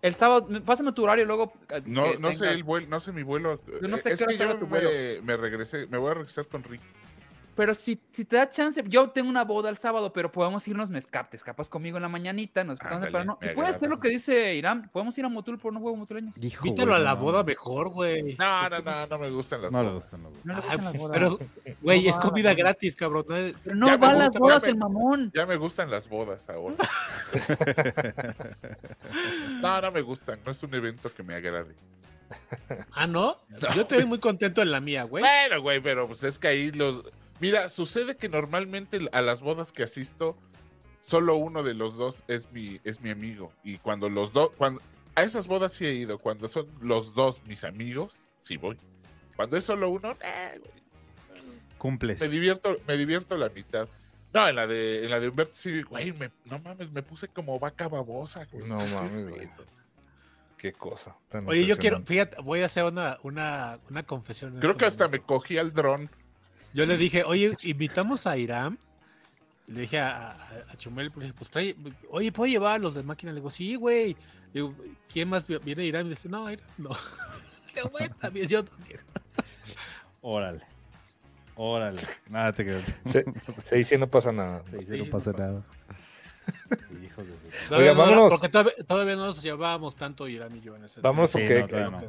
El sábado, me- pásame tu horario luego. eh, No, no sé el vuelo, no sé mi vuelo. Yo no sé es qué que yo tu me, vuelo. me regresé, me voy a regresar con Rick. Pero si, si te da chance, yo tengo una boda el sábado, pero podemos irnos mezcaptes, capaz conmigo en la mañanita, nos Ándale, pero no. me Y puedes hacer agrada. lo que dice Irán, podemos ir a Motul por unos huevos motuleños. Invítalo a la no, boda mejor, güey. No, no, no, no me gustan las No bodas. gustan los No le gustan las bodas. pero, güey, No es comida gratis, cabrón. Pero no Ya me va a las bodas me- el mamón. Ya me gustan las bodas ahora. no, no me gustan. No es un evento que me agrade. Ah, ¿no? Yo estoy muy contento en la mía, güey. Bueno, güey, pero pues es que ahí los. Mira, sucede que normalmente a las bodas que asisto, solo uno de los dos es mi, es mi amigo. Y cuando los dos. Cuando, a esas bodas sí he ido. Cuando son los dos mis amigos, sí voy. Cuando es solo uno, eh, güey, Cumples. me divierto, me divierto la mitad. No, en la de, en la de Humberto sí, güey, me- no mames, me puse como vaca babosa, güey. No mames, güey. Qué cosa. tan Oye, yo quiero, fíjate, voy a hacer una, una, una confesión. Creo este que hasta me cogí al dron. Yo le dije, oye, invitamos a Irán. Le dije a, a, a Chumel, pues, pues trae, oye, ¿puedo llevar a los de máquina? Le digo, sí, güey. Digo, ¿quién más vi- viene Irán? Y dice, no, Irán, no. Digo, güey, también yo quiero. Órale. Órale. Nada te quedas. Se, se dice no pasa nada. Se dice, no pasa nada. Hijos de su- no vámonos. porque todavía, todavía no nos llevábamos tanto Irán y yo en ese Vámonos Sí, porque no, todavía no.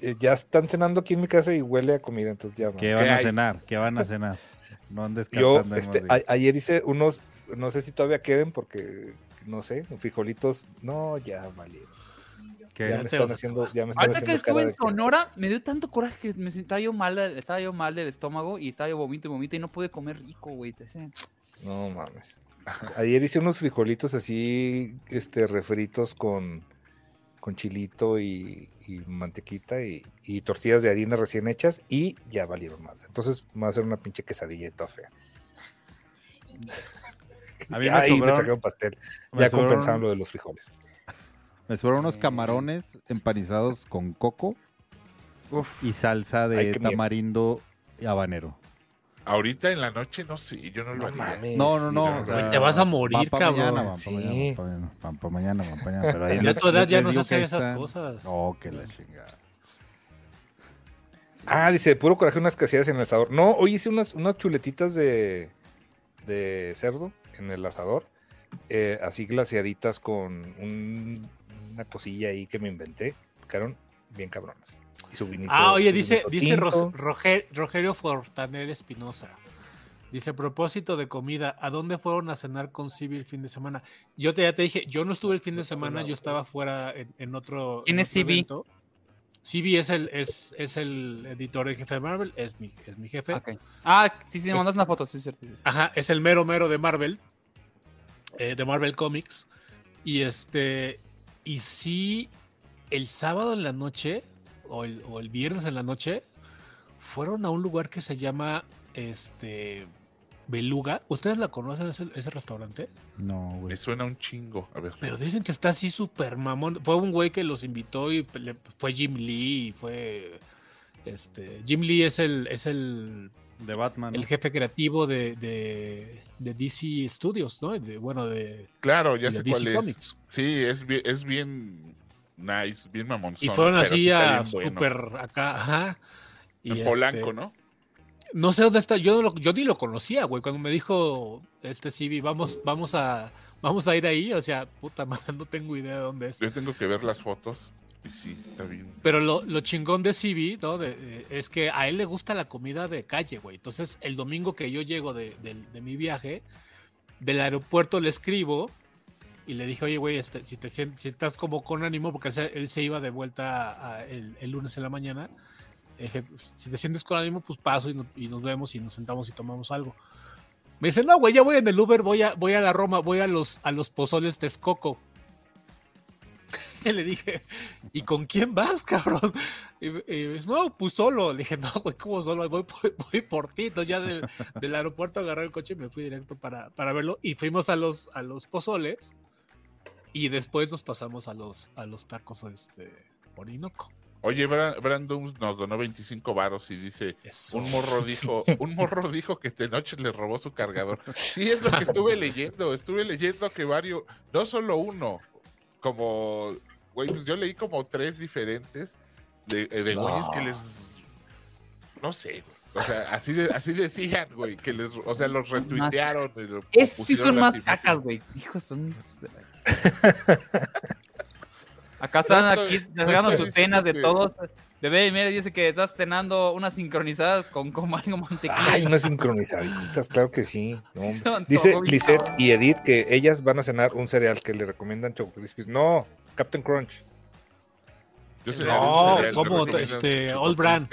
Eh, ya están cenando aquí en mi casa y huele a comida, entonces ya. ¿Qué van ¿Qué a hay? cenar? ¿Qué van a cenar? No andes Yo cantando. este, a- ayer hice unos, no sé si todavía queden porque, no sé, frijolitos. No, ya vale. ¿Qué? Ya me están haciendo, ya me están Ahorita que haciendo estuve cara en que- Sonora, me dio tanto coraje que me estaba yo mal, del- estaba yo mal del estómago y estaba yo vomito y vomito y no pude comer rico, güey. te sé. No mames. Ayer hice unos frijolitos así, este, refritos con, con chilito y, y mantequita y, y tortillas de harina recién hechas y ya valieron más. Entonces me voy a hacer una pinche quesadilla y toda fea. A mí me me sobraron, trajeron pastel. me Ya sobraron- compensaron lo de los frijoles. me sobraron unos camarones empanizados con coco y salsa Ay, de tamarindo y habanero. Ahorita en la noche, no sé, yo no lo haría. mames. No, no, no. sí, o sea, Te vas a morir, van cabrón. Mañana, van pa' Sí. mañana, van mañana, van mañana, van pa' mañana, pero ahí Ya tu edad ya no se hacen esas están- cosas. Oh, que la chingada. Ah, dice, puro coraje unas casillas en el asador. No, hoy hice unas, unas chuletitas de, de cerdo en el asador, eh, así glaseaditas con un- una cosilla ahí que me inventé. Quedaron bien cabronas. Y su vinito. Ah, oye, su dice, dice. Roger- Rogelio Fortaner Espinosa. Dice, a propósito de comida, ¿a dónde fueron a cenar con Civi el fin de semana? Yo te, ya te dije, yo no estuve el fin de semana, yo estaba fuera en, en otro. ¿Quién en es Civi? evento. Civi es el, es, es el editor en jefe de Marvel, es mi, es mi jefe. Ah, sí, sí, me mandas una foto, sí, es cierto. sí. Ajá, es el mero mero de Marvel, eh, de Marvel Comics. Y este, y sí, el sábado en la noche, o el, o el viernes en la noche, fueron a un lugar que se llama, este, Beluga. ¿Ustedes la conocen ese, ese restaurante? No, güey. Me suena un chingo. A ver. Pero dicen que está así súper mamón. Fue un güey que los invitó y le- fue Jim Lee y fue... Este, Jim Lee es el, es el De Batman. el jefe creativo de, de, de DC Studios, ¿no? De- bueno, de, Claro, ya de sé DC cuál es. Comics. Sí, es bien, es bien nice, bien mamonzón. Y fueron así a bueno. súper acá, ajá. Y En este, Polanco, ¿no? No sé dónde está, yo, no yo ni lo conocía, güey. Cuando me dijo este Civi, vamos, vamos a, vamos a ir ahí, o sea, puta madre, no tengo idea de dónde es. Yo tengo que ver las fotos. Y sí, está bien. Pero lo, lo chingón de Civi, ¿no? De- de- es que a él le gusta la comida de calle, güey. Entonces, el domingo que yo llego de, de- de mi viaje, Del aeropuerto le escribo y le dije, oye, güey, este, si, te, si estás como con ánimo, porque él se, iba de vuelta el, lunes en la mañana, dije, si te sientes con ánimo, pues paso y, no- y nos vemos y nos sentamos y tomamos algo. Me dice, no, güey, ya voy en el Uber, voy a, voy a la Roma, voy a los, a los pozoles Texcoco. Y le dije, ¿y con quién vas, cabrón? Y, no, pues solo. Le dije, no, güey, ¿cómo solo? Voy, por- ti. Entonces ya del, del aeropuerto agarré el coche y me fui directo para, para verlo. Y fuimos a los, a los pozoles y después nos pasamos a los, a los tacos este, Orinoco. Oye, Bra- Brandon nos donó 25 varos y dice, Eso. un morro dijo, un morro dijo que de noche le robó su cargador. Sí, es lo que estuve leyendo. Estuve leyendo que varios, no solo uno, como, güey, pues yo leí como tres diferentes de, eh, de güeyes que les, no sé. O sea, así, de- así decían, güey, que les, o sea, los retuitearon. y lo- Es, sí son más imágenes. cacas, güey. Hijos, son. Acá están aquí estoy sus cenas de todos. Bebé, mira, dice que estás cenando una sincronizada con como algo mantequilla. Ay, unas sincronizaditas, claro que sí. no. Sí son Dice Lisette y Edith que ellas van a cenar un cereal que le recomiendan Choco Crispies. No, Captain Crunch. Yo sé, No, recomiendan Este, All Brand.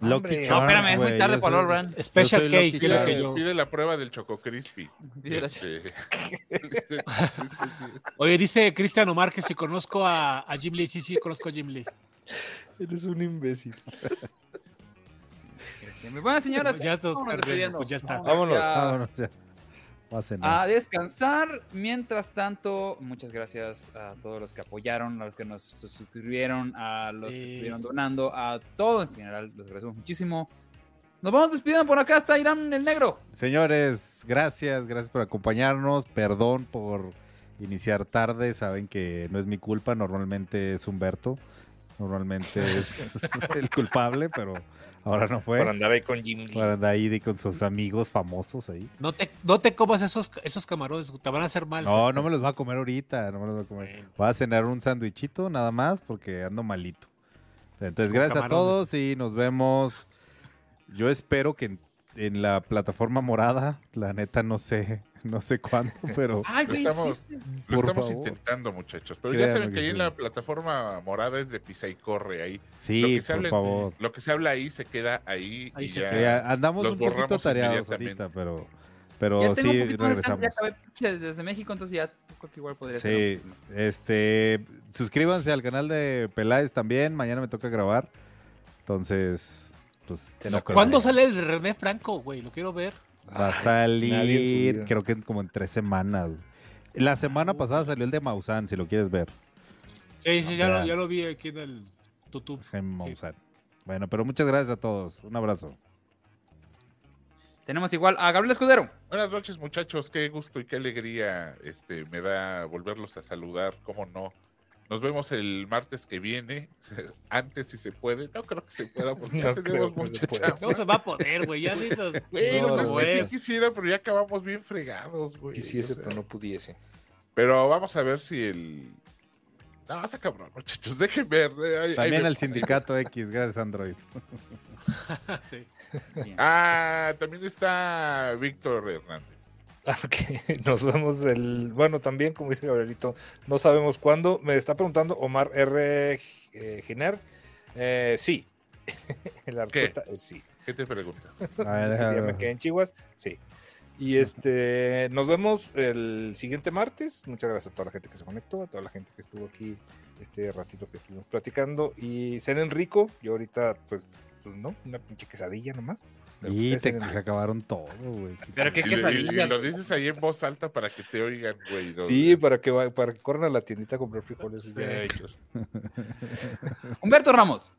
Lucky. Charms, No, espérame, es muy tarde para All Brand. Special cake, dile que yo- Pide la prueba del Choco Crispy. Pide la- Este, Oye, dice Cristian Omar que si conozco a, a Jim Lee. Sí, sí, conozco a Jim Lee. Eres un imbécil. Bueno, señoras, Ya todos vámonos perdiendo, pues ya está. Vámonos. ya Vámonos, ya. A descansar. Mientras tanto, muchas gracias a todos los que apoyaron, a los que nos suscribieron, a los Sí. que estuvieron donando, a todos en general. Los agradecemos muchísimo. Nos vamos despidiendo por acá. Está Irán el Negro. Señores, gracias, gracias por acompañarnos. Perdón por iniciar tarde. Saben que no es mi culpa. Normalmente es Humberto. Normalmente es el culpable, pero ahora no fue. Por andar ahí con Jim Lee. Por andar ahí de- con sus amigos famosos ahí. No te, no te comas esos, esos camarones, te van a hacer mal. No, no me los va a comer ahorita. No me los voy a comer. Voy a cenar un sándwichito nada más porque ando malito. Entonces, gracias a todos y nos vemos. Yo espero que en, en la plataforma morada, la neta no sé, no sé cuándo, pero Ay, Lo estamos, lo intentando, muchachos. Pero ya saben que que ahí en la plataforma morada es de pisa y corre ahí. lo sí, que se por habla favor. Lo que se habla ahí se queda ahí. Ahí y ya. Sí, andamos los un poquito borramos tareados ahorita, pero, pero ya tengo un sí de regresamos. pinche desde México, entonces ya creo que igual podría ser. Sí, este, suscríbanse al canal de Peláez también. Mañana me toca grabar, entonces, pues no creo. ¿Cuándo sale el de René Franco, güey? Lo quiero ver. Va a en salir, creo que como en tres semanas. güey. La semana pasada salió el de Maussan, si lo quieres ver. Sí, sí, ya, lo, ya lo vi aquí en el YouTube. Sí. Maussan. Bueno, pero muchas gracias a todos. Un abrazo. Tenemos igual a Gabriel Escudero. Buenas noches, muchachos. Qué gusto y qué alegría este, me da volverlos a saludar. ¿Cómo no? Nos vemos el martes que viene. Antes, si se puede. No creo que se pueda porque ya No tenemos mucha. No se va a poder, güey. Ya ni los- Güey, No, es no, que sí quisiera, pero ya acabamos bien fregados, güey. Quisiese, O sea, pero no pudiese. Pero vamos a ver si el. No, está cabrón, muchachos. Dejen ver. eh, ahí- También al ahí sindicato X, gracias Android. Sí. Bien. Ah, también está Víctor Hernández. Ok, nos vemos el. Bueno, también, como dice Gabrielito, no sabemos cuándo. Me está preguntando Omar R. eh, Giner. Eh, sí. La ¿Qué? respuesta es sí. ¿Qué te pregunta? A ver, Si déjame ya me quedé en Chihuahua, sí. Y este, nos vemos el siguiente martes. Muchas gracias a toda la gente que se conectó, a toda la gente que estuvo aquí este ratito que estuvimos platicando. Y cenen rico. Yo ahorita, pues, pues no, una pinche quesadilla nomás. Y te acabaron todo, güey. Pero qué Y, lo- y- quesadilla. y lo dices ahí en voz alta para que te oigan, güey. Sí, para que, va- para que corran a la tiendita a comprar frijoles. Sí. ya hechos. Humberto Ramos.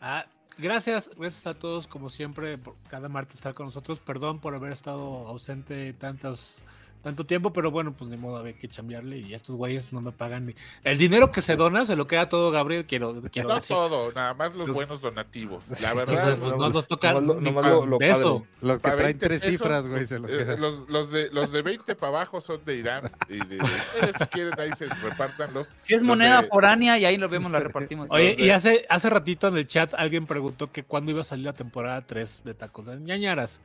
Ah, gracias, gracias a todos, como siempre, por cada martes estar con nosotros. Perdón por haber estado ausente tantos, tanto tiempo, pero bueno, pues ni modo, había que chambearle y estos güeyes no me pagan ni. El dinero que se dona se lo queda todo Gabriel, quiero, quiero No decir. todo, nada más los Los- buenos donativos. La verdad, pues los- no nos toca nomás lo- ni lo- lo. Los que pa' traen 20 tres pesos, cifras, güey, pues, se lo eh, quedan. los, los de, los de 20 para abajo son de Irán. Y de, ustedes, si quieren, ahí se repártanlos. Si es Los moneda de- foránea y ahí lo vemos, la repartimos. Oye, Los y hace, hace ratito en el chat alguien preguntó que cuándo iba a salir la temporada 3 de Tacos de Ñañaras.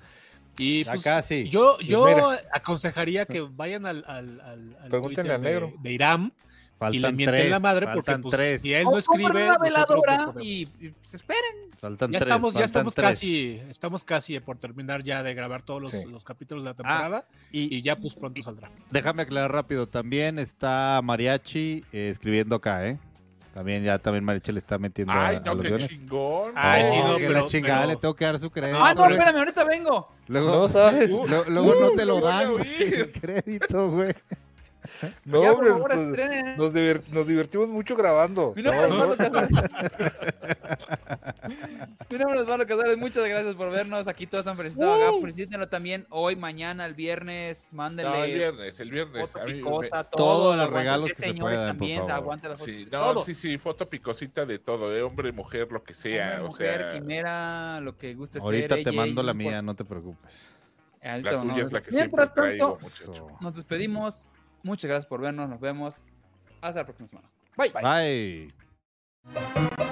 Y Ya pues, casi. yo, yo mira. aconsejaría que vayan al, al, al, al Pregúntenle Twitter al de, negro. de Iram faltan y le mienten tres, la madre porque pues, tres. si él no escribe, una veladora y, y se esperen. Faltan ya tres, estamos, ya faltan estamos tres. casi, estamos casi por terminar ya de grabar todos los, Sí. los capítulos de la temporada Y, y ya pues pronto saldrá. déjame aclarar rápido, también está Mariachi eh, escribiendo acá, ¿eh? También ya también Mariachi le está metiendo a, Ay, a no, los qué guiones. chingón. Ay, sí, Oh, no, que pero- la chingada pero- le tengo que dar su crédito. Ah, no, güey. espérame, ahorita vengo. Luego, No sabes. lo- luego no te lo a dan güey, el crédito, güey. No, ya, hombre, favor, nos, estrenen. nos divir- nos divertimos mucho grabando. Mi nombre es No, Casares. Mi nombre es Casares. Muchas gracias por vernos. Aquí todos están felicitados acá. Felicítenlo también hoy, mañana, el viernes. Mándenle No, el viernes, el viernes. foto A mí me- picosa, todo. Todos los regalos que se puedan, por también, se favor. aguanta las fotos. Sí, no, todo. sí, sí, foto picosita de todo, de hombre, mujer, lo que sea. Hombre, o mujer, sea, quimera, lo que guste Ahorita ser. te ella, mando la mía, no te preocupes. Ahorita la tuya es la que siempre Mientras traigo, nos despedimos. Muchas gracias por vernos. Nos vemos. Hasta la próxima semana. Bye. Bye.